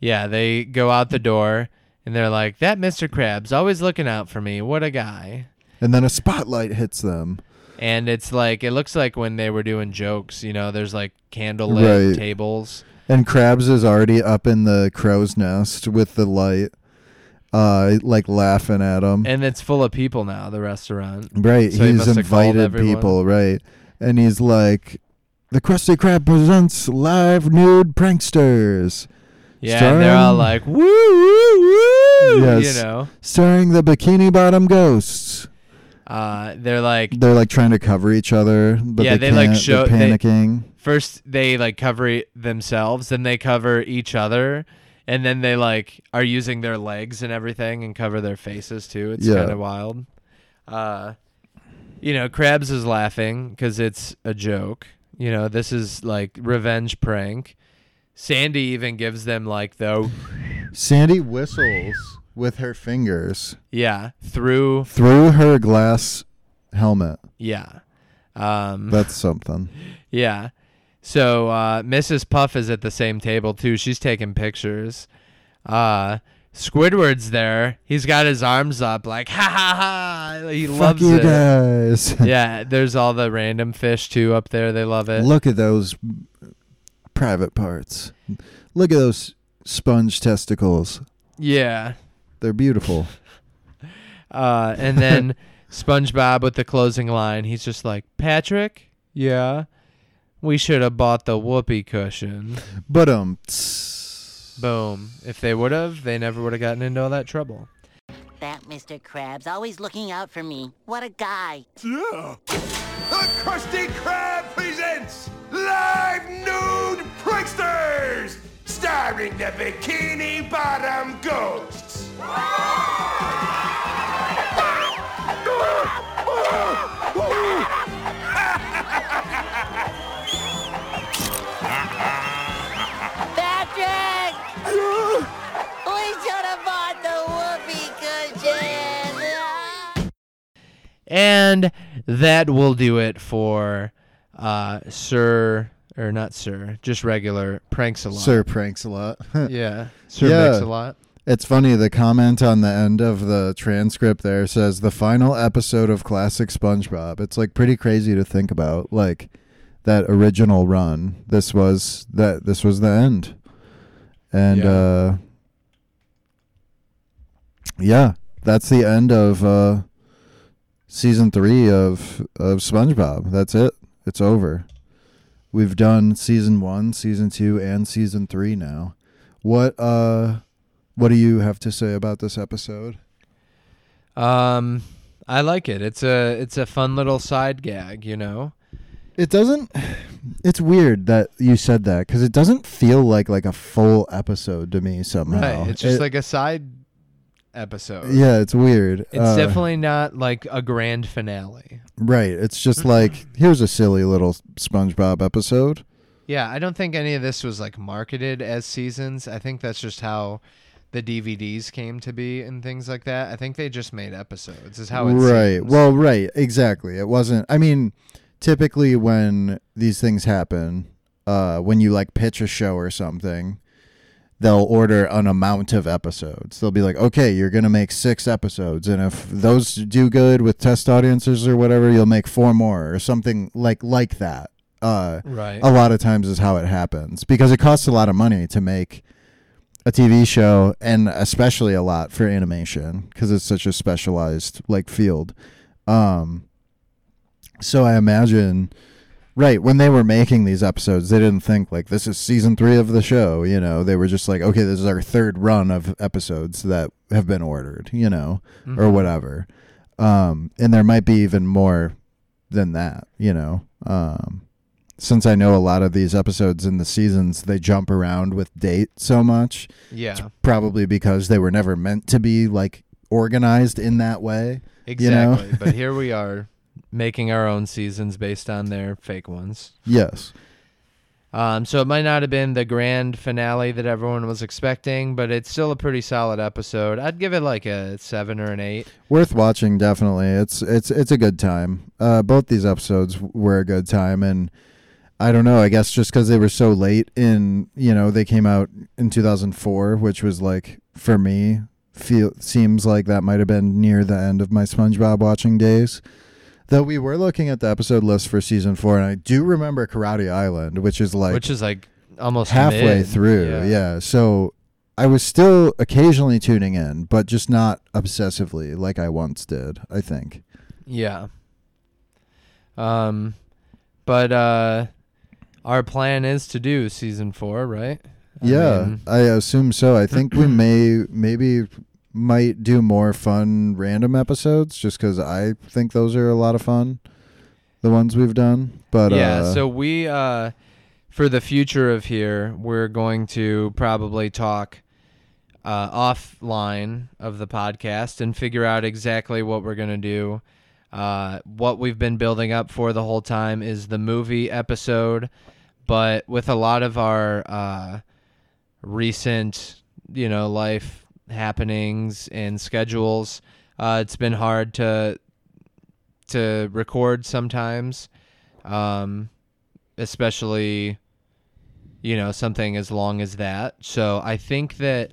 Yeah, they go out the door, and they're like, "That Mr. Krabs always looking out for me. What a guy." And then a spotlight hits them. And it's like it looks like when they were doing jokes, you know, there's like candlelit Right. tables. And Krabs is already up in the crow's nest with the light, uh, like laughing at him. And it's full of people now, the restaurant. Right, So he he's must have called invited everyone. people, right? And he's like, "The Krusty Krab presents live nude pranksters." Yeah, and they're all like, woo, woo, woo, yes, you know. starring the Bikini Bottom Ghosts. Uh, they're like, They're like trying to cover each other, but yeah, they, they like show They're they- panicking. first they like cover themselves, then they cover each other, and then they like are using their legs and everything and cover their faces too. It's Yeah. kind of wild. Uh, you know, Krabs is laughing because it's a joke. You know, this is like revenge prank. Sandy even gives them like the Sandy whistles with her fingers yeah through through her glass helmet. yeah. Um, That's something. Yeah. So uh, Mrs. Puff is at the same table too. She's taking pictures. Uh, Squidward's there. He's got his arms up, like ha ha ha. He Fuck loves you it. guys. yeah. There's all the random fish too up there. They love it. Look at those private parts. Look at those sponge testicles. Yeah. They're beautiful. Uh, and then SpongeBob with the closing line, he's just like, Patrick, yeah, we should have bought the whoopee cushion. But um, Boom. If they would have, they never would have gotten into all that trouble. That Mr. Krabs always looking out for me. What a guy. Yeah. The Krusty Krab presents Live Nude Pranksters, starring the Bikini Bottom Ghosts. Patrick! we should have bought the whoopee cushion. And that will do it for uh, Sir, or not Sir, just regular Pranks a lot. Sir pranks a lot. Yeah. Sir Mix a lot. It's funny. The comment on the end of the transcript there says the final episode of classic SpongeBob. It's like pretty crazy to think about. Like that original run. This was that. This was the end. And Yeah. uh yeah, that's the end of uh season three of of SpongeBob. That's it. It's over. We've done season one, season two, and season three now. What uh what do you have to say about this episode? Um, I like it. It's a it's a fun little side gag, you know. It doesn't it's weird that you said that cuz it doesn't feel like like a full episode to me somehow. Right. It's just It- like a side episode. Yeah, it's weird. It's Uh, definitely not like a grand finale. Right. It's just like here's a silly little SpongeBob episode. Yeah, I don't think any of this was like marketed as seasons. I think that's just how the DVDs came to be and things like that. I think they just made episodes. Is how it right. seems. Well, right. Exactly. It wasn't. I mean, typically when these things happen, uh, when you like pitch a show or something, they'll order an amount of episodes. They'll be like, okay, you're gonna make six episodes, and if those do good with test audiences or whatever, you'll make four more or something like like that. Uh, Right. A lot of times is how it happens because it costs a lot of money to make a TV show and especially a lot for animation because it's such a specialized like field. Um so I imagine right when they were making these episodes they didn't think like this is season 3 of the show, you know. They were just like okay, this is our third run of episodes that have been ordered, you know, or Mhm. whatever. Um and there might be even more than that, you know. Um since I know a lot of these episodes in the seasons they jump around with date so much. Yeah. It's probably because they were never meant to be like organized in that way. you know? Exactly. but here we are making our own seasons based on their fake ones. yes. Um, so it might not have been the grand finale that everyone was expecting, but it's still a pretty solid episode. I'd give it like a seven or an eight. Worth watching definitely. It's it's it's a good time. Uh both these episodes were a good time and I don't know, I guess just cuz they were so late in, you know, they came out in 2004, which was like for me feel seems like that might have been near the end of my SpongeBob watching days. Though we were looking at the episode list for season 4 and I do remember Karate Island, which is like which is like almost halfway mid. through. Yeah. Yeah. So I was still occasionally tuning in, but just not obsessively like I once did, I think. Yeah. Um, but uh, our plan is to do season four, right? I yeah, mean, I assume so. I think we may maybe might do more fun random episodes just cuz I think those are a lot of fun. The ones we've done. But yeah. uh so we uh, for the future of here, we're going to probably talk uh, offline of the podcast and figure out exactly what we're gonna do. Uh, what we've been building up for the whole time is the movie episode, but with a lot of our uh, recent, you know, life happenings and schedules, uh, it's been hard to to record sometimes, um, especially you know something as long as that. So I think that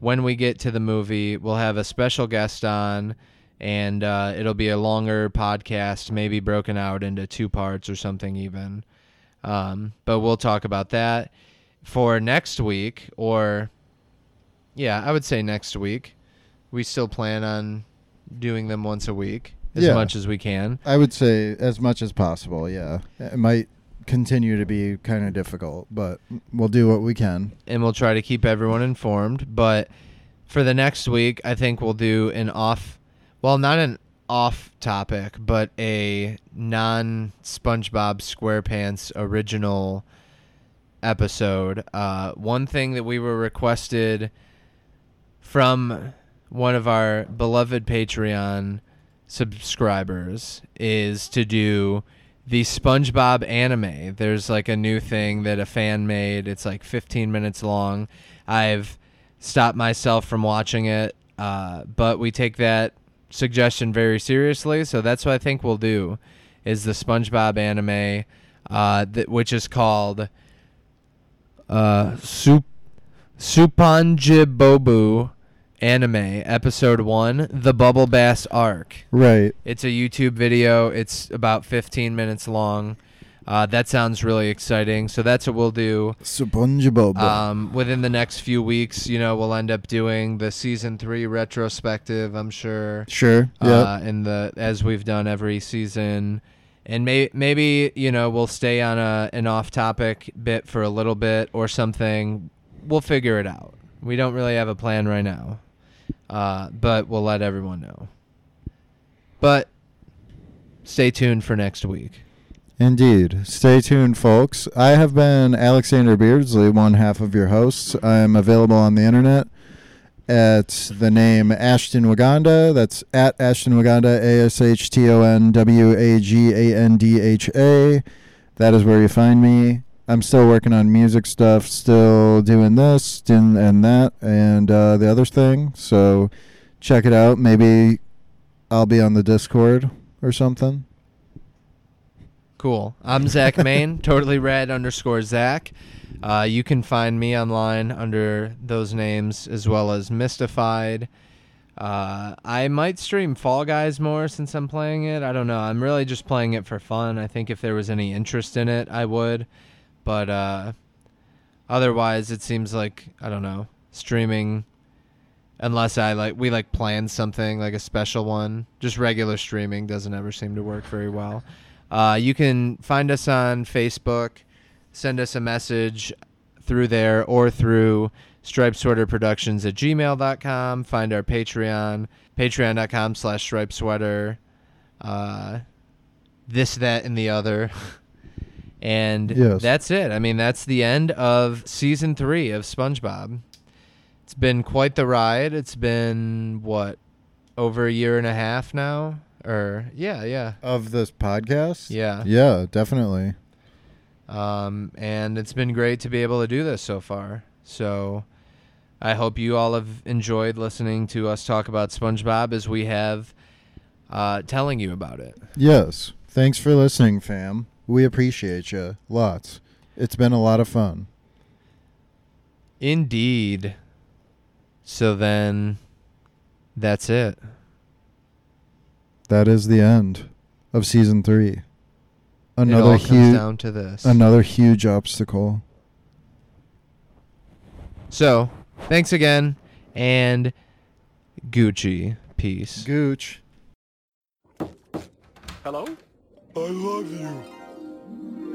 when we get to the movie, we'll have a special guest on, and uh, it'll be a longer podcast, maybe broken out into two parts or something even. Um, but we'll talk about that for next week, or yeah, I would say next week. We still plan on doing them once a week as Yeah. much as we can. I would say as much as possible. Yeah, it might continue to be kind of difficult, but we'll do what we can. and we'll try to keep everyone informed. But for the next week, I think we'll do an off, well, not an off topic, but a non SpongeBob SquarePants original episode. Uh, one thing that we were requested from one of our beloved Patreon subscribers is to do the SpongeBob anime. There's like a new thing that a fan made. It's like 15 minutes long. I've stopped myself from watching it, uh, but we take that suggestion very seriously. So that's what I think we'll do is the SpongeBob anime, uh, that, which is called uh, Sup Supanjibobu anime episode 1 the bubble bass arc. Right. it's a youtube video. It's about 15 minutes long. Uh, that sounds really exciting. So that's what we'll do. SpongeBob. um, within the next few weeks you know we'll end up doing the season 3 retrospective i'm sure. Sure, uh, and the as we've done every season. And may, maybe you know we'll stay on a an off topic bit for a little bit or something. We'll figure it out. We don't really have a plan right now uh, but we'll let everyone know but stay tuned for next week Indeed. Stay tuned, folks. I have been Alexander Beardsley, one half of your hosts. I'm available on the internet at the name Ashton Wagandha. That's at Ashton Wagandha, A S H T O N W A G A N D H A. That is where you find me. I'm still working on music stuff, still doing this and, and that and uh, the other thing. So check it out. Maybe I'll be on the Discord or something. Cool. I'm Zach Main, totally red underscore Zach. Uh, you can find me online under those names as well as Mystified. Uh, I might stream Fall Guys more since I'm playing it. I don't know. I'm really just playing it for fun. I think if there was any interest in it, I would. But uh, otherwise, it seems like I don't know streaming. Unless I like we like plan something like a special one, just regular streaming doesn't ever seem to work very well. Uh, you can find us on Facebook, send us a message through there or through Stripe Sweater Productions at gmail.com. Find our Patreon, patreon.com slash stripe sweater. Uh, this, that, and the other. and Yes. that's it. I mean, that's the end of season three of SpongeBob. It's been quite the ride. It's been, what, over a year and a half now? Or, yeah, yeah. Of this podcast? Yeah. Yeah, definitely. Um, and it's been great to be able to do this so far. So I hope you all have enjoyed listening to us talk about SpongeBob as we have uh, telling you about it. Yes. Thanks for listening, fam. We appreciate you lots. It's been a lot of fun. Indeed. So then that's it. That is the end of season three. Another huge down to this. Another huge obstacle. So thanks again and Gucci. Peace. Gooch. Hello? I love you.